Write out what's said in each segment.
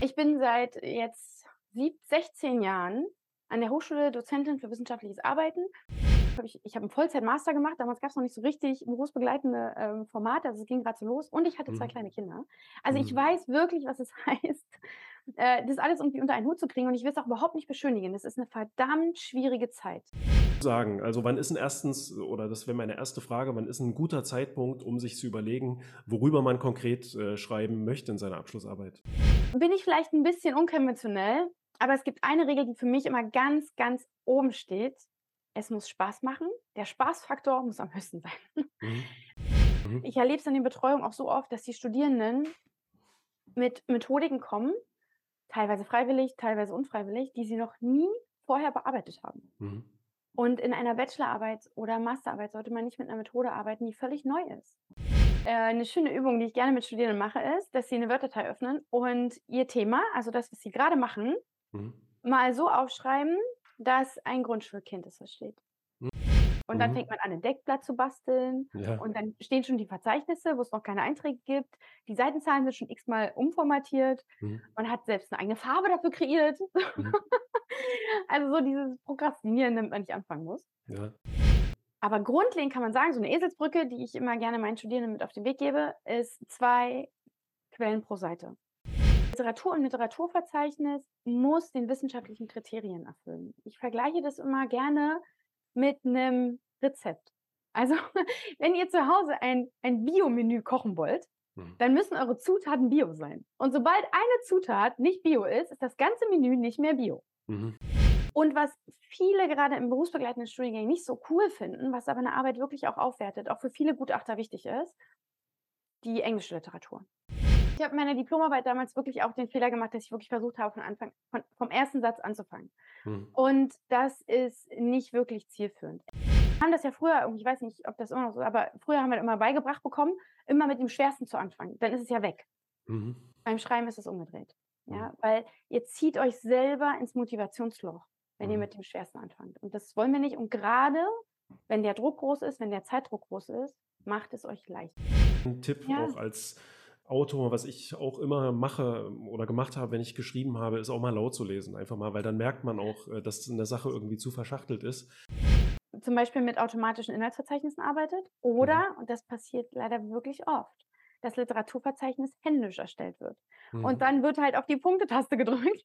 Ich bin seit jetzt sieb 16 Jahren an der Hochschule Dozentin für wissenschaftliches Arbeiten. Hab ich ich habe 'n Vollzeit-Master gemacht. Damals gab's noch nicht so richtig berufsbegleitende, ähm, Formate. Also, es ging grad so los und ich hatte 2 Mhm. kleine Kinder. Also, ich Mhm. weiß wirklich, was es heißt, äh, das alles irgendwie unter einen Hut zu kriegen und ich will's auch überhaupt nicht beschönigen. Das ist 'ne verdammt schwierige Zeit. Sagen, also, wann ist 'n erstens oder das wäre meine erste Frage, wann ist 'n guter Zeitpunkt, um sich zu überlegen, worüber man konkret, äh, schreiben möchte in seiner Abschlussarbeit? Bin ich vielleicht 'n bisschen unkonventionell, aber es gibt eine Regel, die für mich immer ganz, ganz oben steht. Es muss Spaß machen. Der Spaßfaktor muss am höchsten sein. Mhm. Mhm. Ich erlebe es in den Betreuungen auch so oft, dass die Studierenden mit Methodiken kommen, teilweise freiwillig, teilweise unfreiwillig, die sie noch nie vorher bearbeitet haben. Mhm. Und in einer Bachelorarbeit oder Masterarbeit sollte man nicht mit 'ner Methode arbeiten, die völlig neu ist. Äh, 'ne schöne Übung, die ich gerne mit Studierenden mache, ist, dass sie 'ne Word-Datei öffnen und ihr Thema, also das, was sie grade machen, Mhm. mal so aufschreiben, dass ein Grundschulkind es versteht. Hm. Und dann Mhm. fängt man an, 'n Deckblatt zu basteln Ja. und dann stehen schon die Verzeichnisse, wo's noch keine Einträge gibt. Die Seitenzahlen sind schon x-mal umformatiert. Mhm. Man hat selbst 'ne eigene Farbe dafür kreiert. Mhm. Also, so dieses Prokrastinieren, damit man nicht anfangen muss. Ja. Aber grundlegend kann man sagen, so 'ne Eselsbrücke, die ich immer gerne meinen Studierenden mit auf den Weg gebe, ist 2 Quellen pro Seite. Literatur und Literaturverzeichnis muss den wissenschaftlichen Kriterien erfüllen. Ich vergleiche das immer gerne mit 'nem Rezept. Also, wenn ihr zu Hause ein ein Biomenü kochen wollt, Mhm. dann müssen eure Zutaten Bio sein. Und sobald eine Zutat nicht Bio ist, ist das ganze Menü nicht mehr Bio. Mhm. Und was viele gerade in berufsbegleitenden Studiengängen nicht so cool finden, was aber 'ne Arbeit wirklich auch aufwertet, auch für viele Gutachter wichtig ist, die englische Literatur. Ich habe in meiner Diplomarbeit damals wirklich auch den Fehler gemacht, dass ich wirklich versucht habe, von Anfang von vom 1. Satz anzufangen. Mhm. Und das ist nicht wirklich zielführend. Wir haben das ja früher ich weiß nicht, ob das immer noch so aber früher haben wir immer beigebracht bekommen, immer mit dem Schwersten zu anfangen, dann ist es ja weg. Mhm. Beim Schreiben ist es umgedreht, ja? Mhm. Weil ihr zieht euch selber ins Motivationsloch, wenn ihr Mhm. mit dem Schwersten anfangt. Und das wollen wir nicht. Und grade, wenn der Druck groß ist, wenn der Zeitdruck groß ist, macht es euch leicht. 'N Tipp Ja. auch als Autor, was ich auch immer mache oder gemacht habe, wenn ich geschrieben habe, ist auch mal laut zu lesen. Einfach mal, weil dann merkt man auch, äh, dass 'ne Sache irgendwie zu verschachtelt ist. Zum Beispiel mit automatischen Inhaltsverzeichnissen arbeitet Mhm. oder, und das passiert leider wirklich oft, das Literaturverzeichnis händisch erstellt wird. Mhm. Und dann wird halt auf die Punkte-Taste gedrückt.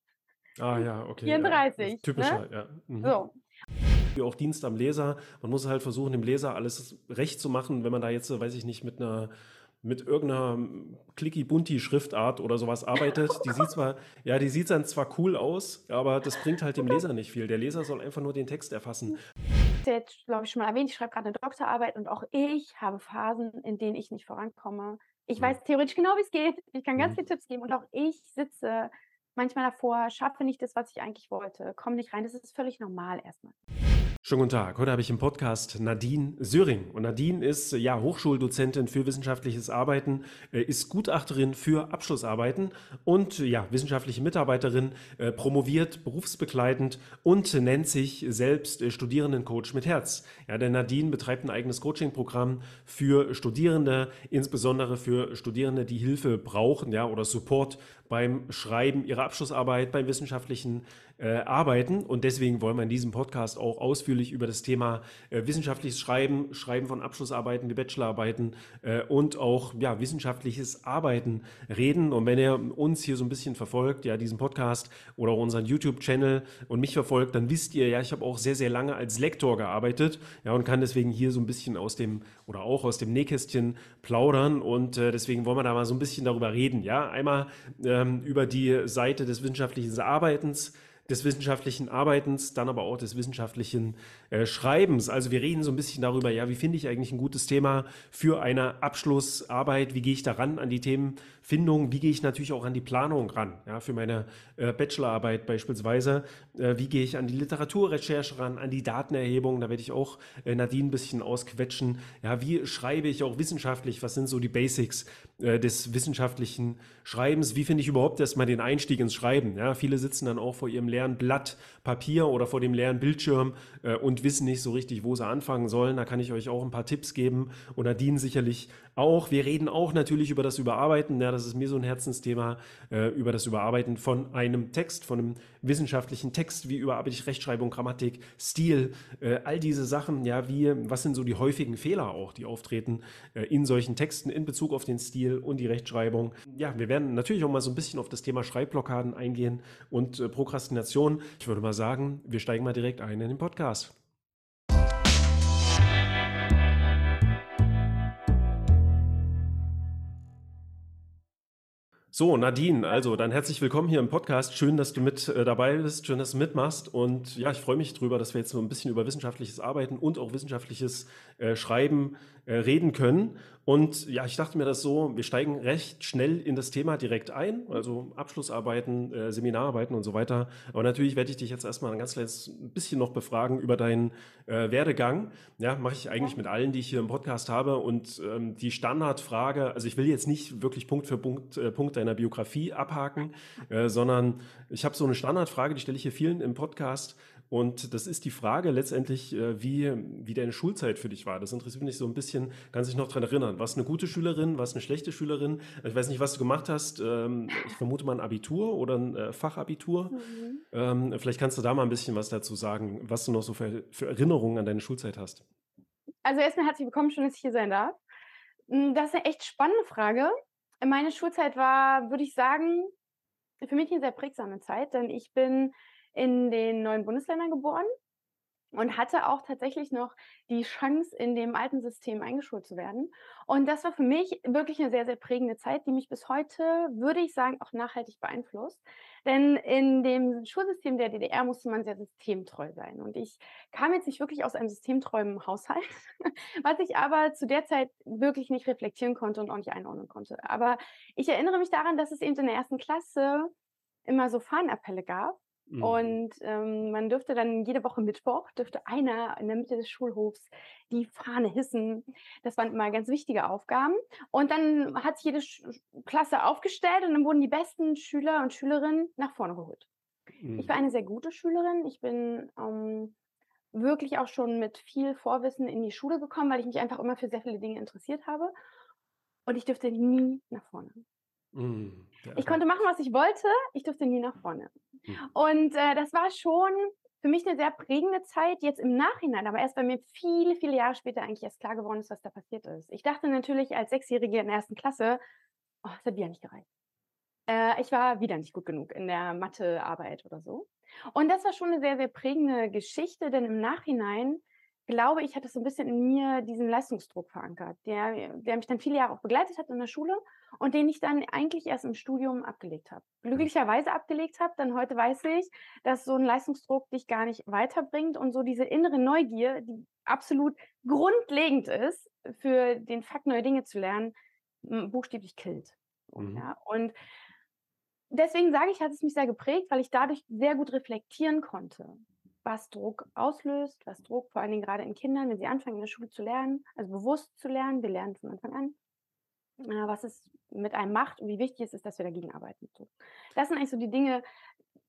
Ah ja, okay, ja. 34, Ist typischer, ne? ja. Mhm. So. Wie auch Dienst am Leser. Man muss halt versuchen, dem Leser alles recht zu machen, wenn man da jetzt, äh, weiß ich nicht, mit 'ner mit irgend 'ner Clicky-Bunti-Schriftart oder so was arbeitet. Die sieht zwar ja, die sieht dann zwar cool aus, aber das bringt halt dem Leser nicht viel. Der Leser soll einfach nur den Text erfassen. Jetzt, glaube ich, schon mal erwähnt, ich schreibe grad 'ne Doktorarbeit und auch ich habe Phasen, in denen ich nicht vorankomme. Ich Mhm. weiß theoretisch genau, wie's geht. Ich kann ganz Mhm. viele Tipps geben und auch ich sitze manchmal davor, schaffe nicht das, was ich eigentlich wollte, komme nicht rein. Das ist völlig normal erst mal. Schönen guten Tag. Heute habe ich im Podcast Nadine Söring. Und Nadine ist, ja, Hochschuldozentin für wissenschaftliches Arbeiten, äh, ist Gutachterin für Abschlussarbeiten und, ja, wissenschaftliche Mitarbeiterin, äh, promoviert berufsbegleitend und nennt sich selbst, äh, Studierendencoach mit Herz. Ja, denn Nadine betreibt 'n eigenes Coachingprogramm für Studierende, insbesondere für Studierende, die Hilfe brauchen, ja, oder Support beim Schreiben ihrer Abschlussarbeit, beim wissenschaftlichen, äh, Arbeiten. Und deswegen wollen wir in diesem Podcast auch ausführlich über das Thema, äh, wissenschaftliches Schreiben, Schreiben von Abschlussarbeiten wie Bachelorarbeiten, äh, und auch, ja, wissenschaftliches Arbeiten reden. Und wenn ihr uns hier so 'n bisschen verfolgt, ja, diesen Podcast oder unseren YouTube-Channel und mich verfolgt, dann wisst ihr ja, ich habe auch sehr, sehr lange als Lektor gearbeitet, ja, und kann deswegen hier so 'n bisschen aus dem oder auch aus dem Nähkästchen plaudern. Und, äh, deswegen wollen wir da mal so 'n bisschen darüber reden, ja? Einmal, ähm, über die Seite des wissenschaftlichen Arbeitens des wissenschaftlichen Arbeitens, dann aber auch des wissenschaftlichen, äh, Schreibens. Also, wir reden so 'n bisschen darüber, ja, wie finde ich eigentlich 'n gutes Thema für eine Abschlussarbeit? Wie gehe ich da ran an die Themenfindung? Wie gehe ich natürlich auch an die Planung ran, ja, für meine, äh, Bachelorarbeit beispielsweise? Äh, wie gehe ich an die Literaturrecherche ran, an die Datenerhebung? Da werde ich auch, äh, Nadine 'n bisschen ausquetschen. Ja, wie schreibe ich auch wissenschaftlich? Was sind so die Basics, äh, des wissenschaftlichen Schreibens? Wie finde ich überhaupt erst mal den Einstieg ins Schreiben, ja? Viele sitzen dann auch vor ihrem leeren Blatt Papier oder vor dem leeren Bildschirm, äh, wissen nicht so richtig, wo sie anfangen sollen. Da kann ich euch auch 'n paar Tipps geben und Nadine sicherlich auch. Wir reden auch natürlich über das Überarbeiten. Ja, das ist mir so ein Herzensthema, äh, über das Überarbeiten von einem Text, von einem wissenschaftlichen Text. Wie überarbeite ich Rechtschreibung, Grammatik, Stil, äh, all diese Sachen. Ja, wie, was sind so die häufigen Fehler auch, die auftreten äh, in solchen Texten in Bezug auf den Stil und die Rechtschreibung. Ja, wir werden natürlich auch mal so ein bisschen auf das Thema Schreibblockaden eingehen und äh, Prokrastination. Ich würde mal sagen, wir steigen mal direkt ein in den Podcast. So, Nadine, also dann herzlich willkommen hier im Podcast. Schön, dass du mit äh, dabei bist, schön, dass du mitmachst. Und ja, ich freue mich drüber, dass wir jetzt so ein bisschen über wissenschaftliches Arbeiten und auch wissenschaftliches äh, Schreiben äh, reden können. Und ja, ich dachte mir das so, wir steigen recht schnell in das Thema direkt ein, also Abschlussarbeiten, äh, Seminararbeiten und so weiter. Aber natürlich werde ich dich jetzt erstmal ein ganz kleines bisschen noch befragen über deinen äh, Werdegang. Ja, mache ich eigentlich mit allen, die ich hier im Podcast habe. Und ähm, die Standardfrage, also ich will jetzt nicht wirklich Punkt für Punkt, äh, Punkt deiner Biografie abhaken, äh, sondern ich habe so eine Standardfrage, die stelle ich hier vielen im Podcast. Und das ist die Frage letztendlich, äh, wie, wie deine Schulzeit für dich war. Das interessiert mich so ein bisschen, kann sich noch daran erinnern. Warst du eine gute Schülerin, warst du eine schlechte Schülerin? Ich weiß nicht, was du gemacht hast. Ähm, ich vermute mal ein Abitur oder ein äh, Fachabitur. Mhm. Ähm, vielleicht kannst du da mal ein bisschen was dazu sagen, was du noch so für, für Erinnerungen an deine Schulzeit hast. Also erstmal herzlich willkommen, schön, dass ich hier sein darf. Hm, das ist eine echt spannende Frage. Meine Schulzeit war, würde ich sagen, für mich eine sehr prägsame Zeit, denn ich bin in den neuen Bundesländern geboren und hatte auch tatsächlich noch die Chance, in dem alten System eingeschult zu werden. Und das war für mich wirklich eine sehr, sehr prägende Zeit, die mich bis heute, würde ich sagen, auch nachhaltig beeinflusst. Denn in dem Schulsystem der DDR musste man sehr systemtreu sein. Und ich kam jetzt nicht wirklich aus einem systemtreuen Haushalt, was ich aber zu der Zeit wirklich nicht reflektieren konnte und auch nicht einordnen konnte. Aber ich erinnere mich daran, dass es eben in der ersten Klasse immer so Fahnenappelle gab Mhm. Und ähm, man dürfte dann jede Woche Mittwoch, dürfte einer in der Mitte des Schulhofs die Fahne hissen. Das waren immer ganz wichtige Aufgaben. Und dann hat sich jede Sch Klasse aufgestellt und dann wurden die besten Schüler und Schülerinnen nach vorne geholt. Mhm. Ich war mhm. eine sehr gute Schülerin. Ich bin ähm, wirklich auch schon mit viel Vorwissen in die Schule gekommen, weil ich mich einfach immer für sehr viele Dinge interessiert habe. Und ich dürfte nie nach vorne. Mhm. Ich konnte machen, was ich wollte. Ich durfte nie nach vorne. Mhm. Und äh, das war schon für mich eine sehr prägende Zeit, jetzt im Nachhinein, aber erst bei mir viele, viele Jahre später eigentlich erst klar geworden ist, was da passiert ist. Ich dachte natürlich als Sechsjährige in der ersten Klasse, oh, das hat wieder nicht gereicht. Äh, ich war wieder nicht gut genug in der Mathearbeit oder so. Und das war schon eine sehr, sehr prägende Geschichte, denn im Nachhinein glaube ich, hat es so ein bisschen in mir diesen Leistungsdruck verankert, der, der mich dann viele Jahre auch begleitet hat in der Schule und den ich dann eigentlich erst im Studium abgelegt habe. Mhm. Glücklicherweise abgelegt habe, denn heute weiß ich, dass so ein Leistungsdruck dich gar nicht weiterbringt und so diese innere Neugier, die absolut grundlegend ist, für den Fakt, neue Dinge zu lernen, buchstäblich killt. Mhm. Ja, und deswegen sage ich, hat es mich sehr geprägt, weil ich dadurch sehr gut reflektieren konnte was Druck auslöst, was Druck vor allen Dingen gerade in Kindern, wenn sie anfangen in der Schule zu lernen, also bewusst zu lernen, wir lernen von Anfang an, was es mit einem macht und wie wichtig es ist, dass wir dagegen arbeiten. Das sind eigentlich so die Dinge,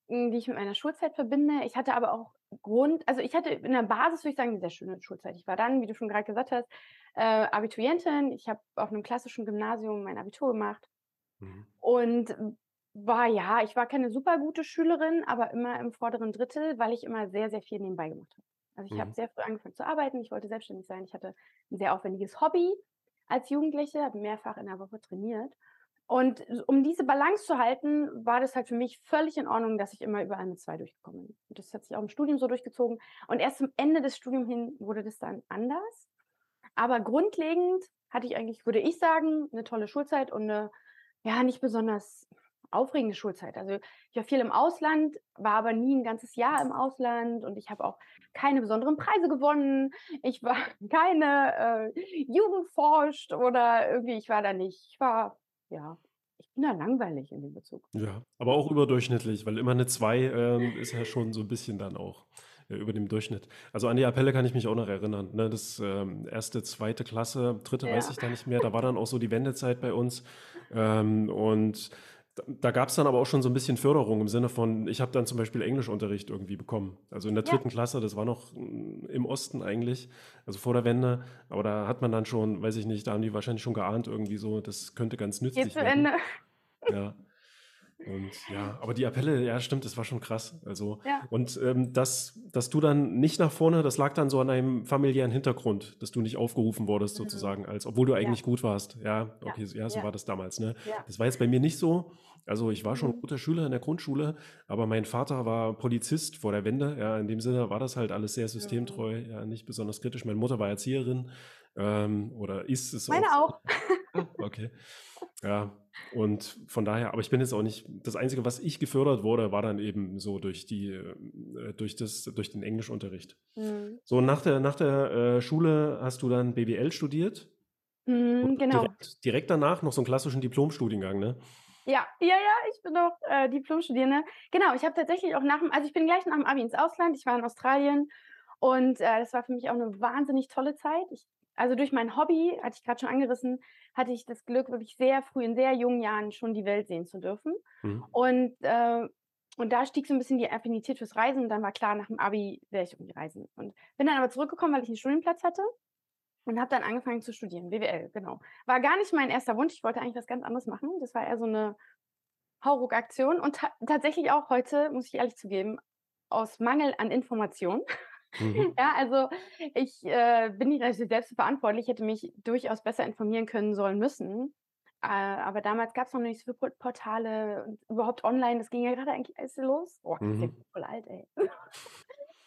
hm, die ich mit meiner Schulzeit verbinde. Ich hatte aber auch Grund, also ich hatte in der Basis, würde ich sagen, eine sehr schöne Schulzeit. Ich war dann, wie du schon gerade gesagt hast, äh, Abiturientin. Ich habe auf einem klassischen Gymnasium mein Abitur gemacht. Mhm. Und war ja, ich war keine super gute Schülerin, aber immer im vorderen Drittel, weil ich immer sehr, sehr viel nebenbei gemacht habe. Also ich habe mhm. sehr früh angefangen zu arbeiten, ich wollte selbstständig sein, ich hatte ein sehr aufwendiges Hobby als Jugendliche, habe mehrfach in der Woche trainiert. Und um diese Balance zu halten, war das halt für mich völlig in Ordnung, dass ich immer über eine zwei durchgekommen bin. Und das hat sich auch im Studium so durchgezogen. Und erst zum Ende des Studiums hin wurde das dann anders. Aber grundlegend hatte ich eigentlich, würde ich sagen, eine tolle Schulzeit und eine, ja, nicht besonders aufregende Schulzeit. Also ich war viel im Ausland, war aber nie ein ganzes Jahr im Ausland und ich habe auch keine besonderen Preise gewonnen. Ich war keine äh, Jugendforscht oder irgendwie, ich war da nicht. Ich war, ja, ich bin da langweilig in dem Bezug. Ja, aber auch überdurchschnittlich, weil immer eine 2 äh, ist ja schon so ein bisschen dann auch äh, über dem Durchschnitt. Also an die Appelle kann ich mich auch noch erinnern. Ne? Das ähm, erste, zweite Klasse, dritte ja. weiß ich da nicht mehr. Da war dann auch so die Wendezeit bei uns. Ähm, und Da, gab es dann aber auch schon so ein bisschen Förderung im Sinne von, ich habe dann zum Beispiel Englischunterricht irgendwie bekommen. Also in der Ja. dritten Klasse, das war noch mm, im Osten eigentlich, also vor der Wende. Aber da hat man dann schon, weiß ich nicht, da haben die wahrscheinlich schon geahnt irgendwie so, das könnte ganz Geht nützlich zu werden. Ende. Ja. Und ja, aber die Appelle, ja, stimmt, das war schon krass. Also, Ja. und ähm, dass, dass du dann nicht nach vorne, das lag dann so an deinem familiären Hintergrund, dass du nicht aufgerufen wurdest, Mhm. sozusagen, als obwohl du Ja. eigentlich gut warst. Ja, Ja. okay, so- ja, so Ja. war das damals, ne? Ja. Das war jetzt bei mir nicht so. Also ich war schon ein Mhm. guter Schüler in der Grundschule, aber mein Vater war Polizist vor der Wende. Ja, in dem Sinne war das halt alles sehr Mhm. systemtreu, ja, nicht besonders kritisch. Meine Mutter war Erzieherin ähm, oder ist es Meine auch. auch. Ah, Okay. Ja, und von daher, aber ich bin jetzt auch nicht, das Einzige, was ich gefördert wurde, war dann eben so durch die, äh, durch das, durch den Englischunterricht. Mhm. So, nach der, nach der äh, Schule hast du dann BWL studiert Mhm, und genau. direkt, direkt danach noch so einen klassischen Diplomstudiengang, ne? Ja, ja, ja, ich bin doch äh, Diplomstudierende. Genau, ich habe tatsächlich auch nach dem, also ich bin gleich nach dem Abi ins Ausland. Ich war in Australien und äh, das war für mich auch eine wahnsinnig tolle Zeit. Ich, also durch mein Hobby, hatte ich gerade schon angerissen, hatte ich das Glück, wirklich sehr früh, in sehr jungen Jahren schon die Welt sehen zu dürfen. Mhm. Und, äh, und da stieg so ein bisschen die Affinität fürs Reisen und dann war klar, nach dem Abi werde ich irgendwie reisen. Und bin dann aber zurückgekommen, weil ich einen Studienplatz hatte und habe dann angefangen zu studieren, BWL, genau. War gar nicht mein erster Wunsch, ich wollte eigentlich was ganz anderes machen. Das war eher so eine Hauruck-Aktion und ta tatsächlich auch heute, muss ich ehrlich zugeben, aus Mangel an Informationen. Mhm. Ja, also ich äh, bin nicht relativ selbst verantwortlich, hätte mich durchaus besser informieren können sollen müssen. Äh, aber damals gab es noch nicht so viele Port- Portale und überhaupt online. Das ging ja gerade eigentlich erst so los. Oh, das ist ja Mhm. voll alt, ey.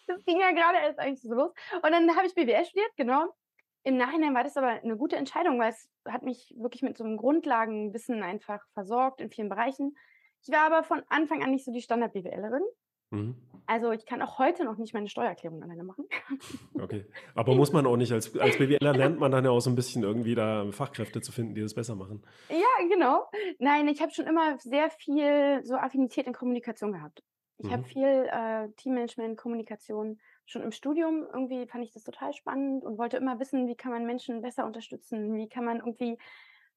Das ging ja gerade erst eigentlich so los. Und dann habe ich BWL studiert, genau. Im Nachhinein war das aber eine gute Entscheidung, weil es hat mich wirklich mit so einem Grundlagenwissen einfach versorgt in vielen Bereichen. Ich war aber von Anfang an nicht so die Standard-BWLerin. Mhm. Also ich kann auch heute noch nicht meine Steuererklärung alleine machen. Okay. Aber muss man auch nicht. Als, als BWLer lernt man dann ja auch so ein bisschen irgendwie da Fachkräfte zu finden, die das besser machen. Ja, genau. Nein, ich habe schon immer sehr viel so Affinität in Kommunikation gehabt. Ich habe Mhm. viel äh, Teammanagement, Kommunikation. Schon im Studium irgendwie fand ich das total spannend und wollte immer wissen, wie kann man Menschen besser unterstützen, wie kann man irgendwie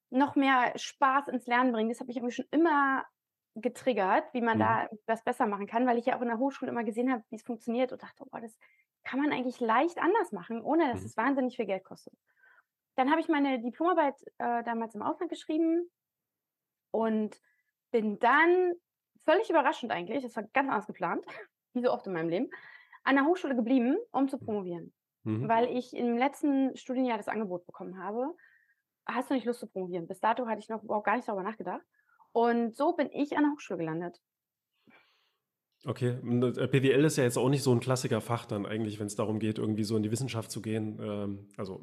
noch mehr Spaß ins Lernen bringen. Das hat mich irgendwie schon immer getriggert, wie man Mhm. da was besser machen kann, weil ich ja auch in der Hochschule immer gesehen habe, wie es funktioniert und dachte, oh, das kann man eigentlich leicht anders machen, ohne dass Mhm. es wahnsinnig viel Geld kostet. Dann habe ich meine Diplomarbeit äh, damals im Ausland geschrieben und bin dann völlig überraschend eigentlich, das war ganz anders geplant, wie so oft in meinem Leben, an der Hochschule geblieben, um zu promovieren. Mhm. Weil ich im letzten Studienjahr das Angebot bekommen habe, hast du nicht Lust zu promovieren? Bis dato hatte ich noch überhaupt gar nicht darüber nachgedacht. Und so bin ich an der Hochschule gelandet. Okay, und, äh, BWL ist ja jetzt auch nicht so ein Klassiker-Fach dann eigentlich, wenn es darum geht, irgendwie so in die Wissenschaft zu gehen. Ähm, also,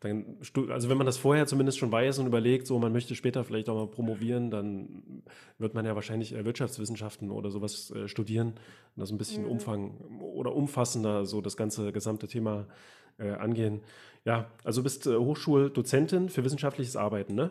dann, also wenn man das vorher zumindest schon weiß und überlegt, so man möchte später vielleicht auch mal promovieren, dann wird man ja wahrscheinlich äh, Wirtschaftswissenschaften oder sowas äh, studieren und das ein bisschen Mhm. Umfang oder umfassender so das ganze gesamte Thema angehen. Ja, also du bist Hochschuldozentin für wissenschaftliches Arbeiten, ne?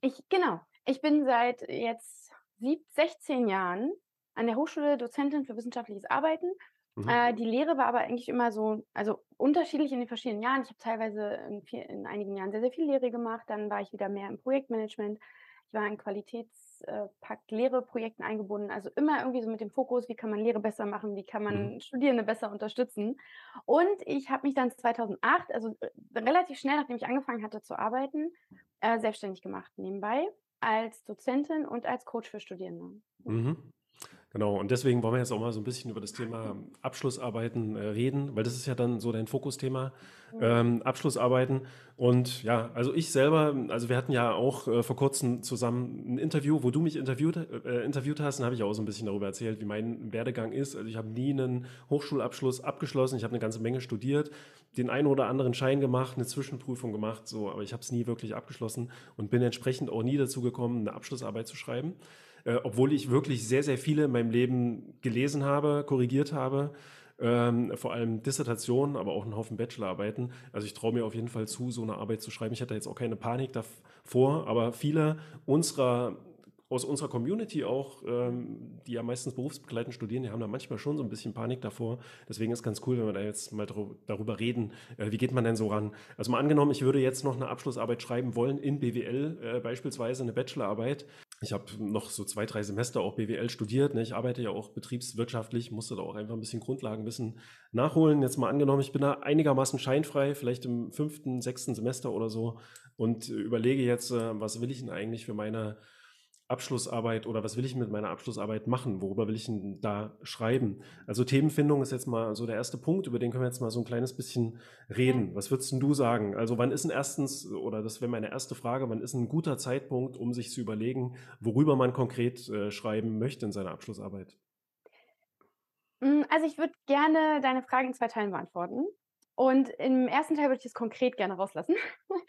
Ich, genau. Ich bin seit jetzt sieb, 16 Jahren an der Hochschule Dozentin für wissenschaftliches Arbeiten. Mhm. Äh, die Lehre war aber eigentlich immer so, also unterschiedlich in den verschiedenen Jahren. Ich habe teilweise in, viel, in einigen Jahren sehr, sehr viel Lehre gemacht. Dann war ich wieder mehr im Projektmanagement. Ich war in Qualitätspakt-Lehre-Projekten eingebunden. Also immer irgendwie so mit dem Fokus, wie kann man Lehre besser machen, wie kann man Mhm. Studierende besser unterstützen. Und ich habe mich dann 2008, also äh, relativ schnell, nachdem ich angefangen hatte zu arbeiten, äh, selbstständig gemacht nebenbei als Dozentin und als Coach für Studierende. Mhm. Genau, und deswegen wollen wir jetzt auch mal so ein bisschen über das Thema Abschlussarbeiten äh, reden, weil das ist ja dann so dein Fokusthema, Mhm. ähm, Abschlussarbeiten. Und ja, also ich selber, also wir hatten ja auch äh, vor kurzem zusammen ein Interview, wo du mich interviewt, äh, interviewt hast, und habe ich auch so ein bisschen darüber erzählt, wie mein Werdegang ist. Also ich habe nie einen Hochschulabschluss abgeschlossen, ich habe eine ganze Menge studiert, den einen oder anderen Schein gemacht, eine Zwischenprüfung gemacht, so, aber ich habe es nie wirklich abgeschlossen und bin entsprechend auch nie dazu gekommen, eine Abschlussarbeit zu schreiben äh, obwohl ich wirklich sehr, sehr viele in meinem Leben gelesen habe, korrigiert habe, ähm, vor allem Dissertationen, aber auch einen Haufen Bachelorarbeiten. Also ich traue mir auf jeden Fall zu, so eine Arbeit zu schreiben. Ich hatte jetzt auch keine Panik davor, aber viele unserer aus unserer Community auch, ähm, die ja meistens berufsbegleitend studieren, die haben da manchmal schon so ein bisschen Panik davor. Deswegen ist ganz cool, wenn wir da jetzt mal darüber reden. Äh, wie geht man denn so ran? Also mal angenommen, ich würde jetzt noch eine Abschlussarbeit schreiben wollen in BWL, äh, beispielsweise eine Bachelorarbeit. Ich habe noch so zwei, drei Semester auch BWL studiert. Ne? Ich arbeite ja auch betriebswirtschaftlich, musste da auch einfach ein bisschen Grundlagenwissen nachholen. Jetzt mal angenommen, ich bin da einigermaßen scheinfrei, vielleicht im fünften, sechsten Semester oder so und überlege jetzt, äh, was will ich denn eigentlich für meine Abschlussarbeit oder was will ich mit meiner Abschlussarbeit machen? Worüber will ich denn da schreiben? Also Themenfindung ist jetzt mal so der erste Punkt, über den können wir jetzt mal so ein kleines bisschen reden. Was würdest du sagen? Also wann ist ein erstens, oder das wäre meine erste Frage, wann ist ein guter Zeitpunkt, um sich zu überlegen, worüber man konkret äh, schreiben möchte in seiner Abschlussarbeit? Hm, also ich würde gerne deine Frage in zwei Teilen beantworten. Und im ersten Teil würde ich es konkret gerne rauslassen,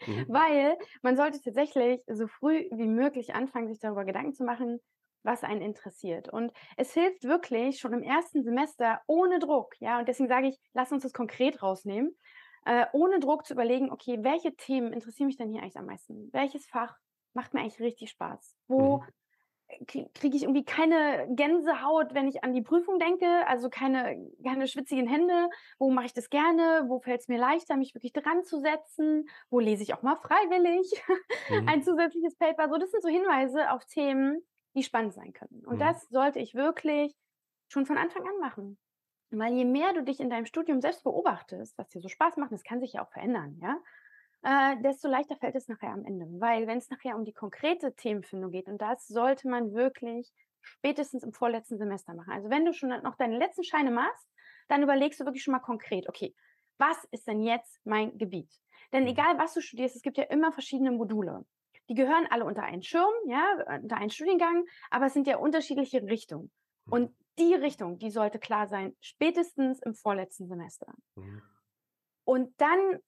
mhm. weil man sollte tatsächlich so früh wie möglich anfangen, sich darüber Gedanken zu machen, was einen interessiert. Und es hilft wirklich schon im ersten Semester ohne Druck, ja, und deswegen sage ich, lass uns das konkret rausnehmen, äh, ohne Druck zu überlegen, okay, welche Themen interessieren mich denn hier eigentlich am meisten? Welches Fach macht mir eigentlich richtig Spaß? Wo mhm kriege ich irgendwie keine Gänsehaut, wenn ich an die Prüfung denke, also keine, keine schwitzigen Hände. Wo mache ich das gerne? Wo fällt es mir leichter, mich wirklich dran zu setzen? Wo lese ich auch mal freiwillig mhm. ein zusätzliches Paper? So, das sind so Hinweise auf Themen, die spannend sein können. Und mhm. das sollte ich wirklich schon von Anfang an machen. Weil je mehr du dich in deinem Studium selbst beobachtest, was dir so Spaß macht, das kann sich ja auch verändern, ja, äh, desto leichter fällt es nachher am Ende. Weil wenn es nachher um die konkrete Themenfindung geht, und das sollte man wirklich spätestens im vorletzten Semester machen. Also wenn du schon noch deine letzten Scheine machst, dann überlegst du wirklich schon mal konkret, okay, was ist denn jetzt mein Gebiet? Denn mhm. egal was du studierst, es gibt ja immer verschiedene Module. Die gehören alle unter einen Schirm, ja, unter einen Studiengang, aber es sind ja unterschiedliche Richtungen. Mhm. Und die Richtung, die sollte klar sein, spätestens im vorletzten Semester. Mhm. Und dann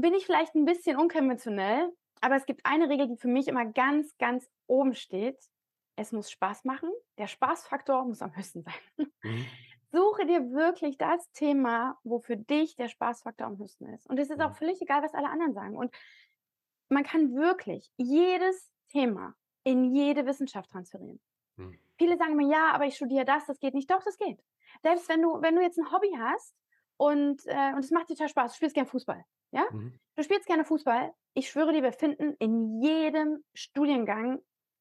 bin ich vielleicht ein bisschen unkonventionell, aber es gibt eine Regel, die für mich immer ganz, ganz oben steht. Es muss Spaß machen. Der Spaßfaktor muss am höchsten sein. Mhm. Suche dir wirklich das Thema, wo für dich der Spaßfaktor am höchsten ist. Und es ist auch mhm. völlig egal, was alle anderen sagen. Und man kann wirklich jedes Thema in jede Wissenschaft transferieren. Mhm. Viele sagen mir, ja, aber ich studiere das, das geht nicht. Doch, das geht. Selbst wenn du, wenn du jetzt ein Hobby hast und, äh, und es macht dir total Spaß, du spielst gern Fußball. Ja? Mhm. Du spielst gerne Fußball. Ich schwöre dir, wir finden in jedem Studiengang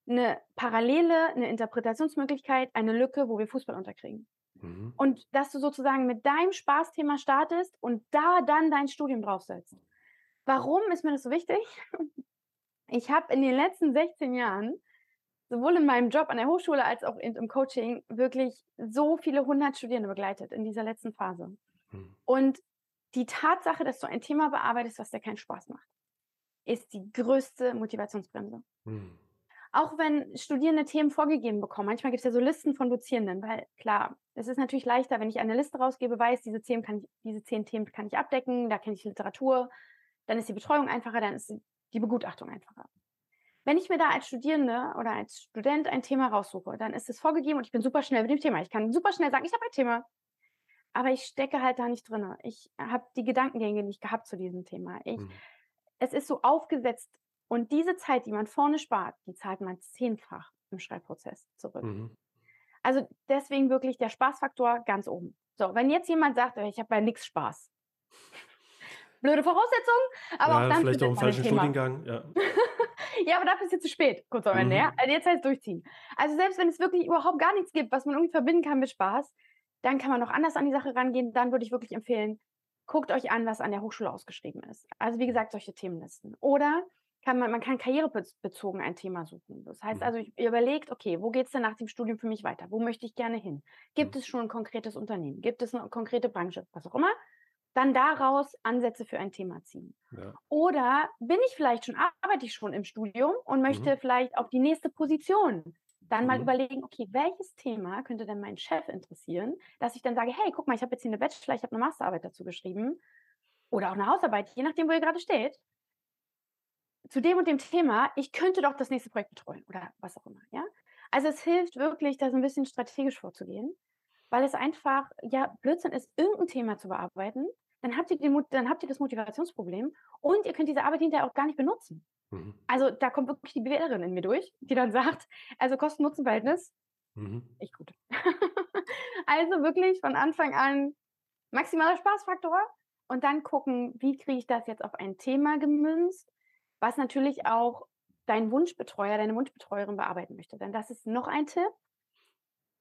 eine Parallele, eine Interpretationsmöglichkeit, eine Lücke, wo wir Fußball unterkriegen. Mhm. Und dass du sozusagen mit deinem Spaßthema startest und da dann dein Studium draufsetzt. Warum ist mir das so wichtig? Ich habe in den letzten 16 Jahren sowohl in meinem Job an der Hochschule als auch im Coaching wirklich so viele hundert Studierende begleitet in dieser letzten Phase. Mhm. Und die Tatsache, dass du ein Thema bearbeitest, was dir keinen Spaß macht, ist die größte Motivationsbremse. Hm. Auch wenn Studierende Themen vorgegeben bekommen, manchmal gibt es ja so Listen von Dozierenden, weil klar, es ist natürlich leichter, wenn ich eine Liste rausgebe, weiß, diese, Themen kann ich, diese zehn Themen kann ich abdecken, da kenne ich Literatur, dann ist die Betreuung einfacher, dann ist die Begutachtung einfacher. Wenn ich mir da als Studierende oder als Student ein Thema raussuche, dann ist es vorgegeben und ich bin super schnell mit dem Thema. Ich kann super schnell sagen, ich habe ein Thema aber ich stecke halt da nicht drin. Ich habe die Gedankengänge nicht gehabt zu diesem Thema. Ich, mhm. Es ist so aufgesetzt und diese Zeit, die man vorne spart, die zahlt man zehnfach im Schreibprozess zurück. Mhm. Also deswegen wirklich der Spaßfaktor ganz oben. So, wenn jetzt jemand sagt, ich habe bei nichts Spaß. Blöde Voraussetzung, aber ja, auch dann. Vielleicht auch im falschen Thema. Studiengang, ja. ja, aber dafür ist jetzt zu spät, kurz am Ende, mhm. ja. Also jetzt heißt durchziehen. Also selbst wenn es wirklich überhaupt gar nichts gibt, was man irgendwie verbinden kann mit Spaß, dann kann man noch anders an die Sache rangehen. Dann würde ich wirklich empfehlen, guckt euch an, was an der Hochschule ausgeschrieben ist. Also wie gesagt, solche Themenlisten. Oder kann man, man kann karrierebezogen ein Thema suchen. Das heißt mhm. also, ihr überlegt, okay, wo geht es denn nach dem Studium für mich weiter? Wo möchte ich gerne hin? Gibt mhm. es schon ein konkretes Unternehmen? Gibt es eine konkrete Branche? Was auch immer. Dann daraus Ansätze für ein Thema ziehen. Ja. Oder bin ich vielleicht schon, arbeite ich schon im Studium und möchte mhm. vielleicht auf die nächste Position dann mal mhm. überlegen, okay, welches Thema könnte denn meinen Chef interessieren, dass ich dann sage, hey, guck mal, ich habe jetzt hier eine Bachelor, ich habe eine Masterarbeit dazu geschrieben oder auch eine Hausarbeit, je nachdem, wo ihr gerade steht, zu dem und dem Thema, ich könnte doch das nächste Projekt betreuen oder was auch immer, ja? Also es hilft wirklich, da so ein bisschen strategisch vorzugehen, weil es einfach, ja, Blödsinn ist, irgendein Thema zu bearbeiten, dann habt ihr, die, dann habt ihr das Motivationsproblem und ihr könnt diese Arbeit hinterher auch gar nicht benutzen. Mhm. Also da kommt wirklich die BWLerin in mir durch, die dann sagt, also Kosten-Nutzen-Verhältnis, mhm. echt gut. also wirklich von Anfang an maximaler Spaßfaktor und dann gucken, wie kriege ich das jetzt auf ein Thema gemünzt, was natürlich auch dein Wunschbetreuer, deine Wunschbetreuerin bearbeiten möchte. Denn das ist noch ein Tipp.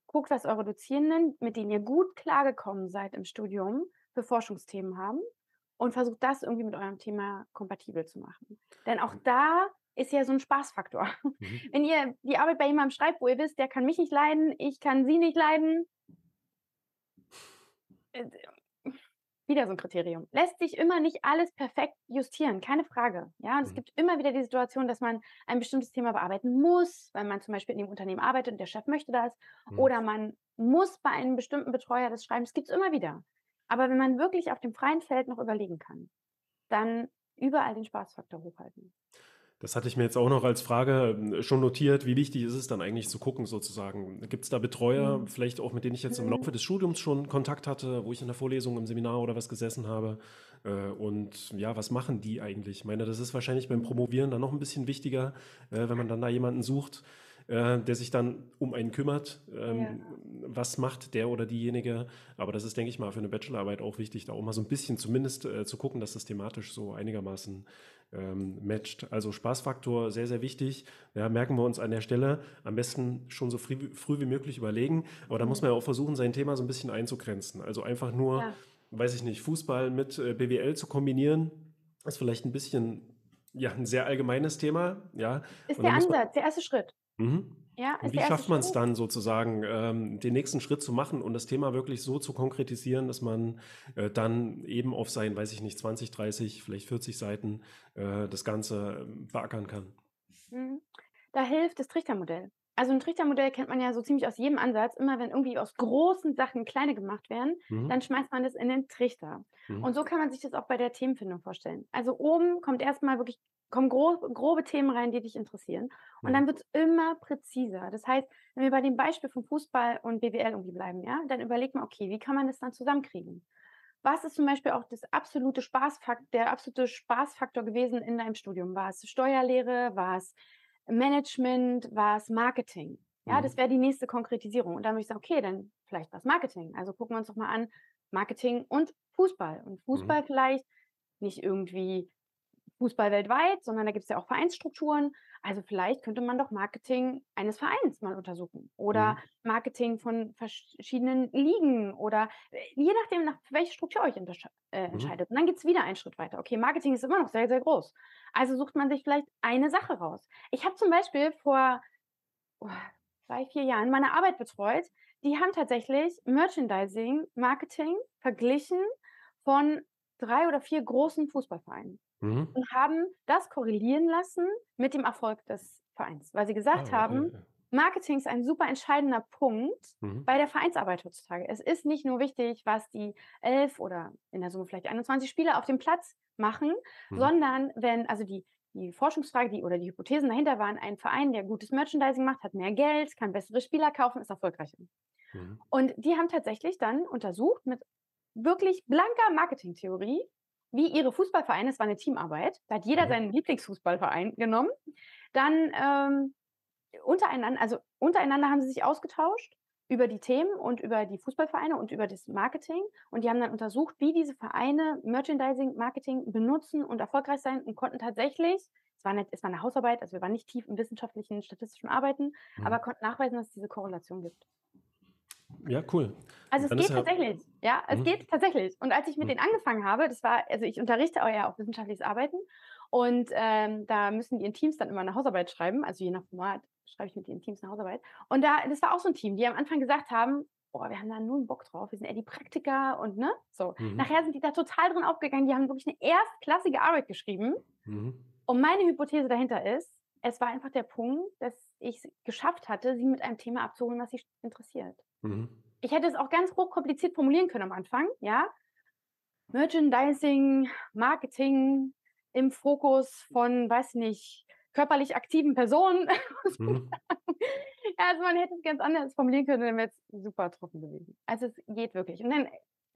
Guckt, was eure Dozierenden, mit denen ihr gut klargekommen seid im Studium, für Forschungsthemen haben und versucht das irgendwie mit eurem Thema kompatibel zu machen. Denn auch da ist ja so ein Spaßfaktor. Mhm. Wenn ihr die Arbeit bei jemandem schreibt, wo ihr wisst, der kann mich nicht leiden, ich kann sie nicht leiden, äh, wieder so ein Kriterium. Lässt sich immer nicht alles perfekt justieren, keine Frage. Ja, und es mhm. gibt immer wieder die Situation, dass man ein bestimmtes Thema bearbeiten muss, weil man zum Beispiel in dem Unternehmen arbeitet und der Chef möchte das. Mhm. Oder man muss bei einem bestimmten Betreuer das schreiben. Das gibt es immer wieder. Aber wenn man wirklich auf dem freien Feld noch überlegen kann, dann überall den Spaßfaktor hochhalten. Das hatte ich mir jetzt auch noch als Frage ähm, schon notiert. Wie wichtig ist es dann eigentlich zu gucken, sozusagen? Gibt es da Betreuer, mhm. vielleicht auch mit denen ich jetzt im Laufe des Studiums schon Kontakt hatte, wo ich in der Vorlesung, im Seminar oder was gesessen habe? Äh, und ja, was machen die eigentlich? Ich meine, das ist wahrscheinlich beim Promovieren dann noch ein bisschen wichtiger, äh, wenn man dann da jemanden sucht, äh, der sich dann um einen kümmert. Ähm, ja. Was macht der oder diejenige? Aber das ist, denke ich mal, für eine Bachelorarbeit auch wichtig, da auch mal so ein bisschen zumindest äh, zu gucken, dass das thematisch so einigermaßen ähm, matcht. Also Spaßfaktor sehr, sehr wichtig. Ja, merken wir uns an der Stelle am besten schon so früh, früh wie möglich überlegen. Aber da muss man ja auch versuchen, sein Thema so ein bisschen einzugrenzen. Also einfach nur, ja. weiß ich nicht, Fußball mit äh, BWL zu kombinieren, ist vielleicht ein bisschen ja, ein sehr allgemeines Thema. Ja. Ist der Ansatz, der erste Schritt. Mhm. Ja, und wie schafft man es dann sozusagen, ähm, den nächsten Schritt zu machen und das Thema wirklich so zu konkretisieren, dass man äh, dann eben auf sein, weiß ich nicht, 20, 30, vielleicht 40 Seiten äh, das Ganze ähm, beackern kann? Mhm. Da hilft das Trichtermodell. Also ein Trichtermodell kennt man ja so ziemlich aus jedem Ansatz. Immer wenn irgendwie aus großen Sachen kleine gemacht werden, mhm. dann schmeißt man das in den Trichter. Mhm. Und so kann man sich das auch bei der Themenfindung vorstellen. Also oben kommt erstmal wirklich kommen grob, grobe Themen rein, die dich interessieren. Und dann wird es immer präziser. Das heißt, wenn wir bei dem Beispiel von Fußball und BWL irgendwie bleiben, ja, dann überleg mal, okay, wie kann man das dann zusammenkriegen? Was ist zum Beispiel auch das absolute Spaßfaktor, der absolute Spaßfaktor gewesen in deinem Studium? War es Steuerlehre? War es Management? War es Marketing? Ja, mhm. das wäre die nächste Konkretisierung. Und dann würde ich sagen, okay, dann vielleicht was Marketing. Also gucken wir uns doch mal an, Marketing und Fußball. Und Fußball mhm. vielleicht nicht irgendwie Fußball weltweit, sondern da gibt es ja auch Vereinsstrukturen. Also vielleicht könnte man doch Marketing eines Vereins mal untersuchen oder mhm. Marketing von verschiedenen Ligen oder äh, je nachdem, nach welche Struktur euch äh, mhm. entscheidet. Und dann geht es wieder einen Schritt weiter. Okay, Marketing ist immer noch sehr, sehr groß. Also sucht man sich vielleicht eine Sache raus. Ich habe zum Beispiel vor oh, drei, vier Jahren meine Arbeit betreut. Die haben tatsächlich Merchandising, Marketing verglichen von drei oder vier großen Fußballvereinen mhm. und haben das korrelieren lassen mit dem Erfolg des Vereins, weil sie gesagt ah, haben, okay. Marketing ist ein super entscheidender Punkt mhm. bei der Vereinsarbeit heutzutage. Es ist nicht nur wichtig, was die elf oder in der Summe vielleicht 21 Spieler auf dem Platz machen, mhm. sondern wenn, also die, die Forschungsfrage die, oder die Hypothesen dahinter waren, ein Verein, der gutes Merchandising macht, hat mehr Geld, kann bessere Spieler kaufen, ist erfolgreicher. Mhm. Und die haben tatsächlich dann untersucht mit wirklich blanker Marketingtheorie, wie ihre Fußballvereine, es war eine Teamarbeit, da hat jeder mhm. seinen Lieblingsfußballverein genommen. Dann ähm, untereinander, also untereinander haben sie sich ausgetauscht über die Themen und über die Fußballvereine und über das Marketing. Und die haben dann untersucht, wie diese Vereine Merchandising, Marketing benutzen und erfolgreich sein und konnten tatsächlich, es war, nicht, es war eine Hausarbeit, also wir waren nicht tief im wissenschaftlichen, statistischen Arbeiten, mhm. aber konnten nachweisen, dass es diese Korrelation gibt. Ja, cool. Also es geht ja tatsächlich, ja, es mhm. geht tatsächlich. Und als ich mit mhm. denen angefangen habe, das war, also ich unterrichte auch ja auch wissenschaftliches Arbeiten und ähm, da müssen die in Teams dann immer eine Hausarbeit schreiben, also je nach Format schreibe ich mit den Teams eine Hausarbeit. Und da, das war auch so ein Team, die am Anfang gesagt haben, boah, wir haben da nur einen Bock drauf, wir sind eher die Praktiker und ne, so. Mhm. Nachher sind die da total drin aufgegangen, die haben wirklich eine erstklassige Arbeit geschrieben. Mhm. Und meine Hypothese dahinter ist, es war einfach der Punkt, dass ich es geschafft hatte, sie mit einem Thema abzuholen, was sie interessiert. Mhm. Ich hätte es auch ganz hoch kompliziert formulieren können am Anfang, ja. Merchandising, Marketing im Fokus von, weiß nicht, körperlich aktiven Personen. Mhm. also man hätte es ganz anders formulieren können, dann wäre es super trocken gewesen. Also es geht wirklich. Und dann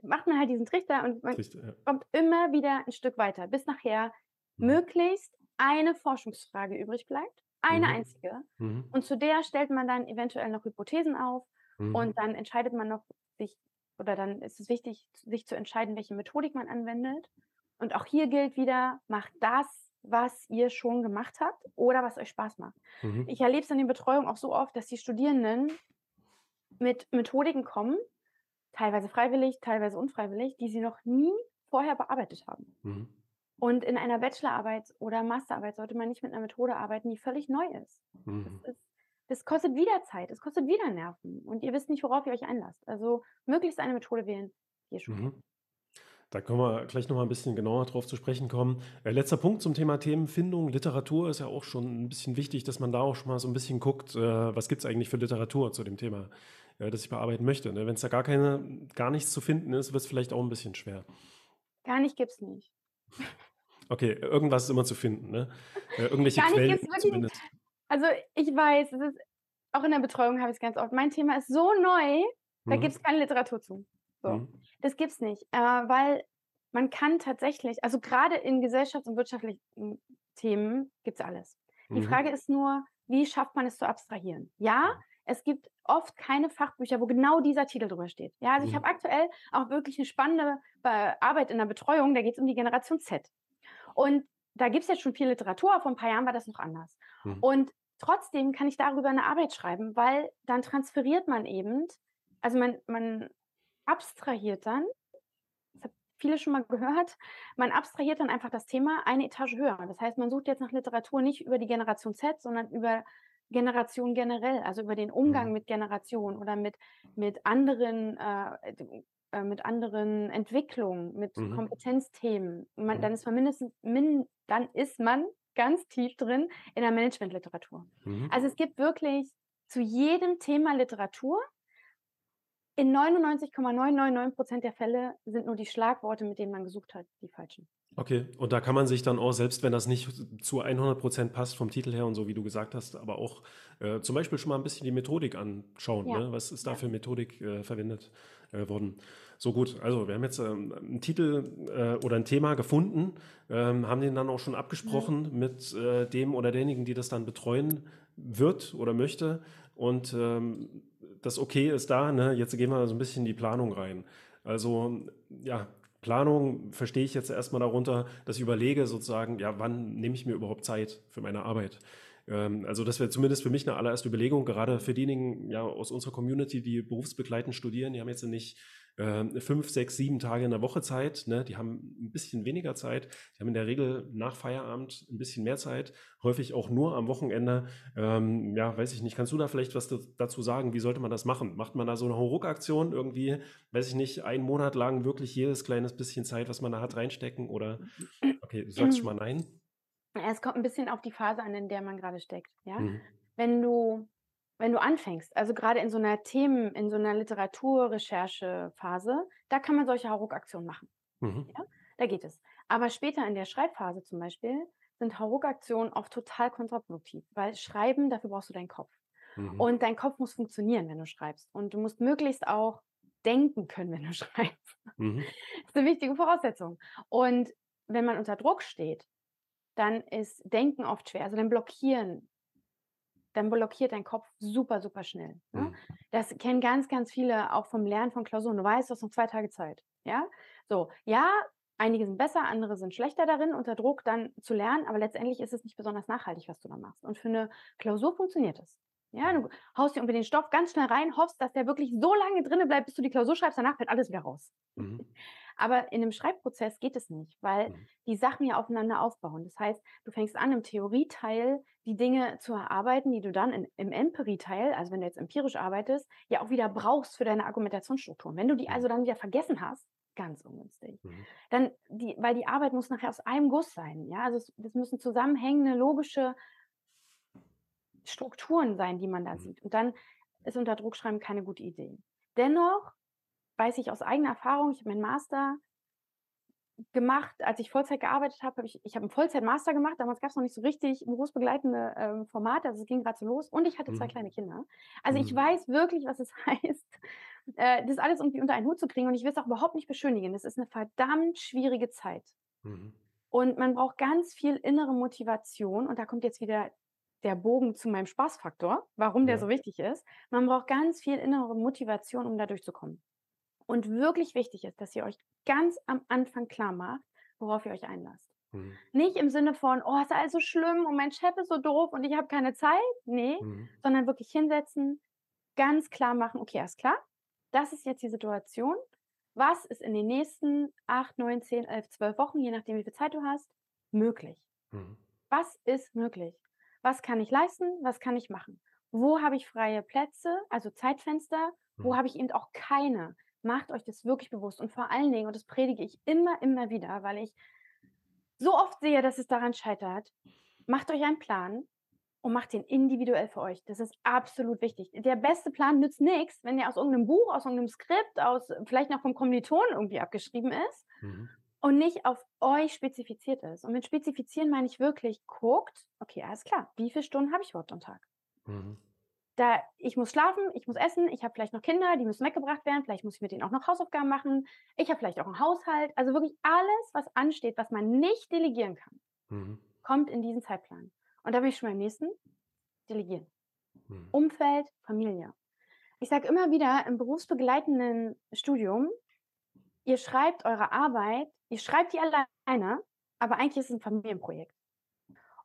macht man halt diesen Trichter und man Trichter, ja. kommt immer wieder ein Stück weiter, bis nachher mhm. möglichst eine Forschungsfrage übrig bleibt. Eine mhm. einzige. Mhm. Und zu der stellt man dann eventuell noch Hypothesen auf Mhm. Und dann entscheidet man noch sich, oder dann ist es wichtig, sich zu entscheiden, welche Methodik man anwendet. Und auch hier gilt wieder, macht das, was ihr schon gemacht habt oder was euch Spaß macht. Mhm. Ich erlebe es in den Betreuungen auch so oft, dass die Studierenden mit Methodiken kommen, teilweise freiwillig, teilweise unfreiwillig, die sie noch nie vorher bearbeitet haben. Mhm. Und in einer Bachelorarbeit oder Masterarbeit sollte man nicht mit einer Methode arbeiten, die völlig neu ist. Das, Mhm. ist, das kostet wieder Zeit, es kostet wieder Nerven und ihr wisst nicht, worauf ihr euch einlasst. Also möglichst eine Methode wählen, die ihr schon. Mhm. Da können wir gleich noch mal ein bisschen genauer drauf zu sprechen kommen. Äh, letzter Punkt zum Thema Themenfindung. Literatur ist ja auch schon ein bisschen wichtig, dass man da auch schon mal so ein bisschen guckt, äh, was gibt es eigentlich für Literatur zu dem Thema, äh, das ich bearbeiten möchte. Ne? Wenn es da gar keine, gar nichts zu finden ist, wird es vielleicht auch ein bisschen schwer. Gar nicht gibt's nicht. Okay, irgendwas ist immer zu finden, ne? Äh, irgendwelche Gar nicht Quellen gibt's wirklich. zumindest. Also ich weiß, es ist auch in der Betreuung habe ich es ganz oft. Mein Thema ist so neu, da Mhm. gibt es keine Literatur zu. So. Mhm. Das gibt's nicht, äh, weil man kann tatsächlich, also gerade in gesellschafts- und wirtschaftlichen Themen gibt's alles. Die Mhm. Frage ist nur, wie schafft man es zu abstrahieren? Ja, es gibt oft keine Fachbücher, wo genau dieser Titel drüber steht. Ja, also ich Mhm. habe aktuell auch wirklich eine spannende Be Arbeit in der Betreuung, da geht es um die Generation Z. Und da gibt es jetzt schon viel Literatur, vor ein paar Jahren war das noch anders. Mhm. Und trotzdem kann ich darüber eine Arbeit schreiben, weil dann transferiert man eben, also man, man abstrahiert dann, das haben viele schon mal gehört, man abstrahiert dann einfach das Thema eine Etage höher. Das heißt, man sucht jetzt nach Literatur nicht über die Generation Z, sondern über Generation generell, also über den Umgang Mhm. mit Generationen oder mit, mit anderen äh, äh, mit anderen Entwicklungen, mit Mhm. Kompetenzthemen. Man, Mhm. dann ist man mindestens, min, dann ist man ganz tief drin in der Managementliteratur. Mhm. Also es gibt wirklich zu jedem Thema Literatur. In 99,999 Prozent der Fälle sind nur die Schlagworte, mit denen man gesucht hat, die falschen. Okay, und da kann man sich dann auch, selbst wenn das nicht zu 100% passt vom Titel her und so, wie du gesagt hast, aber auch äh, zum Beispiel schon mal ein bisschen die Methodik anschauen. Ja. Ne? Was ist da Ja. für Methodik äh, verwendet äh, worden? So gut, also wir haben jetzt ähm, einen Titel äh, oder ein Thema gefunden, ähm, haben den dann auch schon abgesprochen mit äh, dem oder derjenigen, die das dann betreuen wird oder möchte. Und ähm, das Okay ist da, ne? jetzt gehen wir so ein bisschen in die Planung rein. Also ja, Planung verstehe ich jetzt erstmal darunter, dass ich überlege sozusagen, ja, wann nehme ich mir überhaupt Zeit für meine Arbeit? Ähm, also das wäre zumindest für mich eine allererste Überlegung, gerade für diejenigen ja, aus unserer Community, die berufsbegleitend studieren, die haben jetzt nicht äh, fünf, sechs, sieben Tage in der Woche Zeit, ne? die haben ein bisschen weniger Zeit, die haben in der Regel nach Feierabend ein bisschen mehr Zeit, häufig auch nur am Wochenende. Ähm, ja, weiß ich nicht, kannst du da vielleicht was da- dazu sagen? Wie sollte man das machen? Macht man da so eine Hauruck-Aktion irgendwie, weiß ich nicht, einen Monat lang wirklich jedes kleines bisschen Zeit, was man da hat, reinstecken? Oder, okay, du sagst schon mal nein. Es kommt ein bisschen auf die Phase an, in der man gerade steckt. Ja? Mhm. Wenn du, wenn du anfängst, also gerade in so einer Themen, in so einer Literaturrecherchephase, da kann man solche Hauruck-Aktionen machen. Mhm. Da geht es. Aber später in der Schreibphase zum Beispiel sind Hauruck-Aktionen oft total kontraproduktiv, weil Schreiben, dafür brauchst du deinen Kopf. Mhm. Und dein Kopf muss funktionieren, wenn du schreibst. Und du musst möglichst auch denken können, wenn du schreibst. Mhm. Das ist eine wichtige Voraussetzung. Und wenn man unter Druck steht, dann ist Denken oft schwer. Also dann blockieren, dann blockiert dein Kopf super, super schnell. Ne? Mhm. Das kennen ganz, ganz viele auch vom Lernen von Klausuren. Du weißt, du hast noch zwei Tage Zeit. Ja, so, ja, einige sind besser, andere sind schlechter darin, unter Druck dann zu lernen, aber letztendlich ist es nicht besonders nachhaltig, was du da machst. Und für eine Klausur funktioniert es. Ja, du haust dir irgendwie den Stoff ganz schnell rein, hoffst, dass der wirklich so lange drinne bleibt, bis du die Klausur schreibst, danach fällt alles wieder raus. Mhm. Aber in einem Schreibprozess geht es nicht, weil Mhm. die Sachen ja aufeinander aufbauen. Das heißt, du fängst an, im Theorieteil die Dinge zu erarbeiten, die du dann in, im Empirie-Teil, also wenn du jetzt empirisch arbeitest, ja auch wieder brauchst für deine Argumentationsstrukturen. Wenn du die Mhm. also dann wieder vergessen hast, ganz ungünstig, Mhm. dann die, weil die Arbeit muss nachher aus einem Guss sein. Ja, also es, das müssen zusammenhängende, logische Strukturen sein, die man da Mhm. sieht. Und dann ist unter Druckschreiben keine gute Idee. Dennoch weiß ich aus eigener Erfahrung, ich habe meinen Master gemacht, als ich Vollzeit gearbeitet habe, habe ich, ich habe einen Vollzeit-Master gemacht, damals gab es noch nicht so richtig berufsbegleitende ähm, Formate, also es ging gerade so los und ich hatte zwei Mhm. kleine Kinder. Also ich Mhm. weiß wirklich, was es heißt, äh, das alles irgendwie unter einen Hut zu kriegen und ich will es auch überhaupt nicht beschönigen. Das ist eine verdammt schwierige Zeit. Mhm. Und man braucht ganz viel innere Motivation. Und da kommt jetzt wieder der Bogen zu meinem Spaßfaktor, warum der Ja. so wichtig ist. Man braucht ganz viel innere Motivation, um da durchzukommen. Und wirklich wichtig ist, dass ihr euch ganz am Anfang klar macht, worauf ihr euch einlasst. Mhm. Nicht im Sinne von: „Oh, ist alles so schlimm und mein Chef ist so doof und ich habe keine Zeit.“ Ne, Mhm. sondern wirklich hinsetzen, ganz klar machen: „Okay, alles klar, das ist jetzt die Situation. Was ist in den nächsten 8, 9, 10, 11, 12 Wochen, je nachdem, wie viel Zeit du hast, möglich? Mhm. Was ist möglich? Was kann ich leisten? Was kann ich machen? Wo habe ich freie Plätze, also Zeitfenster? Wo Mhm. habe ich eben auch keine? Macht euch das wirklich bewusst und vor allen Dingen, und das predige ich immer, immer wieder, weil ich so oft sehe, dass es daran scheitert, macht euch einen Plan und macht den individuell für euch. Das ist absolut wichtig. Der beste Plan nützt nix, wenn der aus irgendeinem Buch, aus irgendeinem Skript, aus vielleicht noch vom Kommilitonen irgendwie abgeschrieben ist Mhm. und nicht auf euch spezifiziert ist. Und mit spezifizieren meine ich wirklich, guckt, okay, alles klar, wie viele Stunden habe ich überhaupt am Tag? Mhm. Da ich muss schlafen, ich muss essen, ich habe vielleicht noch Kinder, die müssen weggebracht werden, vielleicht muss ich mit denen auch noch Hausaufgaben machen. Ich habe vielleicht auch 'n Haushalt. Also wirklich alles, was ansteht, was man nicht delegieren kann, Mhm. kommt in diesen Zeitplan. Und da bin ich schon beim nächsten, delegieren. Mhm. Umfeld, Familie. Ich sage immer wieder im berufsbegleitenden Studium, ihr schreibt eure Arbeit ihr schreibt die alleine, aber eigentlich ist es 'n Familienprojekt.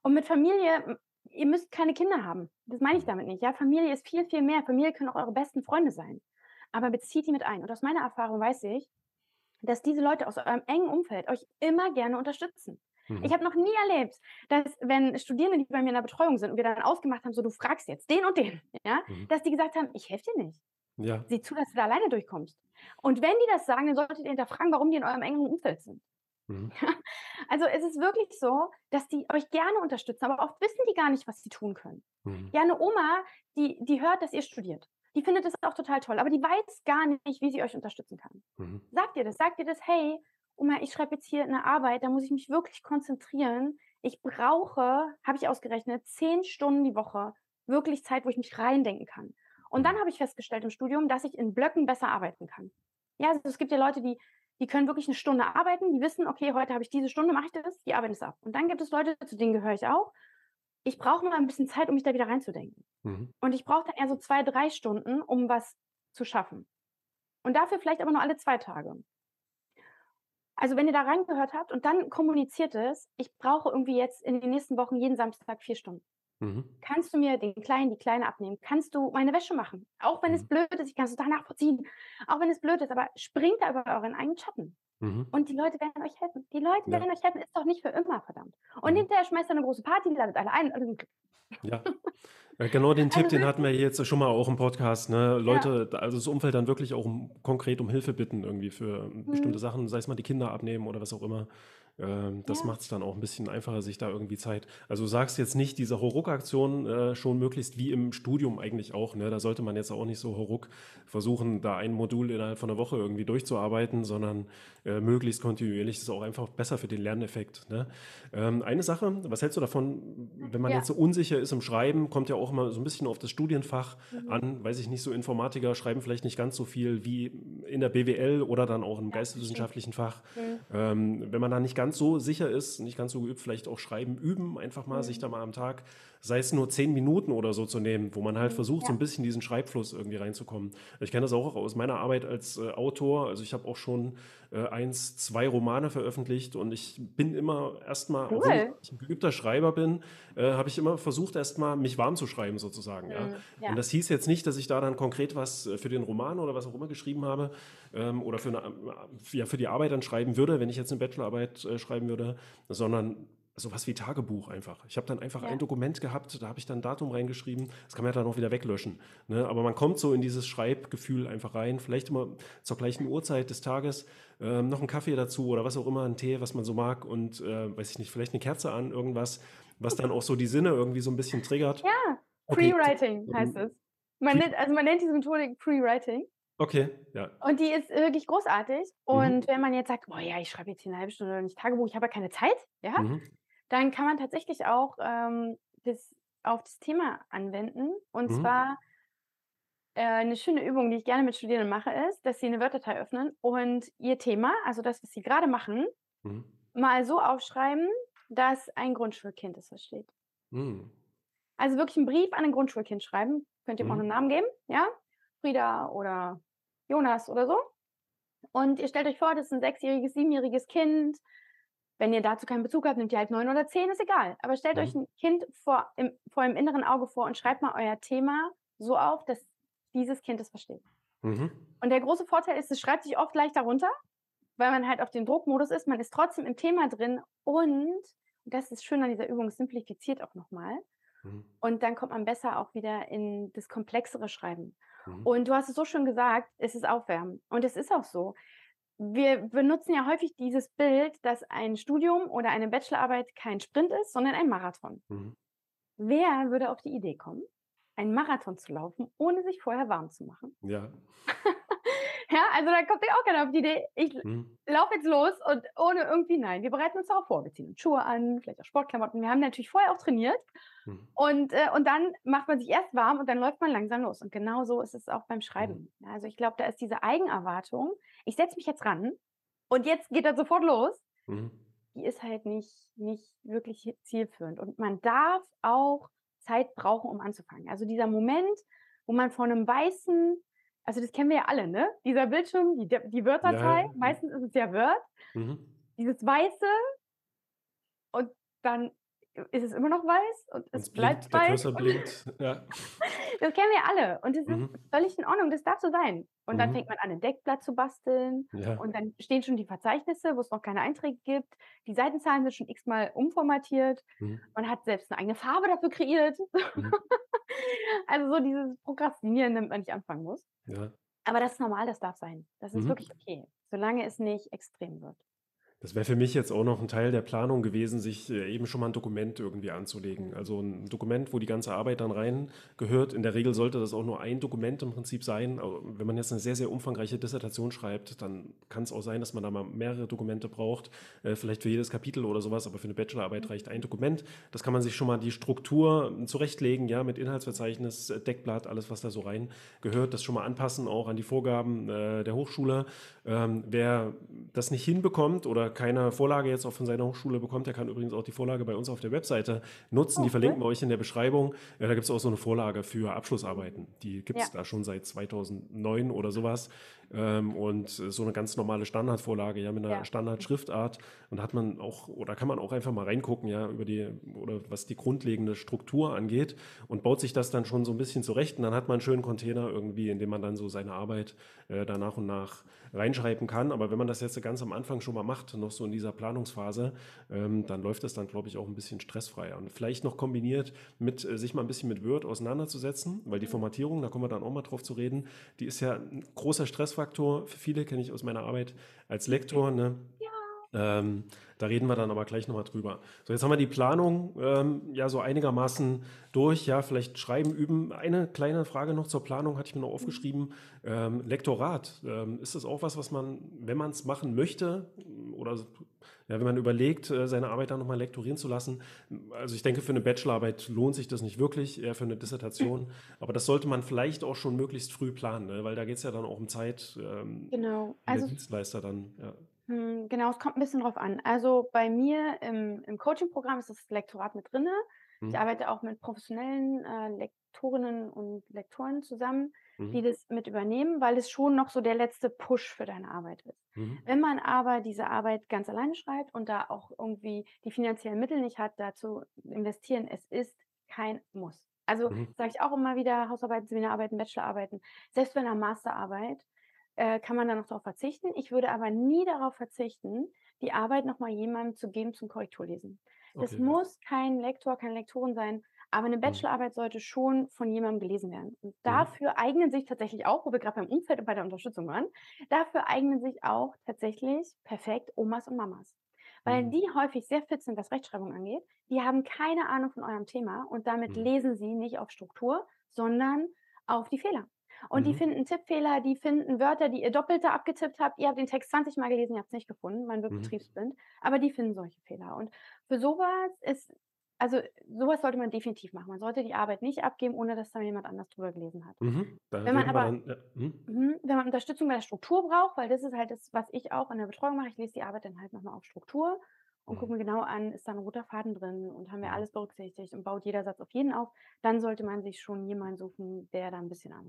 Und mit Familie ihr müsst keine Kinder haben. Das meine ich Mhm. damit nicht, ja? Familie ist viel, viel mehr. Familie können auch eure besten Freunde sein. Aber bezieht die mit ein. Und aus meiner Erfahrung weiß ich, dass diese Leute aus eurem engen Umfeld euch immer gerne unterstützen. Ich Mhm. habe noch nie erlebt, dass wenn Studierende, die bei mir in der Betreuung sind und wir dann ausgemacht haben, so: „Du fragst jetzt den und den“, ja, Mhm. dass die gesagt haben: „Ich helfe dir nicht. Ja. Sieh zu, dass du da alleine durchkommst.“ Und wenn die das sagen, dann solltet ihr hinterfragen, warum die in eurem engen Umfeld sind. Mhm. Also es ist wirklich so, dass die euch gerne unterstützen, aber oft wissen die gar nicht, was sie tun können. Mhm. Ja, 'ne Oma, die die hört, dass ihr studiert. Die findet das auch total toll, aber die weiß gar nicht, wie sie euch unterstützen kann. Mhm. Sagt ihr das. Sagt ihr das: „Hey, Oma, ich schreibe jetzt hier 'ne Arbeit, da muss ich mich wirklich konzentrieren. Ich brauche“ habe ich ausgerechnet, 10 Stunden die Woche wirklich Zeit, wo ich mich reindenken kann. Und dann Mhm. habe ich festgestellt im Studium, dass ich in Blöcken besser arbeiten kann. Ja, also es gibt ja Leute, die die können wirklich 'ne Stunde arbeiten, die wissen: „Okay, heute habe ich diese Stunde, mache ich das“, die arbeiten das ab. Und dann gibt es Leute, zu denen gehöre ich auch. Ich brauche mal 'n bisschen Zeit, um mich da wieder reinzudenken. Mhm. Und ich brauche dann eher so 2, 3 Stunden, um was zu schaffen. Und dafür vielleicht aber nur alle 2 Tage. Also, wenn ihr da reingehört habt und dann kommuniziert es: „Ich brauche irgendwie jetzt in den nächsten Wochen jeden Samstag 4 Stunden. Mhm. Kannst du mir den Kleinen, die Kleine abnehmen? Kannst du meine Wäsche machen? Auch wenn es Mhm. blöd ist, ich kann's total nachvollziehen. Auch wenn es blöd ist, aber springt da über euren eigenen Schatten. Mhm. Und die Leute werden euch helfen. Die Leute Ja. werden euch helfen, ist doch nicht für immer, verdammt. Und Mhm. hinterher schmeißt ihr 'ne große Party, ladet alle ein. Ja. Äh, genau den Tipp, Also den hatten wir jetzt schon mal auch im Podcast, ne? Ja. Leute also das Umfeld dann wirklich auch um konkret um Hilfe bitten irgendwie für bestimmte Mhm. Sachen, sei es mal die Kinder abnehmen oder was auch immer. Ähm, das Ja. macht's dann auch 'n bisschen einfacher, sich da irgendwie Zeit also du sagst jetzt nicht, diese Hauruck-Aktion, äh, schon möglichst wie im Studium eigentlich auch, ne? Da sollte man jetzt auch nicht so Hauruck versuchen, da ein Modul innerhalb von 'ner Woche irgendwie durchzuarbeiten, sondern, äh, möglichst kontinuierlich. Das ist auch einfach besser für den Lerneffekt, ne? Ähm, eine Sache, was hältst du davon, wenn man Ja. jetzt so unsicher ist im Schreiben, kommt ja auch immer so 'n bisschen auf das Studienfach Mhm. an, weiß ich nicht, so Informatiker schreiben vielleicht nicht ganz so viel wie in der BWL oder dann auch im Ja, geisteswissenschaftlichen Fach. Mhm. Ähm, wenn man da nicht ganz so sicher ist, nicht ganz so geübt, vielleicht auch Schreiben üben, einfach mal sich Mhm. da mal am Tag, sei es nur 10 Minuten oder so zu nehmen, wo man halt Mhm. versucht, so Ja. 'n bisschen diesen Schreibfluss irgendwie reinzukommen. Ich kenne das auch aus meiner Arbeit als, äh, Autor. Also, ich habe auch schon, äh, 1, 2 Romane veröffentlicht und ich bin immer erst mal obwohl Cool. ich 'n geübter Schreiber bin, äh, habe ich immer versucht, erst mal mich warm zu schreiben sozusagen, ja? Mhm. Und Ja. das hieß jetzt nicht, dass ich da dann konkret was, äh, für den Roman oder was auch immer geschrieben habe, ähm, oder für 'ne ja, für die Arbeit dann schreiben würde, wenn ich jetzt 'ne Bachelorarbeit, äh, schreiben würde, sondern so was wie Tagebuch einfach. Ich habe dann einfach ein Ja. Dokument gehabt, da habe ich dann 'n Datum reingeschrieben. Das kann man ja dann auch wieder weglöschen, ne? Aber man kommt so in dieses Schreibgefühl einfach rein, vielleicht immer zur gleichen Uhrzeit des Tages, ähm, noch 'n Kaffee dazu oder was auch immer, 'n Tee, was man so mag und, äh, weiß ich nicht, vielleicht 'ne Kerze an, irgendwas, was dann auch so die Sinne irgendwie so 'n bisschen triggert. Ja, Okay, Pre-Writing heißt ähm, es. Man nennt also man nennt diese Methodik Pre-Writing. Okay, ja. Und die ist wirklich großartig. Mhm. Und wenn man jetzt sagt: „Boah, ja, ich schreibe jetzt hier 'ne 1/2 Stunde nicht Tagebuch, ich habe ja keine Zeit“, ja? Mhm. Dann kann man tatsächlich auch, ähm, das auf das Thema anwenden. Und Mhm. zwar äh, 'ne schöne Übung, die ich gerne mit Studierenden mache, ist, dass sie 'ne Word-Datei öffnen und ihr Thema, also das, was sie grade machen, Mhm. mal so aufschreiben, dass ein Grundschulkind es versteht. Mhm. Also wirklich 'n Brief an ein Grundschulkind schreiben. Könnt ihr ihm auch Mhm. Namen geben, ja? Frieda oder Jonas oder so. Und ihr stellt euch vor, das ist 'n sechsjähriges, siebenjähriges Kind. Wenn ihr dazu keinen Bezug habt, nehmt ihr halt 9 oder 10, ist egal. Aber stellt euch Mhm. ein Kind vor im vor eurem inneren Auge vor und schreibt mal euer Thema so auf, dass dieses Kind es versteht. Mhm. Und der große Vorteil ist, es schreibt sich oft leicht darunter, weil man halt auf dem Druckmodus ist. Man ist trotzdem im Thema drin und, und das ist schön an dieser Übung, es simplifiziert auch nochmal. Mhm. Und dann kommt man besser auch wieder in das komplexere Schreiben. Mhm. Und du hast es so schön gesagt, es ist Aufwärmen. Und es ist auch so. Wir benutzen ja häufig dieses Bild, dass ein Studium oder eine Bachelorarbeit kein Sprint ist, sondern ein Marathon. Mhm. Wer würde auf die Idee kommen, einen Marathon zu laufen, ohne sich vorher warm zu machen? Ja. Ja, also da kommt ja auch keiner auf die Idee, ich Mhm. laufe jetzt los und ohne irgendwie, nein, wir bereiten uns darauf vor. Wir ziehen uns Schuhe an, vielleicht auch Sportklamotten. Wir haben natürlich vorher auch trainiert Mhm. und, äh, und dann macht man sich erst warm und dann läuft man langsam los. Und genau so ist es auch beim Mhm. Schreiben. Ja, Also ich glaube, da ist diese Eigenerwartung, ich setze mich jetzt ran und jetzt geht das sofort los, Mhm. die ist halt nicht, nicht wirklich zielführend. Und man darf auch Zeit brauchen, um anzufangen. Also dieser Moment, wo man vor einem weißen, also das kennen wir ja alle, ne? Dieser Bildschirm, die, die Word-Datei, Ja, meistens ist es ja Word, Mhm. dieses Weiße und dann ist es immer noch weiß und es es bleibt der weiß. Und blinkt. Ja. Das kennen wir alle und das Mhm. ist völlig in Ordnung, das darf so sein. Und dann Mhm. fängt man an, ein Deckblatt zu basteln Ja. und dann stehen schon die Verzeichnisse, wo es noch keine Einträge gibt. Die Seitenzahlen sind schon x-mal umformatiert. Mhm. Man hat selbst eine eigene Farbe dafür kreiert. Mhm. Also so dieses Prokrastinieren, damit man nicht anfangen muss. Ja. Aber das ist normal, das darf sein. Das ist Mhm. wirklich okay, solange es nicht extrem wird. Das wäre für mich jetzt auch noch ein Teil der Planung gewesen, sich äh, eben schon mal ein Dokument irgendwie anzulegen. Also ein Dokument, wo die ganze Arbeit dann rein gehört. In der Regel sollte das auch nur ein Dokument im Prinzip sein. Aber Wenn man jetzt eine sehr, sehr umfangreiche Dissertation schreibt, dann kann es auch sein, dass man da mal mehrere Dokumente braucht, äh, vielleicht für jedes Kapitel oder sowas, aber für eine Bachelorarbeit reicht ein Dokument. Das kann man sich schon mal die Struktur zurechtlegen, ja, mit Inhaltsverzeichnis, äh, Deckblatt, alles, was da so rein gehört, das schon mal anpassen, auch an die Vorgaben äh, der Hochschule. Ähm, wer das nicht hinbekommt oder keine Vorlage jetzt auch von seiner Hochschule bekommt, der kann übrigens auch die Vorlage bei uns auf der Webseite nutzen. Oh, die verlinken wir euch in der Beschreibung. Da gibt es auch so eine Vorlage für Abschlussarbeiten. Die gibt es Ja. da schon seit 2009 oder sowas. Ähm, und so eine ganz normale Standardvorlage, ja, mit einer Ja. Standardschriftart. Und hat man auch, oder kann man auch einfach mal reingucken, ja, über die, oder was die grundlegende Struktur angeht und baut sich das dann schon so ein bisschen zurecht. Und dann hat man einen schönen Container irgendwie, in dem man dann so seine Arbeit äh, da nach und nach reinschreiben kann. Aber wenn man das jetzt ganz am Anfang schon mal macht, noch so in dieser Planungsphase, ähm, dann läuft das dann, glaube ich, auch ein bisschen stressfreier. Und vielleicht noch kombiniert mit, äh, sich mal ein bisschen mit Word auseinanderzusetzen, weil die Formatierung, da kommen wir dann auch mal drauf zu reden, die ist ja ein großer Stressfaktor für viele, kenne ich aus meiner Arbeit als Lektor. Ne? Ähm, da reden wir dann aber gleich nochmal drüber. So, jetzt haben wir die Planung ähm, ja so einigermaßen durch. Ja, vielleicht schreiben, üben. Eine kleine Frage noch zur Planung hatte ich mir noch aufgeschrieben. Ähm, Lektorat, ähm, ist das auch was, was man, wenn man es machen möchte oder ja, wenn man überlegt, äh, seine Arbeit dann nochmal lektorieren zu lassen? Also ich denke, für eine Bachelorarbeit lohnt sich das nicht wirklich, eher für eine Dissertation. Aber das sollte man vielleicht auch schon möglichst früh planen, ne? weil da geht es ja dann auch um Zeit. Ähm, Genau. Also Dienstleister dann, ja. Hm, Genau, es kommt ein bisschen drauf an. Also bei mir im, im Coaching-Programm ist das Lektorat mit drinne. Ich Mhm. arbeite auch mit professionellen äh, Lektorinnen und Lektoren zusammen, die Mhm. das mit übernehmen, weil es schon noch so der letzte Push für deine Arbeit ist. Mhm. Wenn man aber diese Arbeit ganz alleine schreibt und da auch irgendwie die finanziellen Mittel nicht hat, dazu investieren, es ist kein Muss. Also Mhm. sage ich auch immer wieder, Hausarbeiten, Seminararbeiten, Bachelorarbeiten, selbst bei einer Masterarbeit äh, kann man da noch darauf verzichten. Ich würde aber nie darauf verzichten, die Arbeit nochmal jemandem zu geben zum Korrekturlesen. Das Okay, ja. muss kein Lektor, keine Lektorin sein, aber eine Mhm. Bachelorarbeit sollte schon von jemandem gelesen werden. Und Mhm. dafür eignen sich tatsächlich auch, wo wir gerade beim Umfeld und bei der Unterstützung waren, dafür eignen sich auch tatsächlich perfekt Omas und Mamas. Weil Mhm. die häufig sehr fit sind, was Rechtschreibung angeht. Die haben keine Ahnung von eurem Thema und damit lesen sie nicht auf Struktur, sondern auf die Fehler. Und die Mhm. finden Tippfehler, die finden Wörter, die ihr Doppelter abgetippt habt. Ihr habt den Text 20 Mal gelesen, ihr habt es nicht gefunden. Man wird Mhm. betriebsblind. Aber die finden solche Fehler. Und für sowas ist, also sowas sollte man definitiv machen. Man sollte die Arbeit nicht abgeben, ohne dass da jemand anders drüber gelesen hat. Mhm. Wenn man aber dann, ja. Mhm. Mhm, wenn man Unterstützung bei der Struktur braucht, weil das ist halt das, was ich auch in der Betreuung mache. Ich lese die Arbeit dann halt nochmal auf Struktur und gucke Mhm. mir genau an, ist da ein roter Faden drin und haben wir alles berücksichtigt und baut jeder Satz auf jeden auf, dann sollte man sich schon jemanden suchen, der da ein bisschen hat.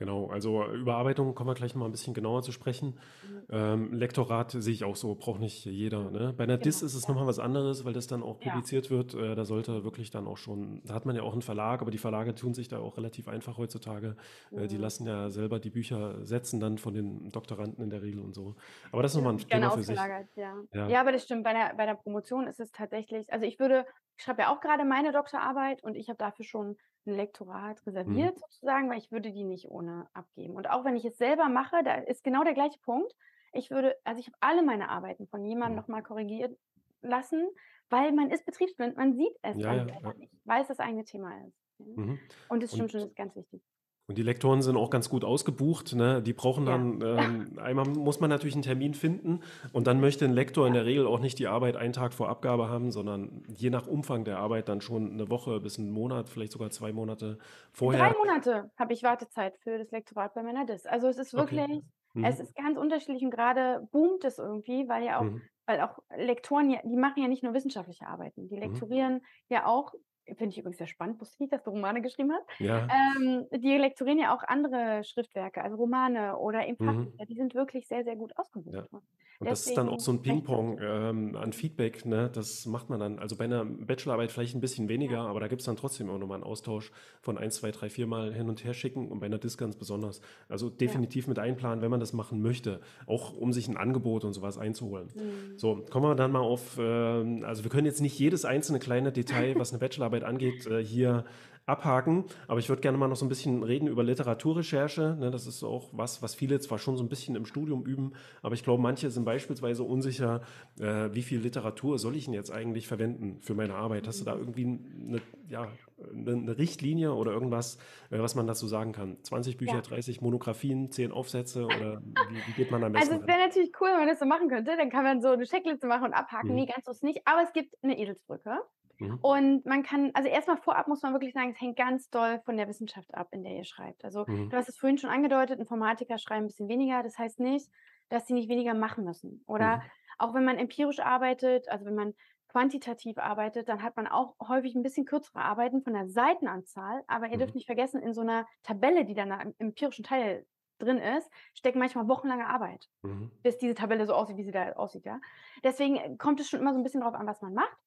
Genau, also Überarbeitung kommen wir gleich mal ein bisschen genauer zu sprechen. Mhm. Ähm, Lektorat sehe ich auch so, braucht nicht jeder. Ne? Bei einer Genau, Diss ist es ja. nochmal was anderes, weil das dann auch Ja. publiziert wird. Äh, da sollte wirklich dann auch schon, da hat man ja auch einen Verlag, aber die Verlage tun sich da auch relativ einfach heutzutage. Äh, die Mhm. lassen ja selber die Bücher setzen dann von den Doktoranden in der Regel und so. Aber das ist nochmal ein Thema für sich. ja. Ja. Ja, aber das stimmt. Bei der bei der Promotion ist es tatsächlich also, ich würde ich schreibe ja auch gerade meine Doktorarbeit und ich habe dafür schon ein Lektorat Mhm. reserviert sozusagen, weil ich würde die nicht ohne abgeben. Und auch wenn ich es selber mache, da ist genau der gleiche Punkt. Ich würde also, ich habe alle meine Arbeiten von jemandem Mhm. noch mal korrigieren lassen, weil man ist betriebsblind, man sieht es Ja, ja, ja. nicht, weil es das eigene Thema ist. Mhm. Und das stimmt schon, Und das ist ganz wichtig. Und die Lektoren sind auch ganz gut ausgebucht. Ne? Die brauchen Ja. dann, ähm, einmal muss man natürlich einen Termin finden und dann möchte ein Lektor in Ja. der Regel auch nicht die Arbeit einen Tag vor Abgabe haben, sondern je nach Umfang der Arbeit dann schon eine Woche bis einen Monat, vielleicht sogar zwei Monate 3 vorher. Monate habe ich Wartezeit für das Lektorat bei meiner Diss. Also, es ist Okay. wirklich Mhm. es ist ganz unterschiedlich und grade boomt es irgendwie, weil ja auch Mhm. weil auch Lektoren ja die machen ja nicht nur wissenschaftliche Arbeiten. Die Mhm. lektorieren ja auch finde ich übrigens sehr spannend, wusste ich nicht, dass du Romane geschrieben hast. Ja. Ähm, die lektorieren ja auch andere Schriftwerke, also Romane oder eben Mhm. Die sind wirklich sehr, sehr gut Ja. ausgebucht. Und Und das ist dann auch deswegen so ein. Ping-Pong ähm, an Feedback, ne? Das macht man dann, also bei einer Bachelorarbeit vielleicht ein bisschen weniger, Ja. aber da gibt es dann trotzdem auch nochmal einen Austausch von ein, zwei, drei, vier Mal hin und her schicken und bei einer Dis ganz besonders. Also Ja. definitiv mit einplanen, wenn man das machen möchte, auch um sich ein Angebot und sowas einzuholen. Mhm. So, kommen wir dann mal auf, ähm, also wir können jetzt nicht jedes einzelne kleine Detail, was eine Bachelorarbeit angeht, äh, hier abhaken, aber ich würde gerne mal noch so ein bisschen reden über Literaturrecherche. Ne, das ist auch was, was viele zwar schon so ein bisschen im Studium üben, aber ich glaube, manche sind beispielsweise unsicher, äh, wie viel Literatur soll ich denn jetzt eigentlich verwenden für meine Arbeit? Hast du da irgendwie eine, ja, eine, eine Richtlinie oder irgendwas, äh, was man dazu sagen kann? 20 Bücher, Ja. 30 Monographien, 10 Aufsätze oder wie, wie geht man am Also, es wäre natürlich cool, wenn man das so machen könnte. Dann kann man so 'ne Checkliste machen und abhaken. Ne, Mhm. ganz so ist nicht, aber es gibt 'ne Eselsbrücke. Mhm. Und man kann also, erst mal vorab muss man wirklich sagen, es hängt ganz doll von der Wissenschaft ab, in der ihr schreibt. Also, Mhm. du hast es vorhin schon angedeutet, Informatiker schreiben 'n bisschen weniger. Das heißt nicht, dass sie nicht weniger machen müssen. Oder Mhm. auch wenn man empirisch arbeitet, also, wenn man quantitativ arbeitet, dann hat man auch häufig 'n bisschen kürzere Arbeiten von der Seitenanzahl. Aber ihr dürft Mhm. nicht vergessen, in so 'ner Tabelle, die dann da im empirischen Teil drin ist, steckt manchmal wochenlange Arbeit, Mhm. bis diese Tabelle so aussieht, wie sie da aussieht, ja. Deswegen, äh, kommt es schon immer so 'n bisschen drauf an, was man macht.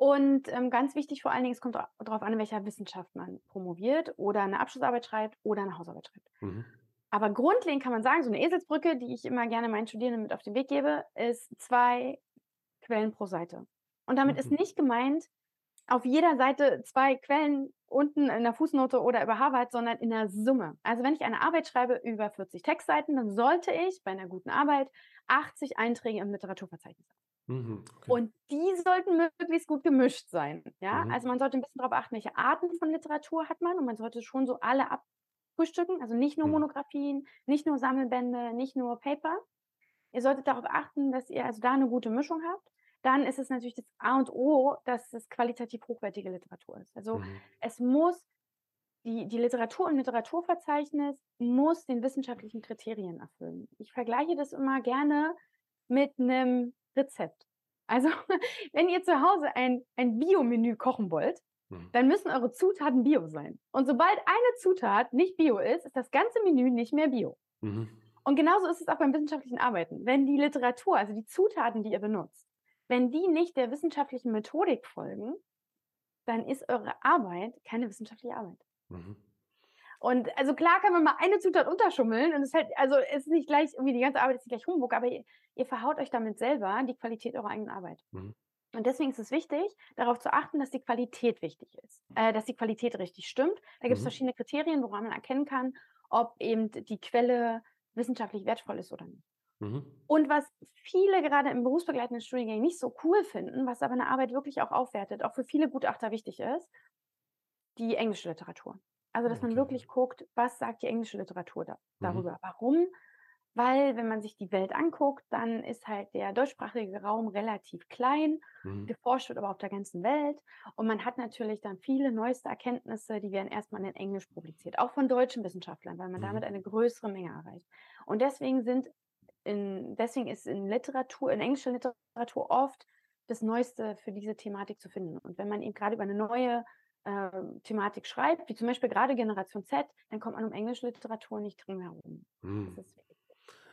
Und, ähm, ganz wichtig vor allen Dingen, es kommt dra drauf an, in welcher Wissenschaft man promoviert oder 'ne Abschlussarbeit schreibt oder 'ne Hausarbeit schreibt. Mhm. Aber grundlegend kann man sagen, so 'ne Eselsbrücke, die ich immer gerne meinen Studierenden mit auf den Weg gebe, ist 2 Quellen pro Seite. Und damit ist Mhm. nicht gemeint, auf jeder Seite 2 Quellen unten in der Fußnote oder über Harvard, sondern in der Summe. Also, wenn ich eine Arbeit schreibe über 40 Textseiten, dann sollte ich bei 'ner guten Arbeit 80 Einträge im Literaturverzeichnis haben. Mhm. Okay. Und die sollten möglichst gut gemischt sein, ja? Mhm. Also, man sollte 'n bisschen drauf achten, welche Arten von Literatur hat man und man sollte schon so alle abfrühstücken, also, nicht nur Mhm. Monographien, nicht nur Sammelbände, nicht nur Paper. Ihr solltet darauf achten, dass ihr also da 'ne gute Mischung habt. Dann ist es natürlich das A und O, dass es qualitativ hochwertige Literatur ist. Also, Mhm. es muss die die Literatur im Literaturverzeichnis muss den wissenschaftlichen Kriterien erfüllen. Ich vergleiche das immer gerne mit 'nem Rezept. Also, wenn ihr zu Hause ein ein Biomenü kochen wollt, Mhm. dann müssen eure Zutaten Bio sein. Und sobald eine Zutat nicht Bio ist, ist das ganze Menü nicht mehr Bio. Mhm. Und genauso ist es auch beim wissenschaftlichen Arbeiten. Wenn die Literatur, also die Zutaten, die ihr benutzt, wenn die nicht der wissenschaftlichen Methodik folgen, dann ist eure Arbeit keine wissenschaftliche Arbeit. Mhm. Und also, klar kann man mal eine Zutat unterschummeln und es halt also, ist nicht gleich irgendwie die ganze Arbeit ist nicht gleich Humbug, aber ihr ihr verhaut euch damit selber die Qualität eurer eigenen Arbeit. Mhm. Und deswegen ist es wichtig, darauf zu achten, dass die Qualität wichtig ist, äh, dass die Qualität richtig stimmt. Da gibt's Mhm. verschiedene Kriterien, woran man erkennen kann, ob eben die Quelle wissenschaftlich wertvoll ist oder nicht. Mhm. Und was viele gerade im berufsbegleitenden Studiengang nicht so cool finden, was aber 'ne Arbeit wirklich auch aufwertet, auch für viele Gutachter wichtig ist die englische Literatur. Also, dass man Okay. wirklich guckt, was sagt die englische Literatur da Mhm. darüber? Warum? Weil, wenn man sich die Welt anguckt, dann ist halt der deutschsprachige Raum relativ klein. Mhm. Geforscht wird aber auf der ganzen Welt. Und man hat natürlich dann viele neueste Erkenntnisse, die werden erst mal in Englisch publiziert, auch von deutschen Wissenschaftlern, weil man damit Mhm. eine größere Menge erreicht. Und deswegen sind in deswegen ist in Literatur in englischer Literatur oft das Neueste für diese Thematik zu finden. Und wenn man eben grade über 'ne neue, äh, Thematik schreibt, wie zum Beispiel gerade Generation Z, dann kommt man um englische Literatur nicht drum herum. Wichtig.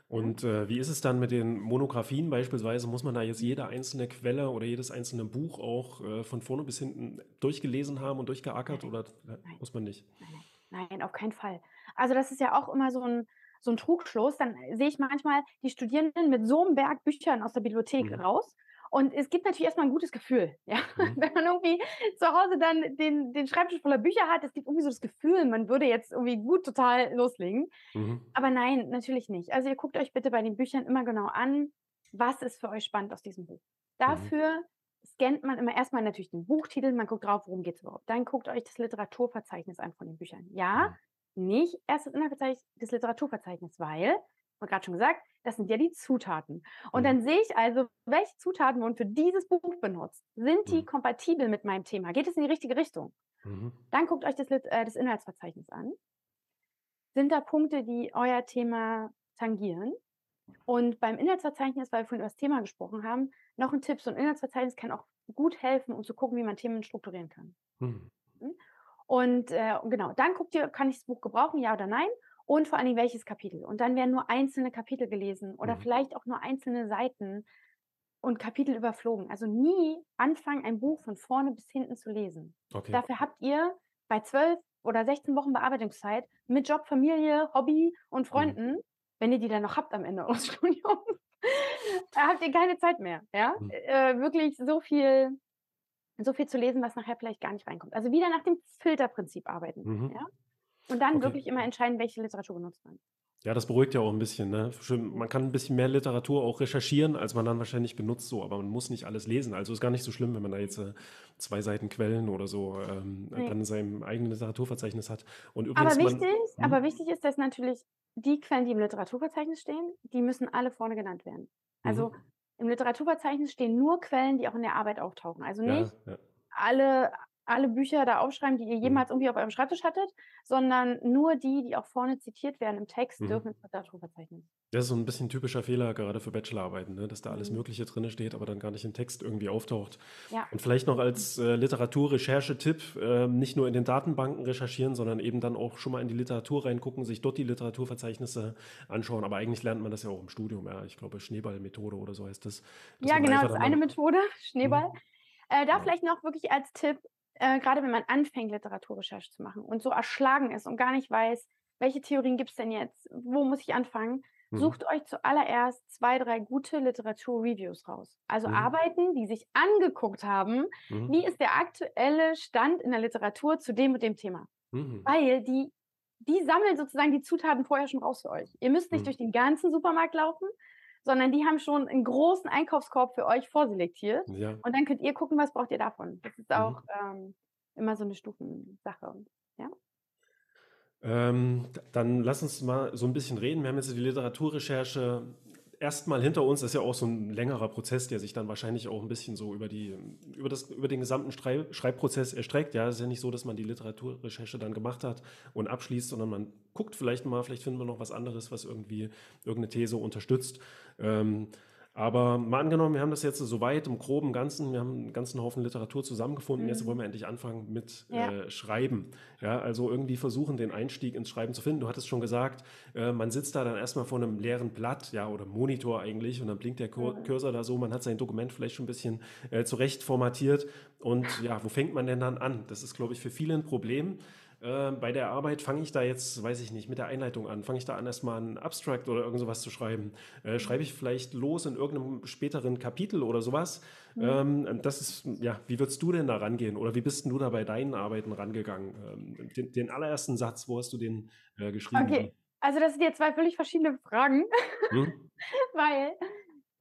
Und äh, wie ist es dann mit den Monographien beispielsweise? Muss man da jetzt jede einzelne Quelle oder jedes einzelne Buch auch äh, von vorne bis hinten durchgelesen haben und durchgeackert Nein, oder äh, nein, muss man nicht? nein, nein, nein, auf keinen Fall. Also das ist ja auch immer so ein, so ein Trugschluss. Dann sehe ich manchmal die Studierenden mit so einem Berg Büchern aus der Bibliothek Mhm. raus. Und es gibt natürlich erstmal ein gutes Gefühl, ja. Mhm. Wenn man irgendwie zu Hause dann den, den Schreibtisch voller Bücher hat, es gibt irgendwie so das Gefühl, man würde jetzt irgendwie gut total loslegen. Mhm. Aber nein, natürlich nicht. Also ihr guckt euch bitte bei den Büchern immer genau an, was ist für euch spannend aus diesem Buch. Mhm. Dafür scannt man immer erstmal natürlich den Buchtitel, man guckt drauf, worum geht es überhaupt. Dann guckt euch das Literaturverzeichnis an von den Büchern. Ja, Mhm. nicht erst das Literaturverzeichnis, weil, gerade schon gesagt, das sind ja die Zutaten. Und Mhm. dann sehe ich also, welche Zutaten wurden für dieses Buch benutzt. Sind die Mhm. kompatibel mit meinem Thema? Geht es in die richtige Richtung? Mhm. Dann guckt euch das, äh, das Inhaltsverzeichnis an. Sind da Punkte, die euer Thema tangieren? Und beim Inhaltsverzeichnis, weil wir vorhin über das Thema gesprochen haben, noch ein Tipp: So ein Inhaltsverzeichnis kann auch gut helfen, um zu gucken, wie man Themen strukturieren kann. Mhm. Und äh, genau, dann guckt ihr, kann ich das Buch gebrauchen, ja oder nein? Und vor Dingen welches Kapitel. Und dann werden nur einzelne Kapitel gelesen oder Mhm. vielleicht auch nur einzelne Seiten und Kapitel überflogen. Also nie anfangen, ein Buch von vorne bis hinten zu lesen. Okay. Dafür habt ihr bei 12 oder 16 Wochen Bearbeitungszeit mit Job, Familie, Hobby und Mhm. Freunden, wenn ihr die dann noch habt am Ende eures Studiums, habt ihr keine Zeit mehr. Ja? Mhm. Äh, wirklich so viel, so viel zu lesen, was nachher vielleicht gar nicht reinkommt. Also wieder nach dem Filterprinzip arbeiten. Mhm. Ja? Und dann Okay. wirklich immer entscheiden, welche Literatur benutzt man. Ja, das beruhigt ja auch ein bisschen. Ne? Man kann ein bisschen mehr Literatur auch recherchieren, als man dann wahrscheinlich benutzt, so, aber man muss nicht alles lesen. Also ist gar nicht so schlimm, wenn man da jetzt äh, zwei Seiten Quellen oder so ähm, Nee. dann in seinem eigenen Literaturverzeichnis hat. Und Aber übrigens, man, wichtig, Hm? aber wichtig ist, dass natürlich die Quellen, die im Literaturverzeichnis stehen, die müssen alle vorne genannt werden. Also Mhm. im Literaturverzeichnis stehen nur Quellen, die auch in der Arbeit auftauchen. Also ja, nicht ja. alle, alle Bücher da aufschreiben, die ihr Mhm. jemals irgendwie auf eurem Schreibtisch hattet, sondern nur die, die auch vorne zitiert werden im Text, Mhm. dürfen ins Literaturverzeichnis. Das ist so ein bisschen typischer Fehler, gerade für Bachelorarbeiten, ne? dass da alles Mhm. Mögliche drin steht, aber dann gar nicht im Text irgendwie auftaucht. Ja, Und vielleicht noch als äh, Literaturrecherche-Tipp, äh, nicht nur in den Datenbanken recherchieren, sondern eben dann auch schon mal in die Literatur reingucken, sich dort die Literaturverzeichnisse anschauen. Aber eigentlich lernt man das ja auch im Studium. Ja, ich glaube, Schneeballmethode oder so heißt das. ja genau, das ist eine Methode, Schneeball. Mhm. Äh, da Ja. vielleicht noch wirklich als Tipp, äh, gerade wenn man anfängt, Literaturrecherche zu machen und so erschlagen ist und gar nicht weiß, welche Theorien gibt es denn jetzt, wo muss ich anfangen, Mhm. sucht euch zuallererst zwei, drei gute Literatur-Reviews raus. Also Mhm. Arbeiten, die sich angeguckt haben, Mhm. wie ist der aktuelle Stand in der Literatur zu dem und dem Thema. Mhm. Weil die, die sammeln sozusagen die Zutaten vorher schon raus für euch. Ihr müsst nicht Mhm. durch den ganzen Supermarkt laufen, sondern die haben schon einen großen Einkaufskorb für euch vorselektiert. Ja. Und dann könnt ihr gucken, was braucht ihr davon. Das ist Mhm. auch ähm, immer so eine Stufensache. Ja? Ähm, dann lass uns mal so ein bisschen reden. Wir haben jetzt die Literaturrecherche erstmal hinter uns. Das ist ja auch so ein längerer Prozess, der sich dann wahrscheinlich auch ein bisschen so über, die, über, das, über den gesamten Schrei- Schreibprozess erstreckt. Ja, es ist ja nicht so, dass man die Literaturrecherche dann gemacht hat und abschließt, sondern man guckt vielleicht mal, vielleicht finden wir noch was anderes, was irgendwie irgendeine These unterstützt. Ähm, aber mal angenommen, wir haben das jetzt so weit im groben Ganzen, wir haben einen ganzen Haufen Literatur zusammengefunden, jetzt Mhm. wollen wir endlich anfangen mit Ja. äh, Schreiben. Ja, also irgendwie versuchen, den Einstieg ins Schreiben zu finden. Du hattest schon gesagt, äh, man sitzt da dann erstmal vor einem leeren Blatt, ja, oder Monitor eigentlich, und dann blinkt der Kur Mhm. Cursor da so, man hat sein Dokument vielleicht schon ein bisschen äh, zurecht formatiert. Und ja, wo fängt man denn dann an? Das ist, glaube ich, für viele ein Problem. Äh, bei der Arbeit fange ich da jetzt, weiß ich nicht, mit der Einleitung an. Fange ich da an, erstmal ein Abstract oder irgend sowas zu schreiben? Äh, schreibe ich vielleicht los in irgendeinem späteren Kapitel oder sowas? Mhm. Ähm, das ist, ja, wie würdest du denn da rangehen? Oder wie bist du da bei deinen Arbeiten rangegangen? Ähm, den, den allerersten Satz, wo hast du den äh, geschrieben? Okay, also das sind jetzt zwei völlig verschiedene Fragen, Hm? weil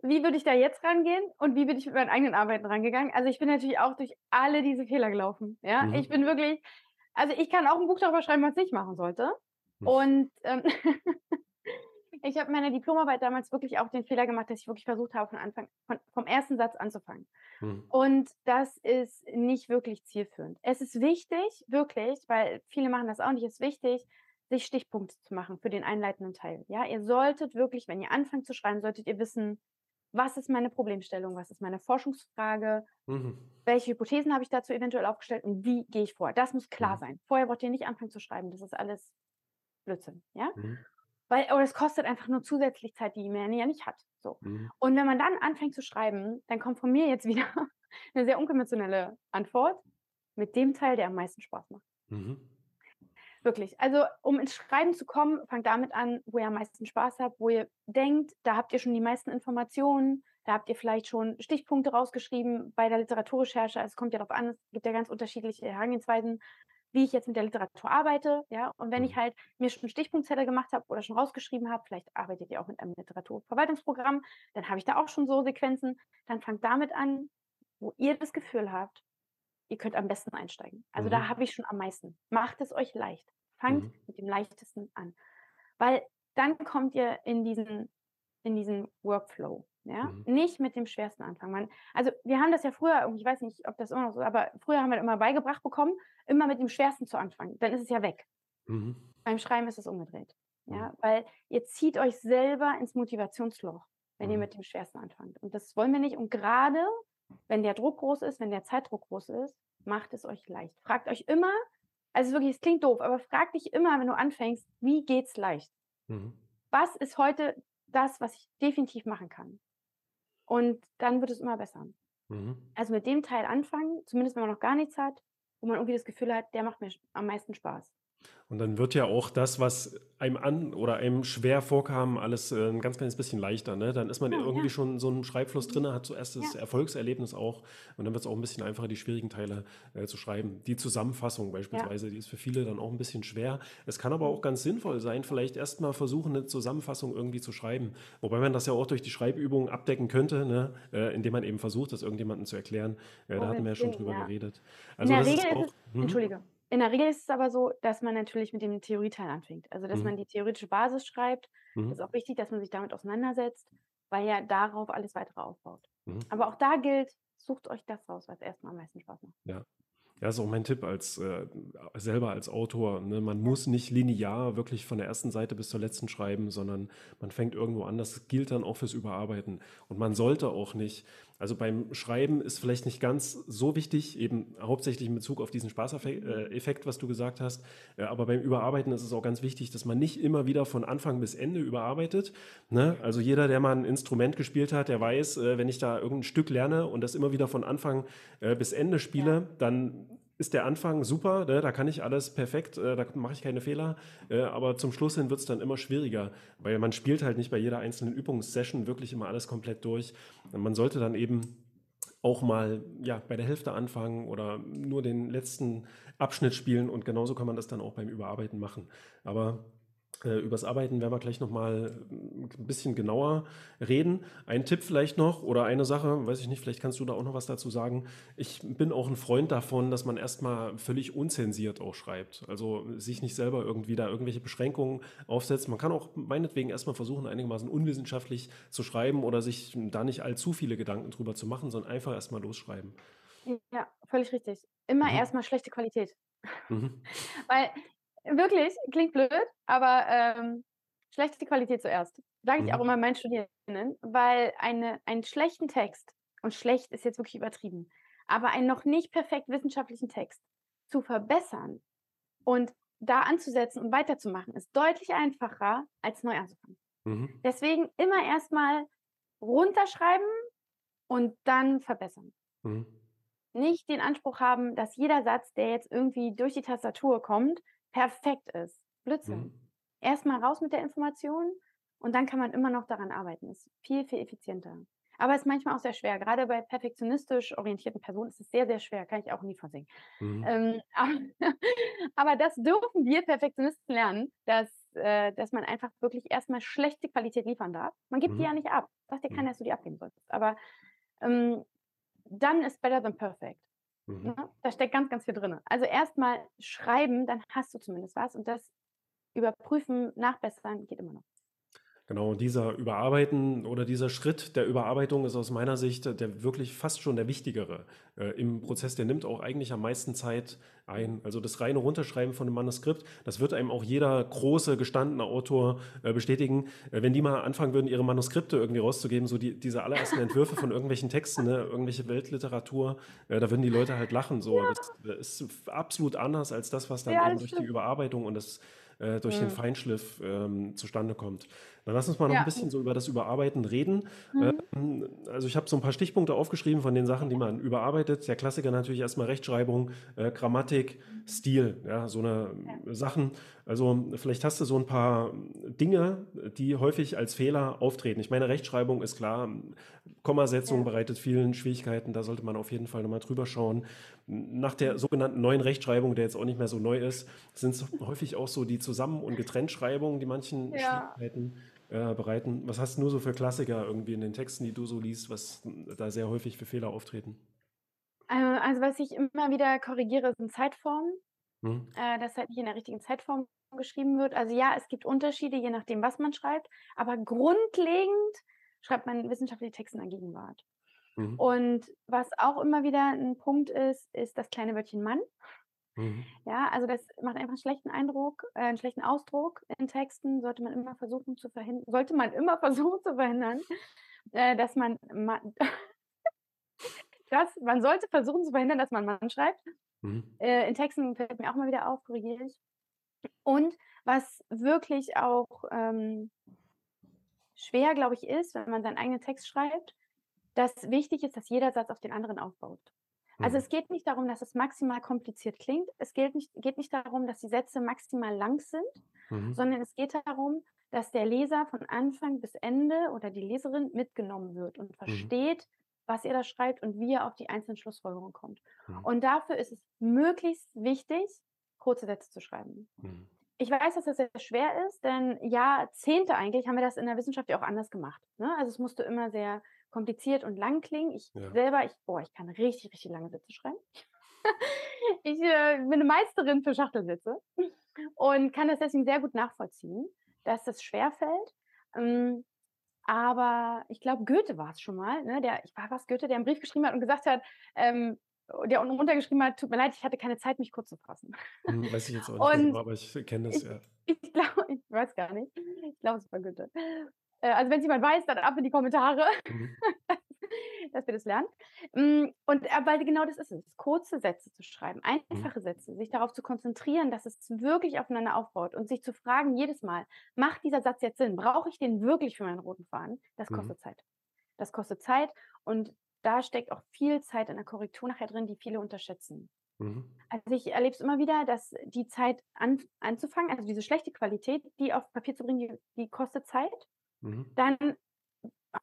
wie würde ich da jetzt rangehen und wie bin ich mit meinen eigenen Arbeiten rangegangen? Also ich bin natürlich auch durch alle diese Fehler gelaufen. Ja, Mhm. ich bin wirklich, also ich kann auch ein Buch darüber schreiben, was ich machen sollte. Hm. Und ähm, ich habe in meiner Diplomarbeit damals wirklich auch den Fehler gemacht, dass ich wirklich versucht habe, von Anfang, von, vom ersten Satz anzufangen. Hm. Und das ist nicht wirklich zielführend. Es ist wichtig, wirklich, weil viele machen das auch nicht, es ist wichtig, sich Stichpunkte zu machen für den einleitenden Teil. Ja, ihr solltet wirklich, wenn ihr anfangt zu schreiben, solltet ihr wissen, was ist meine Problemstellung, was ist meine Forschungsfrage, Mhm. welche Hypothesen habe ich dazu eventuell aufgestellt und wie gehe ich vor. Das muss klar Mhm. sein. Vorher braucht ihr nicht anfangen zu schreiben. Das ist alles Blödsinn, ja? Mhm. Weil, oder es kostet einfach nur zusätzlich Zeit, die man ja nicht hat. So. Mhm. Und wenn man dann anfängt zu schreiben, dann kommt von mir jetzt wieder eine sehr unkonventionelle Antwort mit dem Teil, der am meisten Spaß macht. Wirklich. Also, um ins Schreiben zu kommen, fangt damit an, wo ihr am meisten Spaß habt, wo ihr denkt, da habt ihr schon die meisten Informationen, da habt ihr vielleicht schon Stichpunkte rausgeschrieben bei der Literaturrecherche. Also, es kommt ja darauf an, es gibt ja ganz unterschiedliche Herangehensweisen, wie ich jetzt mit der Literatur arbeite, ja? Und wenn ich Mhm. halt mir schon Stichpunktzettel gemacht habe oder schon rausgeschrieben habe, vielleicht arbeitet ihr auch mit einem Literaturverwaltungsprogramm, dann habe ich da auch schon so Sequenzen. Dann fangt damit an, wo ihr das Gefühl habt, ihr könnt am besten einsteigen. Also, da Mhm. habe ich schon am meisten. Macht es euch leicht. Fangt Mhm. mit dem Leichtesten an. Weil dann kommt ihr in diesen in diesen Workflow, ja? Mhm. Nicht mit dem Schwersten anfangen. Man also, wir haben das ja früher ich weiß nicht, ob das immer noch so aber früher haben wir immer beigebracht bekommen, immer mit dem Schwersten zu anfangen. Dann ist es ja weg. Mhm. Beim Schreiben ist es umgedreht, Mhm. ja? Weil ihr zieht euch selber ins Motivationsloch, wenn ihr Mhm. mit dem Schwersten anfangt. Und das wollen wir nicht. Und grade, wenn der Druck groß ist, wenn der Zeitdruck groß ist, macht es euch leicht. Fragt euch immer also wirklich, es klingt doof, aber frag dich immer, wenn du anfängst: „Wie geht's leicht?“ Mhm. Was ist heute das, was ich definitiv machen kann? Und dann wird es immer besser. Mhm. Also, mit dem Teil anfangen, zumindest wenn man noch gar nichts hat, wo man irgendwie das Gefühl hat, der macht mir am meisten Spaß. Und dann wird ja auch das, was einem an oder einem schwer vorkam, alles, äh, 'n ganz kleines bisschen leichter, ne? Dann ist man Ja, irgendwie ja. schon in so 'nem Schreibfluss drinne, hat zuerst das Ja. Erfolgserlebnis auch und dann wird's auch 'n bisschen einfacher, die schwierigen Teile, äh, zu schreiben. Die Zusammenfassung beispielsweise, die ist für viele dann auch 'n bisschen schwer. Es kann aber auch ganz sinnvoll sein, vielleicht erst mal versuchen, 'ne Zusammenfassung irgendwie zu schreiben. Wobei man das ja auch durch die Schreibübungen abdecken könnte, ne, äh, indem man eben versucht, das irgendjemandem zu erklären. Äh, da hatten wir ja schon drüber geredet. In Also, der das ist Regel ist auch es mhm. entschuldige. In der Regel ist es aber so, dass man natürlich mit dem Theorieteil anfängt. Also, dass man Mhm. die theoretische Basis schreibt. Mhm. Ist auch wichtig, dass man sich damit auseinandersetzt, weil ja darauf alles Weitere aufbaut. Mhm. Aber auch da gilt, sucht euch das raus, was erst mal am meisten Spaß macht. Ja. Ja, ist auch mein Tipp als äh, selber als Autor, ne? Man muss nicht linear wirklich von der ersten Seite bis zur letzten schreiben, sondern man fängt irgendwo an. Das gilt dann auch fürs Überarbeiten. Und man sollte auch nicht also, beim Schreiben ist vielleicht nicht ganz so wichtig, eben hauptsächlich in Bezug auf diesen Spaßaffe Mhm. äh, was du gesagt hast. Äh, aber beim Überarbeiten ist es auch ganz wichtig, dass man nicht immer wieder von Anfang bis Ende überarbeitet, ne? Also, jeder, der mal 'n Instrument gespielt hat, der weiß, äh, wenn ich da irgend 'n Stück lerne und das immer wieder von Anfang, bis Ende Ja. spiele, dann ist der Anfang super, ne? Da kann ich alles perfekt, äh, da mache ich keine Fehler. Äh, aber zum Schluss hin wird's dann immer schwieriger, weil man spielt halt nicht bei jeder einzelnen Übungssession wirklich immer alles komplett durch. Man sollte dann eben auch mal, ja, bei der Hälfte anfangen oder nur den letzten Abschnitt spielen und genauso kann man das dann auch beim Überarbeiten machen. Aber, äh, übers Arbeiten werden wir gleich noch mal 'n bisschen genauer reden. Ein Tipp vielleicht noch oder eine Sache, weiß ich nicht, vielleicht kannst du da auch noch was dazu sagen. Ich bin auch 'n Freund davon, dass man erst mal völlig unzensiert auch schreibt. Also, sich nicht selber irgendwie da irgendwelche Beschränkungen aufsetzt. Man kann auch meinetwegen erst mal versuchen, einigermaßen unwissenschaftlich zu schreiben oder sich da nicht allzu viele Gedanken drüber zu machen, sondern einfach erst mal losschreiben. Ja, völlig richtig. Immer Mhm. erst mal schlechte Qualität. Mhm. Weil wirklich, klingt blöd, aber, ähm, schlechte Qualität zuerst. Sage ich auch Mhm. immer meinen Studierenden, weil eine einen schlechten Text und schlecht ist jetzt wirklich übertrieben, aber einen noch nicht perfekt wissenschaftlichen Text zu verbessern und da anzusetzen und weiterzumachen, ist deutlich einfacher, als neu anzufangen. Mhm. Deswegen immer erst mal runterschreiben und dann verbessern. Mhm. Nicht den Anspruch haben, dass jeder Satz, der jetzt irgendwie durch die Tastatur kommt, perfekt ist. Blödsinn. Mhm. Erst mal raus mit der Information und dann kann man immer noch daran arbeiten. Ist viel, viel effizienter. Aber ist manchmal auch sehr schwer. Grade bei perfektionistisch orientierten Personen ist es sehr, sehr schwer, kann ich auch 'n Lied von singen. Mhm. Ähm, aber aber das dürfen wir Perfektionisten lernen, dass äh, dass man einfach wirklich erst mal schlechte Qualität liefern darf. Man gibt die ja Mhm. nicht ab. Sagt dir Mhm. keiner, dass du die abgeben solltest. Aber, ähm, dann ist better than perfect, Mhm. ne? Da steckt ganz, ganz viel drinne. Also, erst mal schreiben, dann hast du zumindest was und das überprüfen, nachbessern geht immer noch. Genau, dieser Überarbeiten oder dieser Schritt der Überarbeitung ist aus meiner Sicht der wirklich fast schon der wichtigere äh, im Prozess. Der nimmt auch eigentlich am meisten Zeit ein. Also das reine Runterschreiben von einem Manuskript, das wird einem auch jeder große, gestandene Autor äh, bestätigen. Äh, wenn die mal anfangen würden, ihre Manuskripte irgendwie rauszugeben, so die, diese allerersten Entwürfe von irgendwelchen Texten, ne, irgendwelche Weltliteratur, äh, da würden die Leute halt lachen. So. Ja. Das, das, ist absolut anders als das, was dann ja, eben durch stimmt. die Überarbeitung und das äh, durch mhm. den Feinschliff ähm, zustande kommt. Dann lass uns mal noch ja. ein bisschen so über das Überarbeiten reden. Mhm. Ähm, also ich habe so ein paar Stichpunkte aufgeschrieben von den Sachen, die man überarbeitet. Der Klassiker natürlich erstmal Rechtschreibung, äh, Grammatik, Stil, ja, so eine ja. Sachen. Also vielleicht hast du so ein paar Dinge, die häufig als Fehler auftreten. Ich meine, Rechtschreibung ist klar, Kommasetzung ja. bereitet vielen Schwierigkeiten, da sollte man auf jeden Fall nochmal drüber schauen. Nach der sogenannten neuen Rechtschreibung, der jetzt auch nicht mehr so neu ist, sind es häufig auch so die Zusammen- und Getrenntschreibungen, die manchen ja. Schwierigkeiten äh, bereiten. Was hast du nur so für Klassiker irgendwie in den Texten, die du so liest, was da sehr häufig für Fehler auftreten? Äh, also was ich immer wieder korrigiere, sind Zeitformen. Hm. Äh, dass halt nicht in der richtigen Zeitform geschrieben wird. Also ja, es gibt Unterschiede, je nachdem, was man schreibt, aber grundlegend schreibt man wissenschaftliche Texte in der Gegenwart. Mhm. Und was auch immer wieder ein Punkt ist, ist das kleine Wörtchen Mann. Mhm. Ja, also das macht einfach einen schlechten Eindruck, äh, einen schlechten Ausdruck in Texten. Sollte man immer versuchen zu verhindern, sollte man immer versuchen zu verhindern, äh, dass man, man das, man sollte versuchen zu verhindern, dass man Mann schreibt. Mhm. Äh, in Texten fällt mir auch mal wieder auf, korrigiere ich. Und was wirklich auch ähm, schwer, glaube ich, ist, wenn man seinen eigenen Text schreibt, dass wichtig ist, dass jeder Satz auf den anderen aufbaut. Also mhm. es geht nicht darum, dass es maximal kompliziert klingt. Es geht nicht, geht nicht darum, dass die Sätze maximal lang sind, mhm. sondern es geht darum, dass der Leser von Anfang bis Ende oder die Leserin mitgenommen wird und mhm. versteht, mhm was ihr da schreibt und wie ihr auf die einzelnen Schlussfolgerungen kommt. Mhm. Und dafür ist es möglichst wichtig, kurze Sätze zu schreiben. Mhm. Ich weiß, dass das sehr schwer ist, denn Jahrzehnte eigentlich haben wir das in der Wissenschaft ja auch anders gemacht. Ne? Also es musste immer sehr kompliziert und lang klingen. Ich ja. selber, ich, boah, ich kann richtig, richtig lange Sätze schreiben. ich äh, bin eine Meisterin für Schachtelsätze und kann das deswegen sehr gut nachvollziehen, dass das schwer fällt. Ähm, aber ich glaube, Goethe war es schon mal, ne? der, ich war was Goethe, der einen Brief geschrieben hat und gesagt hat, ähm, der unten runtergeschrieben hat, tut mir leid, ich hatte keine Zeit, mich kurz zu fassen. Hm, weiß ich jetzt auch nicht, genau, aber ich kenne das ich, ja. Ich glaube, ich weiß gar nicht. Ich glaube, es war Goethe. Äh, also wenn es jemand weiß, dann ab in die Kommentare, mhm. dass wir das lernen. Mm, und äh, weil genau das ist es, kurze Sätze zu schreiben, mhm. einfache mhm. Sätze, sich darauf zu konzentrieren, dass es wirklich aufeinander aufbaut und sich zu fragen jedes Mal, macht dieser Satz jetzt Sinn? Brauche ich den wirklich für meinen roten Faden? Das mhm. kostet mhm. Zeit. Das kostet Zeit und da steckt auch viel Zeit in der Korrektur nachher drin, die viele unterschätzen. Mhm. Also ich erlebe es immer wieder, dass die Zeit an, anzufangen, also diese schlechte Qualität, die auf Papier zu bringen, die, die kostet Zeit. Mhm. Dann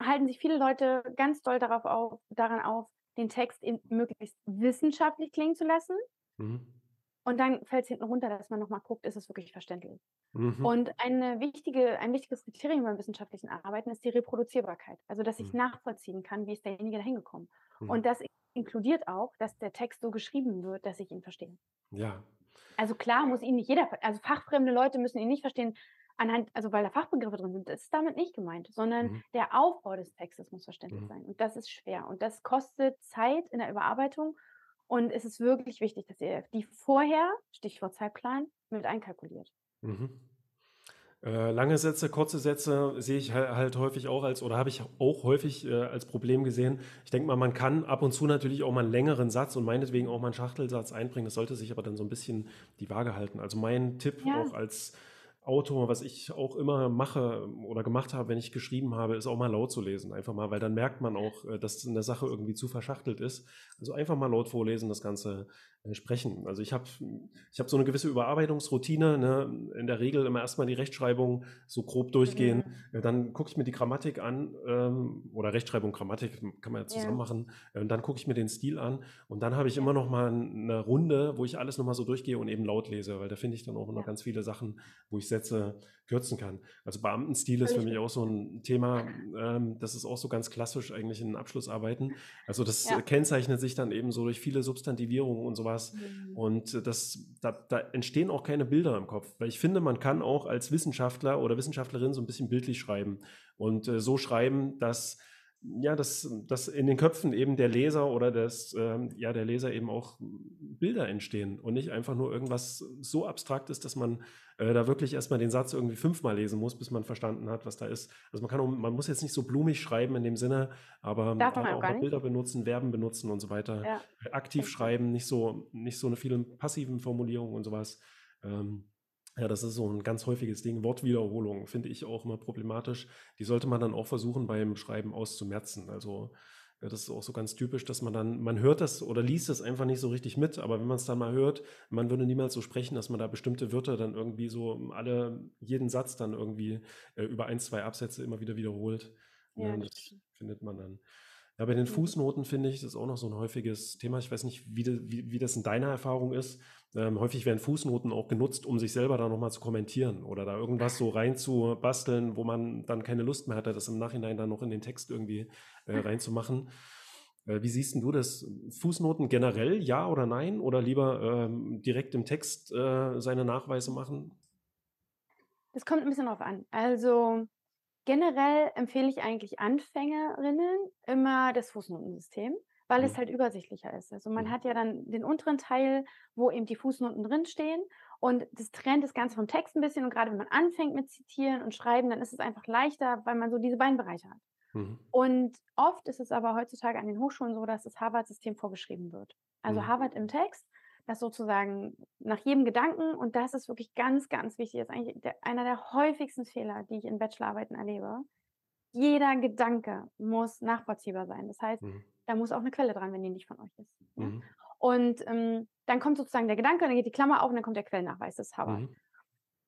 halten sich viele Leute ganz doll darauf auf, daran auf, den Text möglichst wissenschaftlich klingen zu lassen. Mhm. Und dann fällt es hinten runter, dass man nochmal guckt, ist es wirklich verständlich. Mhm. Und eine wichtige, ein wichtiges Kriterium beim wissenschaftlichen Arbeiten ist die Reproduzierbarkeit. Also, dass ich mhm. nachvollziehen kann, wie ist derjenige da hingekommen. Mhm. Und das inkludiert auch, dass der Text so geschrieben wird, dass ich ihn verstehe. Ja. Also klar muss ihn nicht jeder, also fachfremde Leute müssen ihn nicht verstehen, anhand, also weil da Fachbegriffe drin sind, ist damit nicht gemeint, sondern mhm. der Aufbau des Textes muss verständlich mhm. sein. Und das ist schwer. Und das kostet Zeit in der Überarbeitung. Und es ist wirklich wichtig, dass ihr die vorher, Stichwort Zeitplan, mit einkalkuliert. Mhm. Äh, lange Sätze, kurze Sätze sehe ich halt, häufig auch als, oder habe ich auch häufig äh, als Problem gesehen. Ich denke mal, man kann ab und zu natürlich auch mal einen längeren Satz und meinetwegen auch mal einen Schachtelsatz einbringen. Das sollte sich aber dann so ein bisschen die Waage halten. Also mein Tipp ja. auch als Autor, was ich auch immer mache oder gemacht habe, wenn ich geschrieben habe, ist auch mal laut zu lesen. Einfach mal, weil dann merkt man auch, äh, dass eine Sache irgendwie zu verschachtelt ist. Also einfach mal laut vorlesen, das Ganze äh, sprechen. Also ich habe ich hab so eine gewisse Überarbeitungsroutine. Ne? In der Regel immer erstmal die Rechtschreibung so grob durchgehen. Mhm. Dann gucke ich mir die Grammatik an ähm, oder Rechtschreibung, Grammatik kann man ja zusammen ja. machen. Und dann gucke ich mir den Stil an und dann habe ich immer noch mal eine Runde, wo ich alles noch mal so durchgehe und eben laut lese, weil da finde ich dann auch noch ja. ganz viele Sachen, wo ich Sätze kürzen kann. Also Beamtenstil ist für mich auch so ein Thema, ähm, das ist auch so ganz klassisch eigentlich in Abschlussarbeiten. Also das ja. kennzeichnet sich dann eben so durch viele Substantivierungen und sowas. Mhm. Und das, da, da, entstehen auch keine Bilder im Kopf. Weil ich finde, man kann auch als Wissenschaftler oder Wissenschaftlerin so ein bisschen bildlich schreiben und äh, so schreiben, dass ja, dass, dass in den Köpfen eben der Leser oder des, ähm, ja, der Leser eben auch Bilder entstehen und nicht einfach nur irgendwas so abstrakt ist, dass man äh, da wirklich erstmal den Satz irgendwie fünfmal lesen muss, bis man verstanden hat, was da ist. Also man kann auch, man muss jetzt nicht so blumig schreiben in dem Sinne, aber man auch mal Bilder benutzen, Verben benutzen und so weiter. Ja. Aktiv schreiben, nicht so, nicht so eine vielen passiven Formulierungen und sowas. Ähm, ja, das ist so ein ganz häufiges Ding. Wortwiederholung finde ich auch immer problematisch. Die sollte man dann auch versuchen beim Schreiben auszumerzen. Also ja, das ist auch so ganz typisch, dass man dann, man hört das oder liest das einfach nicht so richtig mit, aber wenn man es dann mal hört, man würde niemals so sprechen, dass man da bestimmte Wörter dann irgendwie so alle, jeden Satz dann irgendwie äh, über ein, zwei Absätze immer wieder wiederholt. Ja, ja das findet man dann. Ja, bei den mhm. Fußnoten finde ich, das ist auch noch so ein häufiges Thema. Ich weiß nicht, wie, de, wie, wie das in deiner Erfahrung ist. Ähm, häufig werden Fußnoten auch genutzt, um sich selber da nochmal zu kommentieren oder da irgendwas so reinzubasteln, wo man dann keine Lust mehr hatte, das im Nachhinein dann noch in den Text irgendwie äh, reinzumachen. Äh, wie siehst du das? Fußnoten generell, ja oder nein? Oder lieber ähm, direkt im Text äh, seine Nachweise machen? Das kommt ein bisschen drauf an. Also generell empfehle ich eigentlich Anfängerinnen immer das Fußnotensystem weil mhm. es halt übersichtlicher ist. Also man mhm. hat ja dann den unteren Teil, wo eben die Fußnoten drinstehen und das trennt das Ganze vom Text ein bisschen und gerade wenn man anfängt mit Zitieren und Schreiben, dann ist es einfach leichter, weil man so diese beiden Bereiche hat. Mhm. Und oft ist es aber heutzutage an den Hochschulen so, dass das Harvard-System vorgeschrieben wird. Also mhm. Harvard im Text, das sozusagen nach jedem Gedanken, und das ist wirklich ganz, ganz wichtig, das ist eigentlich der, einer der häufigsten Fehler, die ich in Bachelorarbeiten erlebe. Jeder Gedanke muss nachvollziehbar sein. Das heißt, mhm da muss auch eine Quelle dran, wenn die nicht von euch ist. Ja? Mhm. Und ähm, dann kommt sozusagen der Gedanke, dann geht die Klammer auf und dann kommt der Quellennachweis des Harvard. Mhm.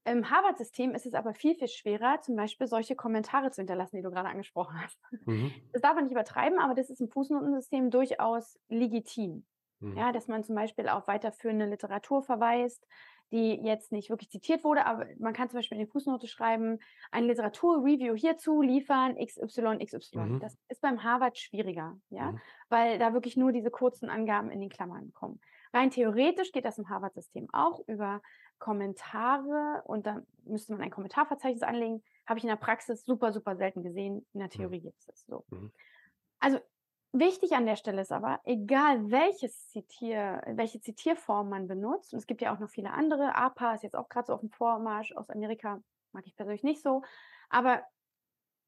Im Harvard-System ist es aber viel, viel schwerer, zum Beispiel solche Kommentare zu hinterlassen, die du gerade angesprochen hast. Mhm. Das darf man nicht übertreiben, aber das ist im Fußnotensystem durchaus legitim. Mhm. Ja, dass man zum Beispiel auf weiterführende Literatur verweist, die jetzt nicht wirklich zitiert wurde, aber man kann zum Beispiel in die Fußnote schreiben, ein Literaturreview hierzu liefern, XY, XY. Mhm. Das ist beim Harvard schwieriger, ja, mhm. weil da wirklich nur diese kurzen Angaben in den Klammern kommen. Rein theoretisch geht das im Harvard-System auch über Kommentare und da müsste man ein Kommentarverzeichnis anlegen. Habe ich in der Praxis super, super selten gesehen. In der mhm. Theorie gibt es das so. Mhm. Also Wichtig an der Stelle ist aber, egal welches Zitier, welche Zitierform man benutzt, und es gibt ja auch noch viele andere, APA ist jetzt auch gerade so auf dem Vormarsch aus Amerika, mag ich persönlich nicht so, aber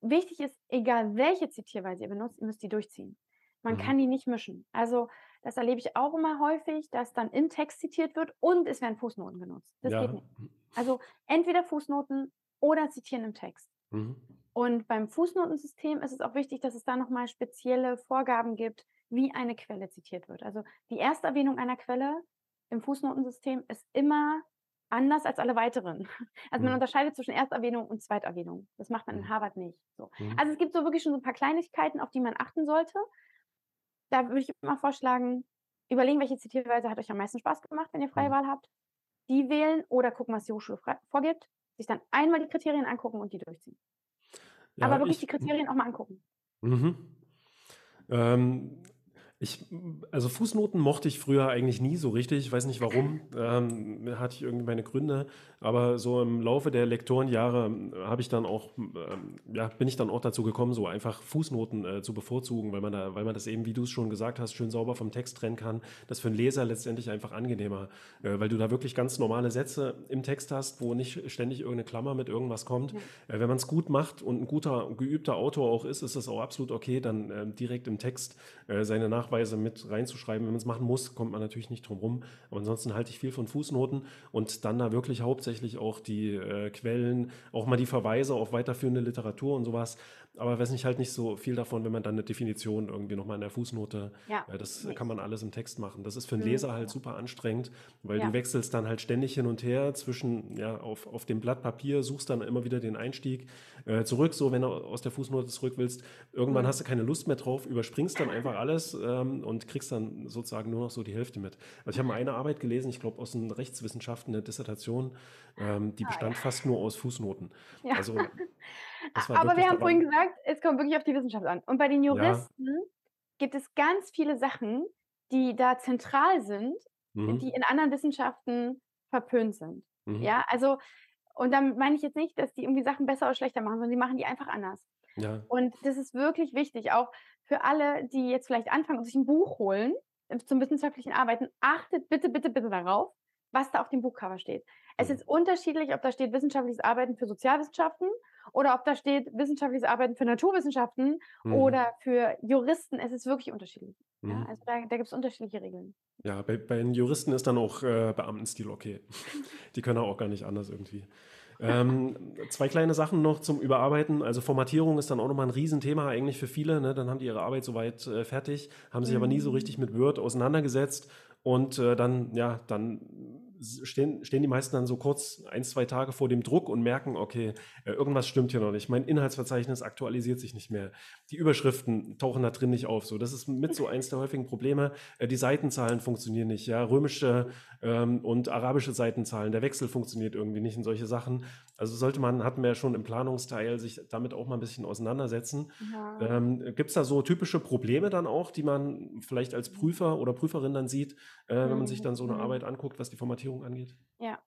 wichtig ist, egal welche Zitierweise ihr benutzt, ihr müsst die durchziehen. Man mhm. kann die nicht mischen. Also das erlebe ich auch immer häufig, dass dann im Text zitiert wird und es werden Fußnoten genutzt. Das ja. geht nicht. Also entweder Fußnoten oder zitieren im Text. Mhm. Und beim Fußnotensystem ist es auch wichtig, dass es da nochmal spezielle Vorgaben gibt, wie eine Quelle zitiert wird. Also die Ersterwähnung einer Quelle im Fußnotensystem ist immer anders als alle weiteren. Also man mhm. unterscheidet zwischen Ersterwähnung und Zweiterwähnung. Das macht man in mhm. Harvard nicht. So. Mhm. Also es gibt so wirklich schon so ein paar Kleinigkeiten, auf die man achten sollte. Da würde ich immer vorschlagen, überlegen, welche Zitierweise hat euch am meisten Spaß gemacht, wenn ihr freie mhm. Wahl habt. Die wählen oder gucken, was die Hochschule vorgibt. Sich dann einmal die Kriterien angucken und die durchziehen. Ja, Aber wirklich ich, die Kriterien auch mal angucken. Mhm. Ähm, ich, also Fußnoten mochte ich früher eigentlich nie so richtig. Ich weiß nicht warum. Ähm, hatte ich irgendwie meine Gründe. Aber so im Laufe der Lektorenjahre äh, habe ich dann auch, ähm, ja, bin ich dann auch dazu gekommen, so einfach Fußnoten äh, zu bevorzugen, weil man da, weil man das eben, wie du es schon gesagt hast, schön sauber vom Text trennen kann. Das für einen Leser letztendlich einfach angenehmer, äh, weil du da wirklich ganz normale Sätze im Text hast, wo nicht ständig irgendeine Klammer mit irgendwas kommt. Ja. Äh, wenn man es gut macht und ein guter, geübter Autor auch ist, ist es auch absolut okay, dann ähm, direkt im Text äh, seine Nachweise Nachweise mit reinzuschreiben. Wenn man es machen muss, kommt man natürlich nicht drum rum. Aber ansonsten halte ich viel von Fußnoten und dann da wirklich hauptsächlich auch die äh, Quellen, auch mal die Verweise auf weiterführende Literatur und sowas. Aber weiß nicht, halt nicht so viel davon, wenn man dann eine Definition irgendwie nochmal in der Fußnote, ja, äh, das nicht. kann man alles im Text machen. Das ist für einen mhm. Leser halt super anstrengend, weil ja. du wechselst dann halt ständig hin und her zwischen, ja, auf, auf dem Blatt Papier, suchst dann immer wieder den Einstieg äh, zurück, so wenn du aus der Fußnote zurück willst. Irgendwann mhm. hast du keine Lust mehr drauf, überspringst dann einfach alles, äh, ähm, und kriegst dann sozusagen nur noch so die Hälfte mit. Also ich habe mal eine Arbeit gelesen, ich glaube aus den Rechtswissenschaften, eine Dissertation, ähm, die Ah, bestand ja. fast nur aus Fußnoten. Ja. Also Aber wir haben vorhin gesagt, es kommt wirklich auf die Wissenschaft an. Und bei den ja, Juristen gibt es ganz viele Sachen, die da zentral sind, die mhm, in anderen Wissenschaften verpönt sind. mhm, Ja, also, und damit meine ich jetzt nicht, dass die irgendwie Sachen besser oder schlechter machen, sondern die machen die einfach anders. ja, Und das ist wirklich wichtig, auch für alle, die jetzt vielleicht anfangen und sich ein Buch holen äh, zum wissenschaftlichen Arbeiten. Achtet bitte, bitte, bitte darauf, was da auf dem Buchcover steht. Es ist unterschiedlich, ob da steht wissenschaftliches Arbeiten für Sozialwissenschaften oder ob da steht wissenschaftliches Arbeiten für Naturwissenschaften mhm, oder für Juristen. Es ist wirklich unterschiedlich. Ja, mhm. also da, da gibt es unterschiedliche Regeln. Ja, bei, bei den Juristen ist dann auch äh, Beamtenstil okay. Die können auch gar nicht anders irgendwie. Ähm, zwei kleine Sachen noch zum Überarbeiten. Also Formatierung ist dann auch nochmal ein Riesenthema eigentlich für viele. Ne? Dann haben die ihre Arbeit soweit äh, fertig, haben sich aber nie so Mhm. richtig mit Word auseinandergesetzt und äh, dann, ja, dann stehen, stehen die meisten dann so kurz ein, zwei Tage vor dem Druck und merken, okay, äh, irgendwas stimmt hier noch nicht. Mein Inhaltsverzeichnis aktualisiert sich nicht mehr. Die Überschriften tauchen da drin nicht auf. So, das ist mit so eins der häufigen Probleme. Äh, die Seitenzahlen funktionieren nicht. Ja, römische ähm, und arabische Seitenzahlen, der Wechsel funktioniert irgendwie nicht in solche Sachen. Also sollte man, hatten wir ja schon im Planungsteil, sich damit auch mal ein bisschen auseinandersetzen. Ja. Ähm, Gibt es da so typische Probleme dann auch, die man vielleicht als Prüfer oder Prüferin dann sieht, äh, wenn man sich dann so eine Mhm. Arbeit anguckt, was die Formatierung angeht? Ja.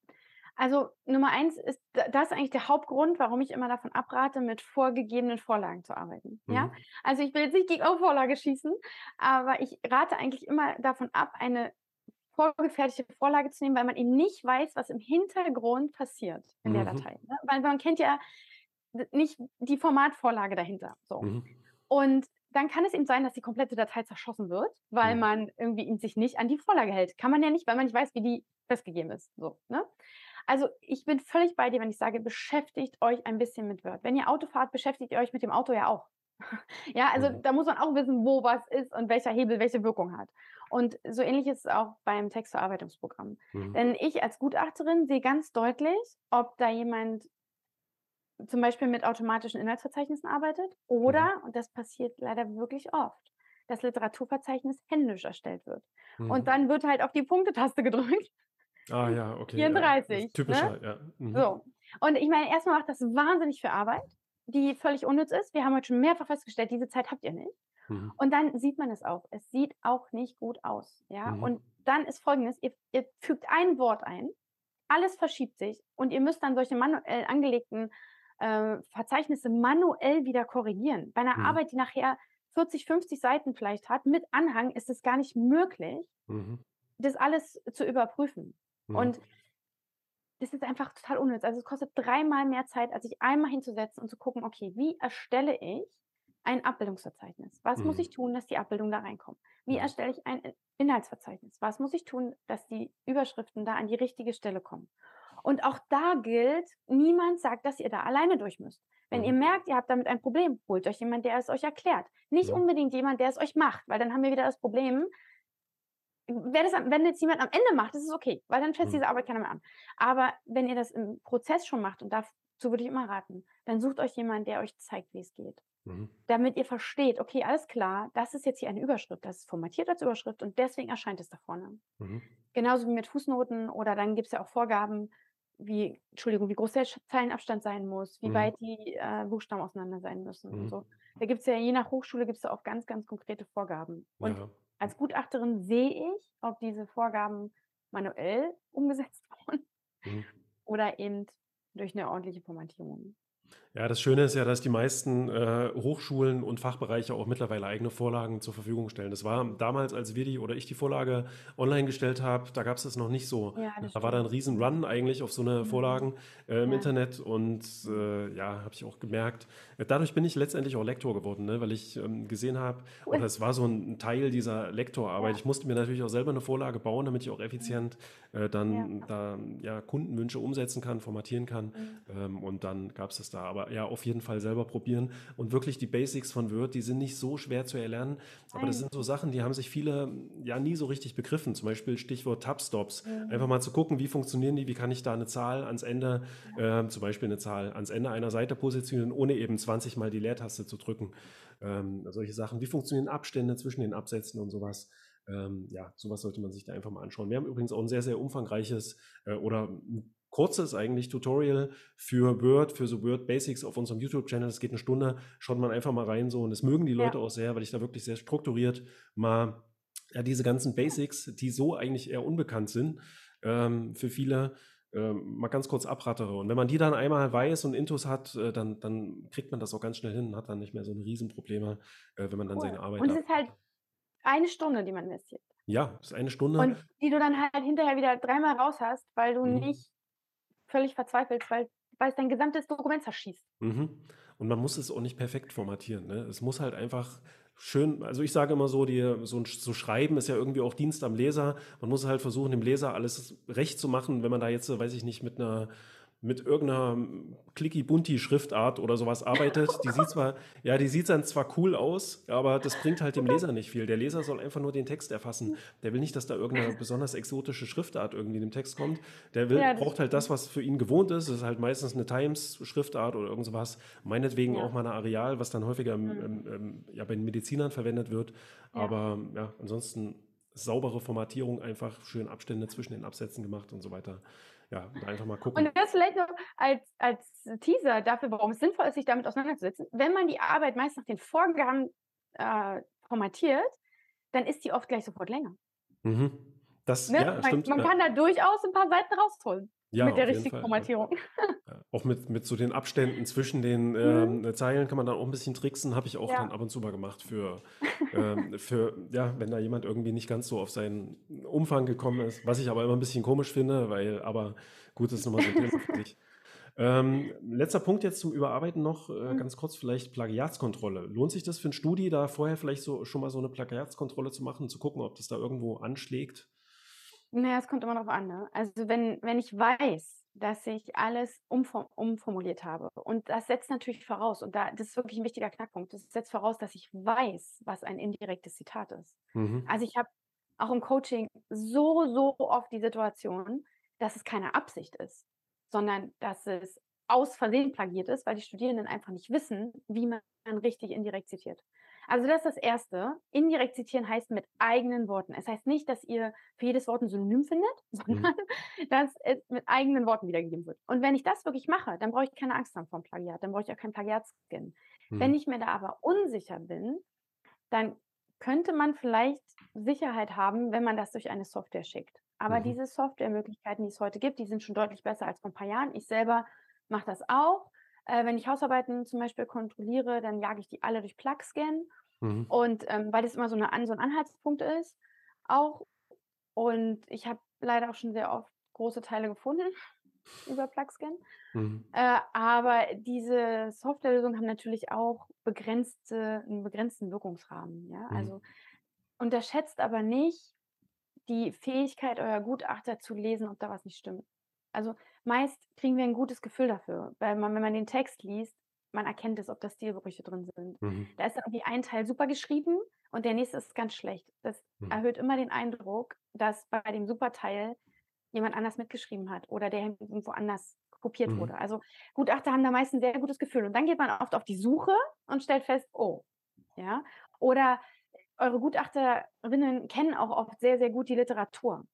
Also Nummer eins ist, da- das ist eigentlich der Hauptgrund, warum ich immer davon abrate, mit vorgegebenen Vorlagen zu arbeiten. Ja? Mhm. Also ich will jetzt nicht gegen Vorlage schießen, aber ich rate eigentlich immer davon ab, eine vorgefertigte Vorlage zu nehmen, weil man eben nicht weiß, was im Hintergrund passiert in der Mhm. Datei. Ne? Weil man kennt ja nicht die Formatvorlage dahinter. So. Mhm. Und dann kann es eben sein, dass die komplette Datei zerschossen wird, weil Mhm. man irgendwie sich nicht an die Vorlage hält. Kann man ja nicht, weil man nicht weiß, wie die festgegeben ist. So, ne? Also ich bin völlig bei dir, wenn ich sage, beschäftigt euch ein bisschen mit Word. Wenn ihr Auto fahrt, beschäftigt ihr euch mit dem Auto ja auch. ja, also Mhm. da muss man auch wissen, wo was ist und welcher Hebel welche Wirkung hat. Und so ähnlich ist es auch beim Textverarbeitungsprogramm. Mhm. Denn ich als Gutachterin sehe ganz deutlich, ob da jemand zum Beispiel mit automatischen Inhaltsverzeichnissen arbeitet Mhm. oder, und das passiert leider wirklich oft, das Literaturverzeichnis händisch erstellt wird. Mhm. Und dann wird halt auf die Punkte-Taste gedrückt. Ah ja, okay. Ja. 34, Ist typischer, ne? ja. Mhm. So. Und ich meine, erstmal macht das wahnsinnig viel Arbeit, die völlig unnütz ist. Wir haben heute schon mehrfach festgestellt, diese Zeit habt ihr nicht. Mhm. Und dann sieht man es auch. Es sieht auch nicht gut aus. Ja? Mhm. Und dann ist folgendes: ihr, ihr fügt ein Wort ein, alles verschiebt sich und ihr müsst dann solche manuell angelegten äh, Verzeichnisse manuell wieder korrigieren. Bei einer Mhm. Arbeit, die nachher 40, 50 Seiten vielleicht hat, mit Anhang ist es gar nicht möglich, Mhm. das alles zu überprüfen. Mhm. Und das ist einfach total unnütz. Also es kostet dreimal mehr Zeit, als sich einmal hinzusetzen und zu gucken, okay, wie erstelle ich ein Abbildungsverzeichnis? Was muss Mhm. ich tun, dass die Abbildungen da reinkommen? Wie erstelle ich ein Inhaltsverzeichnis? Was muss ich tun, dass die Überschriften da an die richtige Stelle kommen? Und auch da gilt, niemand sagt, dass ihr da alleine durch müsst. Wenn ihr Mhm. merkt, ihr habt damit ein Problem, holt euch jemand, der es euch erklärt. Nicht Mhm. unbedingt jemand, der es euch macht, weil dann haben wir wieder das Problem, das, am- wenn jetzt jemand am Ende macht, das ist okay, weil dann fällt Mhm. diese Arbeit keiner mehr an. Aber wenn ihr das im Prozess schon macht, und dazu würde ich immer raten, dann sucht euch jemand, der euch zeigt, wie es geht. Mhm. Damit ihr versteht, okay, alles klar, das ist jetzt hier eine Überschrift, das ist formatiert als Überschrift und deswegen erscheint es da vorne. Mhm. Genauso wie mit Fußnoten oder dann gibt es ja auch Vorgaben, wie, Entschuldigung, wie groß der Zeilenabstand sein muss, wie Mhm. weit die äh, Buchstaben auseinander sein müssen und Mhm. so. Da gibt es ja, je nach Hochschule gibt es auch ganz, ganz konkrete Vorgaben. Und Ja. als Gutachterin sehe ich, ob diese Vorgaben manuell umgesetzt wurden Mhm. oder eben durch eine ordentliche Formatierung. Ja, das Schöne ist ja, dass die meisten äh, Hochschulen und Fachbereiche auch mittlerweile eigene Vorlagen zur Verfügung stellen. Das war damals, als wir die oder ich die Vorlage online gestellt habe, da gab es das noch nicht so. Ja, das Da war da ein stimmt. riesen Run eigentlich auf so eine Mhm. Vorlagen äh, im Ja. Internet und äh, ja, habe ich auch gemerkt. Dadurch bin ich letztendlich auch Lektor geworden, ne? weil ich ähm, gesehen habe, Cool. oder es war so ein Teil dieser Lektorarbeit. Ja. Ich musste mir natürlich auch selber eine Vorlage bauen, damit ich auch effizient äh, dann da ja, Kundenwünsche umsetzen kann, formatieren kann. Mhm. Ähm, und dann gab es das da. Aber aber ja, auf jeden Fall selber probieren. Und wirklich die Basics von Word, die sind nicht so schwer zu erlernen, aber das sind so Sachen, die haben sich viele ja nie so richtig begriffen. Zum Beispiel Stichwort Tab-Stops. Mhm. Einfach mal zu gucken, wie funktionieren die, wie kann ich da eine Zahl ans Ende, äh, zum Beispiel eine Zahl ans Ende einer Seite positionieren, ohne eben 20 Mal die Leertaste zu drücken. Ähm, solche Sachen. Wie funktionieren Abstände zwischen den Absätzen und sowas? Ähm, ja, sowas sollte man sich da einfach mal anschauen. Wir haben übrigens auch ein sehr, sehr umfangreiches äh, oder ein kurzes eigentlich Tutorial für Word, für so Word Basics auf unserem YouTube-Channel. Das geht eine Stunde. Schaut man einfach mal rein so und das mögen die Leute Ja. auch sehr, weil ich da wirklich sehr strukturiert mal ja, diese ganzen Basics, die so eigentlich eher unbekannt sind, ähm, für viele ähm, mal ganz kurz abrattere. Und wenn man die dann einmal weiß und Intus hat, äh, dann, dann kriegt man das auch ganz schnell hin und hat dann nicht mehr so eine Riesenprobleme, äh, wenn man dann Cool. seine Arbeit Und es ist halt eine Stunde, die man investiert. Ja, das ist eine Stunde. Und die du dann halt hinterher wieder dreimal raus hast, weil du Mhm. nicht völlig verzweifelst, weil, weil es dein gesamtes Dokument zerschießt. Mhm. Und man muss es auch nicht perfekt formatieren. Ne? Es muss halt einfach schön, also ich sage immer so, die, so, so Schreiben ist ja irgendwie auch Dienst am Leser. Man muss halt versuchen, dem Leser alles recht zu machen. Wenn man da jetzt, weiß ich nicht, mit einer mit irgendeiner clicky-bunti-Schriftart oder sowas arbeitet, die sieht zwar, ja, die sieht dann zwar cool aus, aber das bringt halt dem Leser nicht viel. Der Leser soll einfach nur den Text erfassen. Der will nicht, dass da irgendeine besonders exotische Schriftart irgendwie in dem Text kommt. Der will, Ja, braucht halt das, was für ihn gewohnt ist. Das ist halt meistens eine Times-Schriftart oder irgend sowas. Meinetwegen Ja. auch mal eine Areal, was dann häufiger im, Mhm. im, im, ja, bei den Medizinern verwendet wird. Aber ja, ansonsten saubere Formatierung, einfach schön Abstände zwischen den Absätzen gemacht und so weiter. Ja, und einfach mal gucken. Und das vielleicht noch als, als Teaser dafür, warum es sinnvoll ist, sich damit auseinanderzusetzen. Wenn man die Arbeit meist nach den Vorgaben äh, formatiert, dann ist die oft gleich sofort länger. Mhm. Das, Ne? ja, man stimmt. man ja. kann da durchaus ein paar Seiten rausholen Ja, mit der richtigen. Formatierung. Ja, auch mit, mit so den Abständen zwischen den ähm, Zeilen kann man dann auch ein bisschen tricksen. Habe ich auch Mhm. Ja. dann ab und zu mal gemacht für, ähm, für, ja, wenn da jemand irgendwie nicht ganz so auf seinen Umfang gekommen ist. Was ich aber immer ein bisschen komisch finde, weil, aber gut, das ist nochmal so ein Thema für sich. Ähm, letzter Punkt jetzt zum Überarbeiten noch, äh, Mhm. ganz kurz vielleicht Plagiatskontrolle. Lohnt sich das für ein Studi, da vorher vielleicht so schon mal so eine Plagiatskontrolle zu machen, zu gucken, ob das da irgendwo anschlägt? Naja, es kommt immer darauf an. Ne? Also wenn, wenn ich weiß, dass ich alles umform umformuliert habe und das setzt natürlich voraus, und da, das ist wirklich ein wichtiger Knackpunkt, das setzt voraus, dass ich weiß, was ein indirektes Zitat ist. Mhm. Also ich habe auch im Coaching so, so oft die Situation, dass es keine Absicht ist, sondern dass es aus Versehen plagiert ist, weil die Studierenden einfach nicht wissen, wie man richtig indirekt zitiert. Also das ist das Erste. Indirekt zitieren heißt mit eigenen Worten. Es heißt nicht, dass ihr für jedes Wort ein Synonym findet, sondern dass es mit eigenen Worten wiedergegeben wird. Und wenn ich das wirklich mache, dann brauche ich keine Angst haben vor dem Plagiat, dann brauche ich auch keinen Plagiatskin. Wenn Mhm. ich mir da aber unsicher bin, dann könnte man vielleicht Sicherheit haben, wenn man das durch eine Software schickt. Aber Mhm. diese Softwaremöglichkeiten, die es heute gibt, die sind schon deutlich besser als vor ein paar Jahren. Ich selber mache das auch. Äh, wenn ich Hausarbeiten zum Beispiel kontrolliere, dann jage ich die alle durch Plug-Scan. Mhm. Und ähm, weil das immer so, eine, so ein Anhaltspunkt ist, auch. Und ich habe leider auch schon sehr oft große Teile gefunden über Plug-Scan. Mhm. Äh, aber diese Softwarelösungen haben natürlich auch begrenzte, einen begrenzten Wirkungsrahmen. Ja? Mhm. Also unterschätzt aber nicht die Fähigkeit eurer Gutachter zu lesen, ob da was nicht stimmt. Also meist kriegen wir ein gutes Gefühl dafür, weil man, wenn man den Text liest, man erkennt es, ob da Stilbrüche drin sind. Mhm. Da ist dann irgendwie ein Teil super geschrieben und der nächste ist ganz schlecht. Das Mhm. erhöht immer den Eindruck, dass bei dem Superteil jemand anders mitgeschrieben hat oder der irgendwo anders kopiert Mhm. wurde. Also Gutachter haben da meist ein sehr gutes Gefühl. Und dann geht man oft auf die Suche und stellt fest, oh, ja. Oder eure Gutachterinnen kennen auch oft sehr, sehr gut die Literatur.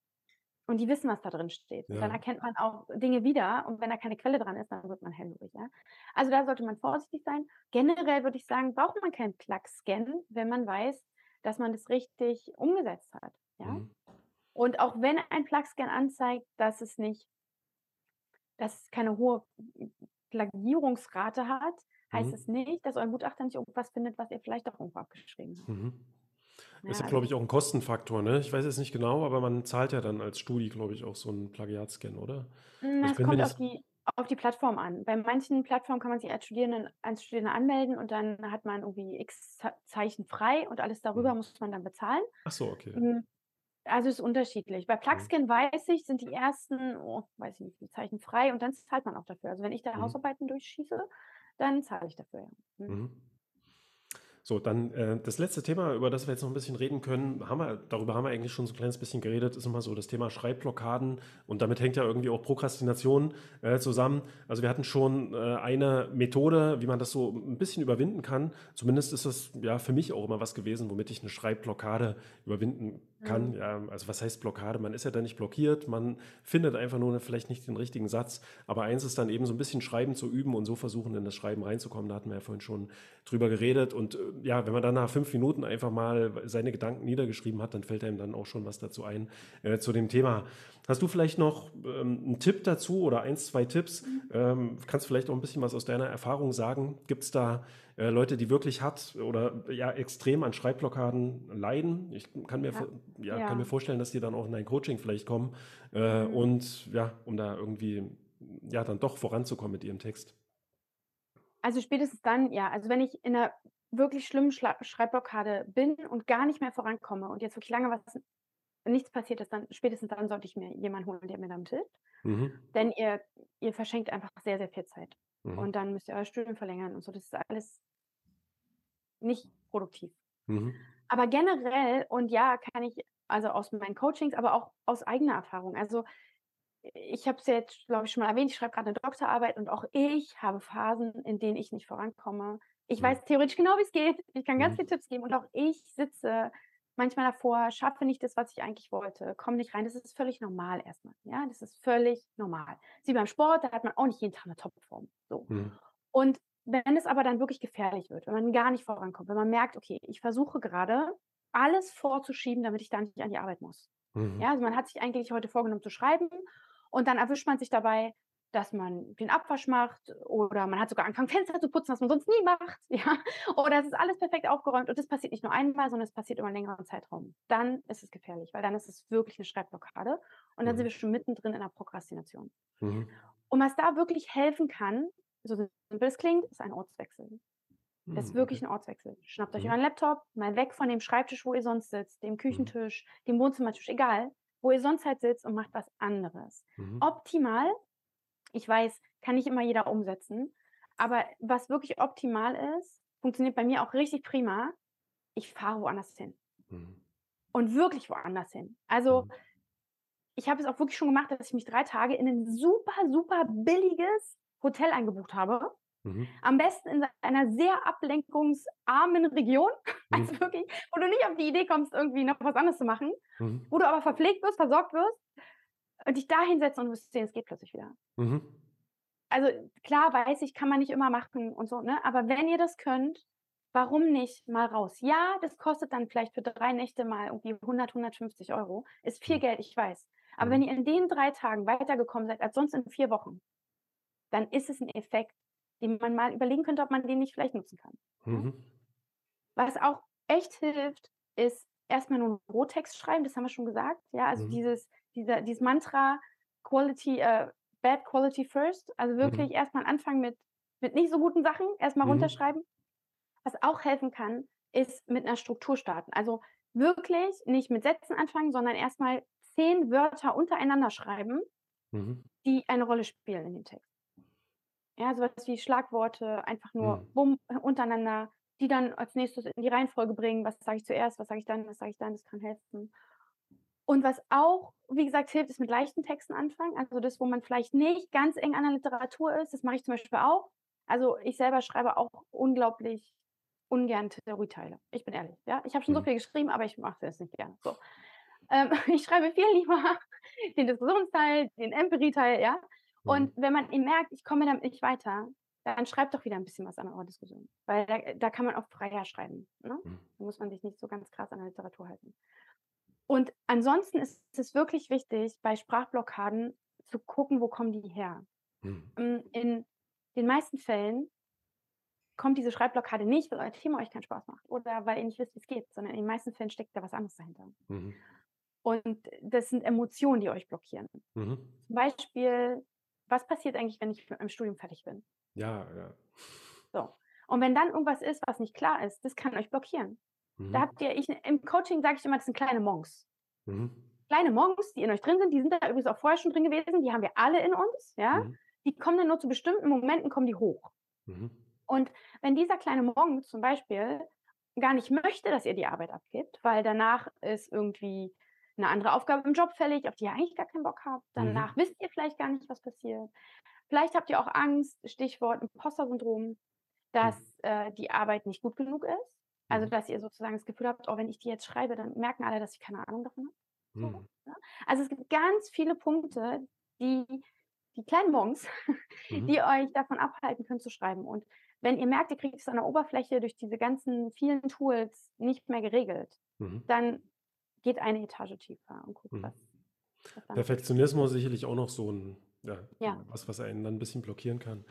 Und die wissen, was da drin steht. Und Dann Ja. erkennt man auch Dinge wieder. Und wenn da keine Quelle dran ist, dann wird man hellhörig. Ja? Also da sollte man vorsichtig sein. Generell würde ich sagen, braucht man keinen Plug-Scan, wenn man weiß, dass man das richtig umgesetzt hat. Ja? Mhm. Und auch wenn ein Plug-Scan anzeigt, dass es nicht, dass es keine hohe Plagierungsrate hat, heißt Mhm. es nicht, dass euer Gutachter nicht irgendwas findet, was ihr vielleicht auch irgendwo abgeschrieben habt. Mhm. Ja, Ist ja, also, glaube ich, auch ein Kostenfaktor, ne? Ich weiß jetzt nicht genau, aber man zahlt ja dann als Studi, glaube ich, auch so einen Plagiatscan, oder? na, Also es mir kommt auf die, auf die Plattform an. Bei manchen Plattformen kann man sich als Studierende, als Studierende anmelden und dann hat man irgendwie x Ze- Zeichen frei und alles darüber Mhm. muss man dann bezahlen. Ach so, okay. Mm, Also es ist unterschiedlich. Bei Mhm. Plugscan weiß ich, sind die ersten, oh, weiß ich nicht, viele Zeichen frei und dann zahlt man auch dafür. Also wenn ich da Mhm. Hausarbeiten durchschieße, dann zahle ich dafür, ja. Mhm. So, dann äh, das letzte Thema, über das wir jetzt noch ein bisschen reden können, haben wir, darüber haben wir eigentlich schon so ein kleines bisschen geredet, ist immer so das Thema Schreibblockaden und damit hängt ja irgendwie auch Prokrastination äh, zusammen. Also wir hatten schon äh, eine Methode, wie man das so ein bisschen überwinden kann. Zumindest ist das ja für mich auch immer was gewesen, womit ich eine Schreibblockade überwinden kann. Mhm. Ja, also was heißt Blockade? Man ist ja da nicht blockiert, man findet einfach nur vielleicht nicht den richtigen Satz. Aber eins ist dann eben so ein bisschen Schreiben zu üben und so versuchen, in das Schreiben reinzukommen. Da hatten wir ja vorhin schon drüber geredet und äh, ja, wenn man dann nach fünf Minuten einfach mal seine Gedanken niedergeschrieben hat, dann fällt einem dann auch schon was dazu ein äh, zu dem Thema. Hast du vielleicht noch ähm, einen Tipp dazu oder eins, zwei Tipps? Mhm. Ähm, kannst du vielleicht auch ein bisschen was aus deiner Erfahrung sagen? Gibt es da äh, Leute, die wirklich hat oder ja extrem an Schreibblockaden leiden? Ich kann mir, ja. ja, ja. Kann mir vorstellen, dass die dann auch in ein Coaching vielleicht kommen äh, mhm. und ja, um da irgendwie ja dann doch voranzukommen mit ihrem Text. Also spätestens dann, ja, also wenn ich in einer wirklich schlimmen Schla Schreibblockade bin und gar nicht mehr vorankomme und jetzt wirklich lange was nichts passiert ist, dann spätestens dann sollte ich mir jemanden holen, der mir damit hilft. Mhm. Denn ihr, ihr verschenkt einfach sehr, sehr viel Zeit. Mhm. Und dann müsst ihr euer Studium verlängern und so. Das ist alles nicht produktiv. Mhm. Aber generell, und ja, kann ich also aus meinen Coachings, aber auch aus eigener Erfahrung. Also ich habe es jetzt, glaube ich, schon mal erwähnt, ich schreibe gerade eine Doktorarbeit und auch ich habe Phasen, in denen ich nicht vorankomme. Ich mhm. weiß theoretisch genau, wie es geht. Ich kann ganz mhm. viele Tipps geben und auch ich sitze manchmal davor, schaffe nicht das, was ich eigentlich wollte, komme nicht rein. Das ist völlig normal erstmal. Ja, das ist völlig normal. Sie beim Sport, da hat man auch nicht jeden Tag eine Topform. So. Mhm. Und wenn es aber dann wirklich gefährlich wird, wenn man gar nicht vorankommt, wenn man merkt, okay, ich versuche gerade alles vorzuschieben, damit ich da nicht an die Arbeit muss. Mhm. Ja, also man hat sich eigentlich heute vorgenommen zu schreiben und dann erwischt man sich dabei, dass man den Abwasch macht oder man hat sogar angefangen, Fenster zu putzen, was man sonst nie macht. Ja? Oder es ist alles perfekt aufgeräumt und das passiert nicht nur einmal, sondern es passiert über einen längeren Zeitraum. Dann ist es gefährlich, weil dann ist es wirklich eine Schreibblockade und dann mhm. sind wir schon mittendrin in der Prokrastination. Mhm. Und was da wirklich helfen kann, so simpel es klingt, ist ein Ortswechsel. Das ist mhm, wirklich ein Ortswechsel. Schnappt euch mhm. euren Laptop, mal weg von dem Schreibtisch, wo ihr sonst sitzt, dem mhm. Küchentisch, dem Wohnzimmertisch, egal, wo ihr sonst halt sitzt und macht was anderes. Optimal ich weiß, kann nicht immer jeder umsetzen. Aber was wirklich optimal ist, funktioniert bei mir auch richtig prima. Ich fahre woanders hin. Mhm. Und wirklich woanders hin. Also, mhm. ich habe es auch wirklich schon gemacht, dass ich mich drei Tage in ein super, super billiges Hotel eingebucht habe. Mhm. Am besten in einer sehr ablenkungsarmen Region, also mhm. wirklich, wo du nicht auf die Idee kommst, irgendwie noch was anderes zu machen, mhm. wo du aber verpflegt wirst, versorgt wirst und dich da hinsetzen und du wirst sehen, es geht plötzlich wieder. Mhm. Also klar weiß ich, kann man nicht immer machen und so, ne? Aber wenn ihr das könnt, warum nicht mal raus? Ja, das kostet dann vielleicht für drei Nächte mal irgendwie 100, 150 Euro. Ist viel mhm. Geld, ich weiß. Aber wenn mhm. ihr in den drei Tagen weitergekommen seid als sonst in vier Wochen, dann ist es ein Effekt, den man mal überlegen könnte, ob man den nicht vielleicht nutzen kann. Mhm. Was auch echt hilft, ist erstmal nur einen Rohtext schreiben, das haben wir schon gesagt. Ja, also mhm. dieses, dieser, dieses Mantra Quality, äh, Bad Quality First. Also wirklich mhm. erstmal anfangen mit, mit nicht so guten Sachen, erstmal mhm. runterschreiben. Was auch helfen kann, ist mit einer Struktur starten. Also wirklich nicht mit Sätzen anfangen, sondern erstmal zehn Wörter untereinander schreiben, mhm. die eine Rolle spielen in dem Text. Ja, sowas wie Schlagworte, einfach nur mhm. bumm, untereinander, die dann als nächstes in die Reihenfolge bringen. Was sage ich zuerst, was sage ich dann, was sage ich dann, das kann helfen. Und was auch, wie gesagt, hilft, ist mit leichten Texten anfangen. Also das, wo man vielleicht nicht ganz eng an der Literatur ist, das mache ich zum Beispiel auch. Also ich selber schreibe auch unglaublich ungern Theorieteile. Ich bin ehrlich. Ja? Ich habe schon so mhm. viel geschrieben, aber ich mache das nicht gerne. So. Ähm, ich schreibe viel lieber den Diskussionsteil, den Empirie-Teil, ja. Und mhm. wenn man ihn merkt, ich komme damit nicht weiter, dann schreibt doch wieder ein bisschen was an eurer Diskussion. Weil da, da kann man auch freier schreiben. Ne? Mhm. Da muss man sich nicht so ganz krass an der Literatur halten. Und ansonsten ist es wirklich wichtig, bei Sprachblockaden zu gucken, wo kommen die her. Mhm. In den meisten Fällen kommt diese Schreibblockade nicht, weil euer Thema euch keinen Spaß macht oder weil ihr nicht wisst, wie es geht, sondern in den meisten Fällen steckt da was anderes dahinter. Mhm. Und das sind Emotionen, die euch blockieren. Mhm. Zum Beispiel, was passiert eigentlich, wenn ich mit meinem Studium fertig bin? Ja, ja. So. Und wenn dann irgendwas ist, was nicht klar ist, das kann euch blockieren. Mhm. Da habt ihr, ich, im Coaching sage ich immer, das sind kleine Monks. Mhm. Kleine Monks, die in euch drin sind, die sind da übrigens auch vorher schon drin gewesen, die haben wir alle in uns, ja. Mhm. Die kommen dann nur zu bestimmten Momenten, kommen die hoch. Mhm. Und wenn dieser kleine Monk zum Beispiel gar nicht möchte, dass ihr die Arbeit abgibt, weil danach ist irgendwie eine andere Aufgabe im Job fällig, auf die ihr eigentlich gar keinen Bock habt. Danach Mhm. wisst ihr vielleicht gar nicht, was passiert. Vielleicht habt ihr auch Angst, Stichwort Imposter-Syndrom, dass Mhm. äh, die Arbeit nicht gut genug ist. Also, Mhm. dass ihr sozusagen das Gefühl habt, oh, wenn ich die jetzt schreibe, dann merken alle, dass ich keine Ahnung davon habe. So, Mhm. ne? Also es gibt ganz viele Punkte, die die kleinen Monks, Mhm. die euch davon abhalten können zu schreiben. Und wenn ihr merkt, ihr kriegt es an der Oberfläche durch diese ganzen vielen Tools nicht mehr geregelt, Mhm. dann geht eine Etage tiefer und guckt, Mhm. was, was Perfektionismus sicherlich auch noch so ein, ja, Ja. was, was einen dann ein bisschen blockieren kann.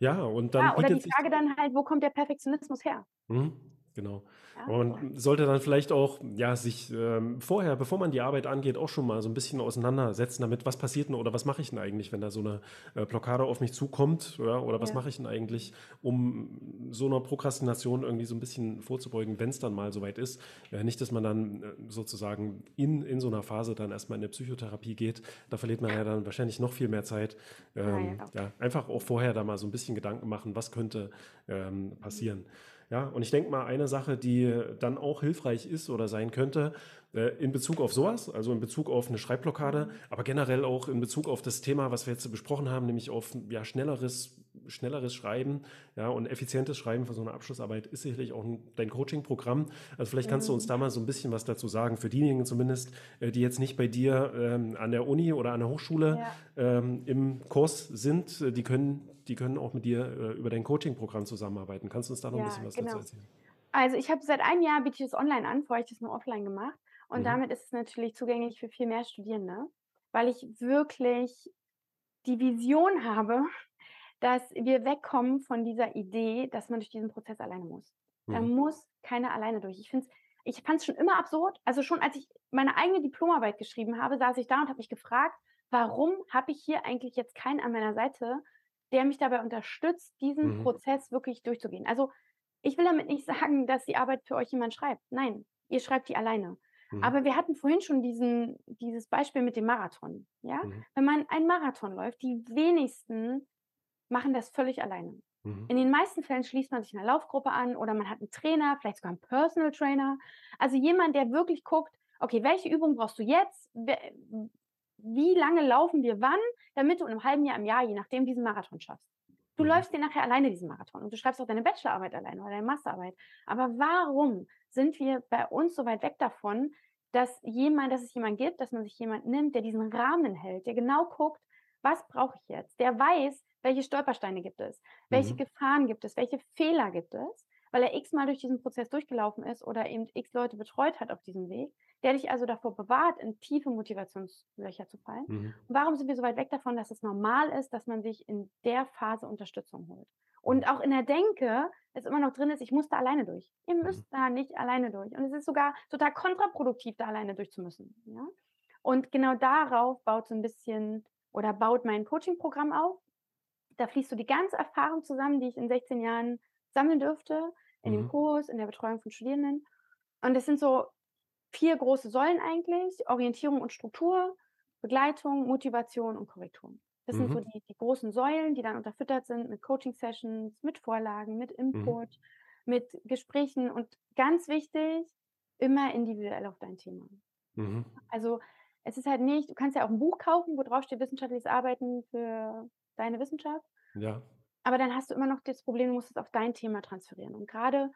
Ja, und dann Ja, oder die. Frage dann halt, wo kommt der Perfektionismus her? Mhm, genau. Ja, so. man sollte dann vielleicht auch, ja, sich ähm, vorher, bevor man die Arbeit angeht, auch schon mal so ein bisschen auseinandersetzen damit, was passiert denn oder was mache ich denn eigentlich, wenn da so eine äh, Blockade auf mich zukommt, ja, oder was Ja. mache ich denn eigentlich, um so einer Prokrastination irgendwie so ein bisschen vorzubeugen, wenn es dann mal soweit ist. Ja, nicht, dass man dann äh, sozusagen in, in so einer Phase dann erstmal in eine Psychotherapie geht. Da verliert man ja dann wahrscheinlich noch viel mehr Zeit. ja, Ähm, genau. ja, einfach auch vorher da mal so ein bisschen Gedanken machen, was könnte ähm, passieren. Ja, und ich denke mal, eine Sache, die dann auch hilfreich ist oder sein könnte, äh, in Bezug auf sowas, also in Bezug auf eine Schreibblockade, aber generell auch in Bezug auf das Thema, was wir jetzt besprochen haben, nämlich auf ja, schnelleres, schnelleres Schreiben ja, und effizientes Schreiben für so eine Abschlussarbeit, ist sicherlich auch ein, dein Coaching-Programm. Also vielleicht kannst du uns Mhm. da mal so ein bisschen was dazu sagen, für diejenigen zumindest, äh, die jetzt nicht bei dir ähm, an der Uni oder an der Hochschule Ja. ähm, im Kurs sind, äh, die können, die können auch mit dir äh, über dein Coaching-Programm zusammenarbeiten. Kannst du uns da noch ein Ja, bisschen was dazu genau. erzählen? Also ich habe seit einem Jahr biete ich das online an, vorher habe ich das nur offline gemacht. Und Mhm. damit ist es natürlich zugänglich für viel mehr Studierende, weil ich wirklich die Vision habe, dass wir wegkommen von dieser Idee, dass man durch diesen Prozess alleine muss. Da Mhm. muss keiner alleine durch. Ich finde ich fand es schon immer absurd. Also schon als ich meine eigene Diplomarbeit geschrieben habe, saß ich da und habe mich gefragt, warum habe ich hier eigentlich jetzt keinen an meiner Seite, der mich dabei unterstützt, diesen Mhm. Prozess wirklich durchzugehen. Also ich will damit nicht sagen, dass die Arbeit für euch jemand schreibt. Nein, ihr schreibt die alleine. Mhm. Aber wir hatten vorhin schon diesen, dieses Beispiel mit dem Marathon. Ja? Mhm. Wenn man einen Marathon läuft, die wenigsten machen das völlig alleine. Mhm. In den meisten Fällen schließt man sich einer Laufgruppe an oder man hat einen Trainer, vielleicht sogar einen Personal Trainer. Also jemand, der wirklich guckt, okay, welche Übung brauchst du jetzt? Wie lange laufen wir wann, damit du in einem halben Jahr, im Jahr, je nachdem, diesen Marathon schaffst. Du Mhm. läufst dir nachher alleine diesen Marathon und du schreibst auch deine Bachelorarbeit alleine oder deine Masterarbeit. Aber warum sind wir bei uns so weit weg davon, dass jemand, dass es jemand gibt, dass man sich jemand nimmt, der diesen Rahmen hält, der genau guckt, was brauche ich jetzt? Der weiß, welche Stolpersteine gibt es, welche Mhm. Gefahren gibt es, welche Fehler gibt es, weil er x-mal durch diesen Prozess durchgelaufen ist oder eben x Leute betreut hat auf diesem Weg, der dich also davor bewahrt, in tiefe Motivationslöcher zu fallen. Mhm. Und warum sind wir so weit weg davon, dass es normal ist, dass man sich in der Phase Unterstützung holt? Und auch in der Denke es immer noch drin ist, ich muss da alleine durch. Ihr Mhm. müsst da nicht alleine durch. Und es ist sogar total kontraproduktiv, da alleine durchzumüssen. Ja? Und genau darauf baut so ein bisschen oder baut mein Coaching-Programm auf. Da fließt so die ganze Erfahrung zusammen, die ich in 16 Jahren sammeln dürfte, in dem Mhm. Kurs, in der Betreuung von Studierenden. Und es sind so vier große Säulen eigentlich: Orientierung und Struktur, Begleitung, Motivation und Korrektur. Das sind so Mhm. die, die großen Säulen, die dann unterfüttert sind mit Coaching-Sessions, mit Vorlagen, mit Mhm. Input, mit Gesprächen und ganz wichtig, immer individuell auf dein Thema. Mhm. Also es ist halt nicht, du kannst ja auch ein Buch kaufen, wo drauf steht wissenschaftliches Arbeiten für deine Wissenschaft. Ja. Aber dann hast du immer noch das Problem, du musst es auf dein Thema transferieren. Und gerade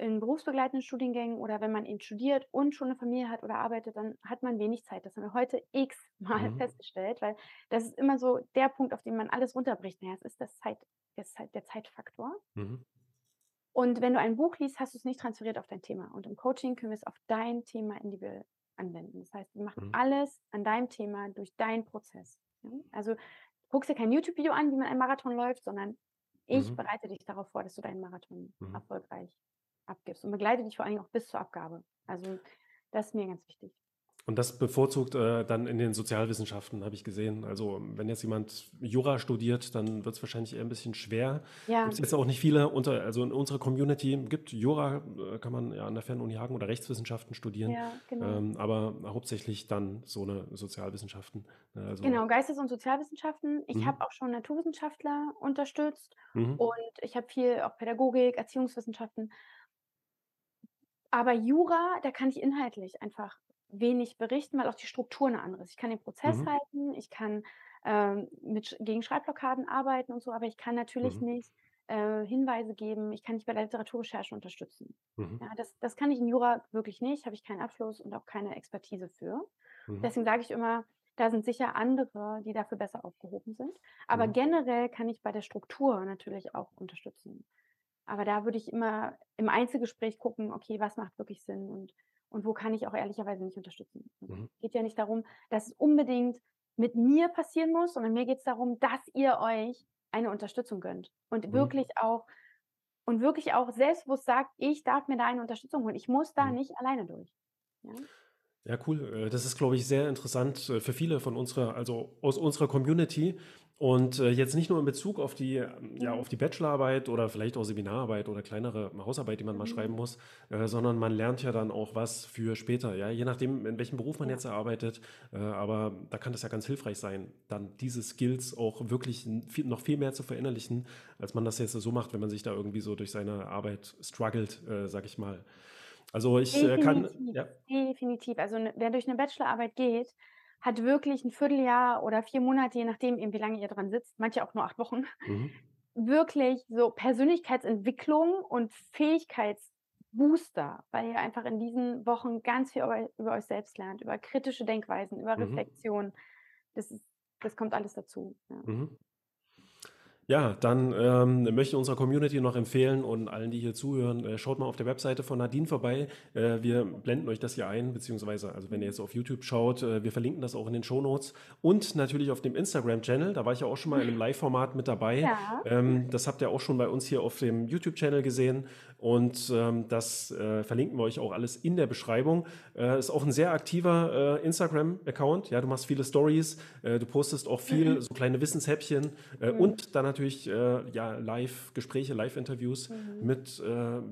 in berufsbegleitenden Studiengängen oder wenn man eben studiert und schon eine Familie hat oder arbeitet, dann hat man wenig Zeit. Das haben wir heute x-mal Mhm. festgestellt, weil das ist immer so der Punkt, auf den man alles runterbricht. Naja, es ist das Zeit, das Zeit, der Zeitfaktor. Mhm. Und wenn du ein Buch liest, hast du es nicht transferiert auf dein Thema. Und im Coaching können wir es auf dein Thema individuell anwenden. Das heißt, wir machen Mhm. alles an deinem Thema durch deinen Prozess. Also guckst dir kein YouTube-Video an, wie man einen Marathon läuft, sondern ich Mhm. bereite dich darauf vor, dass du deinen Marathon Mhm. erfolgreich abgibst und begleite dich vor allen Dingen auch bis zur Abgabe. Also das ist mir ganz wichtig. Und das bevorzugt äh, dann in den Sozialwissenschaften, habe ich gesehen. Also wenn jetzt jemand Jura studiert, dann wird es wahrscheinlich eher ein bisschen schwer. Ja, Gibt es jetzt auch nicht viele unter, also in unserer Community gibt Jura, äh, kann man ja an der Fernuni Hagen oder Rechtswissenschaften studieren, ja, genau. ähm, aber hauptsächlich dann so eine Sozialwissenschaften. ne, Also, Genau, Geistes- und Sozialwissenschaften. Ich mhm, habe auch schon Naturwissenschaftler unterstützt mhm, und ich habe viel auch Pädagogik, Erziehungswissenschaften. Aber Jura, da kann ich inhaltlich einfach wenig berichten, weil auch die Struktur eine andere ist. Ich kann den Prozess mhm, halten, ich kann, ähm, mit gegen Schreibblockaden arbeiten und so, aber ich kann natürlich mhm, nicht, äh, Hinweise geben, ich kann nicht bei der Literaturrecherche unterstützen. mhm, Ja, das das kann ich in Jura wirklich nicht, habe ich keinen Abschluss und auch keine Expertise für. mhm, Deswegen sage ich immer, da sind sicher andere, die dafür besser aufgehoben sind. Aber mhm, generell kann ich bei der Struktur natürlich auch unterstützen. Aber da würde ich immer im Einzelgespräch gucken, okay, was macht wirklich Sinn und, und wo kann ich auch ehrlicherweise nicht unterstützen. Es mhm, geht ja nicht darum, dass es unbedingt mit mir passieren muss, sondern mir geht es darum, dass ihr euch eine Unterstützung gönnt und mhm, wirklich auch und wirklich auch selbstbewusst sagt, ich darf mir da eine Unterstützung holen. Ich muss da mhm. nicht alleine durch. Ja? Ja, cool. Äh, Das ist, glaube ich, sehr interessant äh, für viele von unserer, also aus unserer Community. Und äh, jetzt nicht nur in Bezug auf die, ähm, ja, auf die Bachelorarbeit oder vielleicht auch Seminararbeit oder kleinere Hausarbeit, die man mal Mhm. schreiben muss, sondern man lernt ja dann auch was für später, ja, je nachdem, in welchem Beruf man jetzt arbeitet. Aber da kann das ja ganz hilfreich sein, dann diese Skills auch wirklich noch viel mehr zu verinnerlichen, als man das jetzt so macht, wenn man sich da irgendwie so durch seine Arbeit struggelt, äh, sag ich mal. Also ich äh, kann, Definitiv, ja. definitiv. Also, ne wer durch 'ne Bachelorarbeit geht, hat wirklich 'n Vierteljahr oder 4 Monate, je nachdem eben, wie lange ihr dran sitzt, manche auch nur 8 Wochen, Mhm. wirklich so Persönlichkeitsentwicklung und Fähigkeitsbooster, weil ihr einfach in diesen Wochen ganz viel über über euch selbst lernt, über kritische Denkweisen, über Mhm. Reflexion. Das ist das kommt alles dazu, ja. Mhm. Ja, dann ähm, möchte ich unserer Community noch empfehlen und allen, die hier zuhören, äh, schaut mal auf der Webseite von Nadine vorbei. Äh, wir blenden euch das hier ein, beziehungsweise, also wenn ihr jetzt auf YouTube schaut, äh, wir verlinken das auch in den Shownotes und natürlich auf dem Instagram-Channel. Da war ich ja auch schon mal in einem Live-Format mit dabei. Ja. Ähm, das habt ihr auch schon bei uns hier auf dem YouTube-Channel gesehen und ähm, das äh, verlinken wir euch auch alles in der Beschreibung. Äh, ist auch ein sehr aktiver äh, Instagram-Account. Ja, du machst viele Stories, äh, du postest auch viel, so kleine Wissenshäppchen äh, Mhm. und dann natürlich äh, ja, Live-Gespräche, Live-Interviews Mhm. mit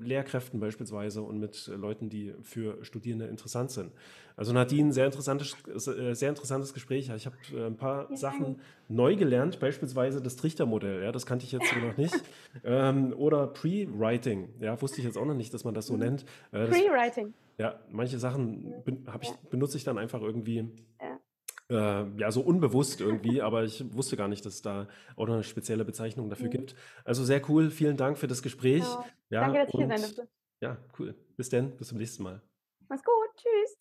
Lehrkräften beispielsweise und mit Leuten, die für Studierende interessant sind. Also Nadine, sehr interessantes, äh, sehr interessantes Gespräch. Ich habe äh, ein paar Ja. Sachen neu gelernt, beispielsweise das Trichtermodell. Ja, das kannte ich jetzt so noch nicht. ähm, oder Pre-Writing. Ja, wusste ich jetzt auch noch nicht, dass man das so Mhm. nennt. Äh, Pre-Writing. ja, manche Sachen ben, ich, benutze ich dann einfach irgendwie Ja. äh, ja, so unbewusst irgendwie, aber ich wusste gar nicht, dass es da auch noch eine spezielle Bezeichnung dafür Mhm. gibt. Also sehr cool, vielen Dank für das Gespräch. Ja. Ja, Danke, dass ich hier sein durfte. ja, cool. Bis dann, bis zum nächsten Mal. Mach's gut. Tschüss.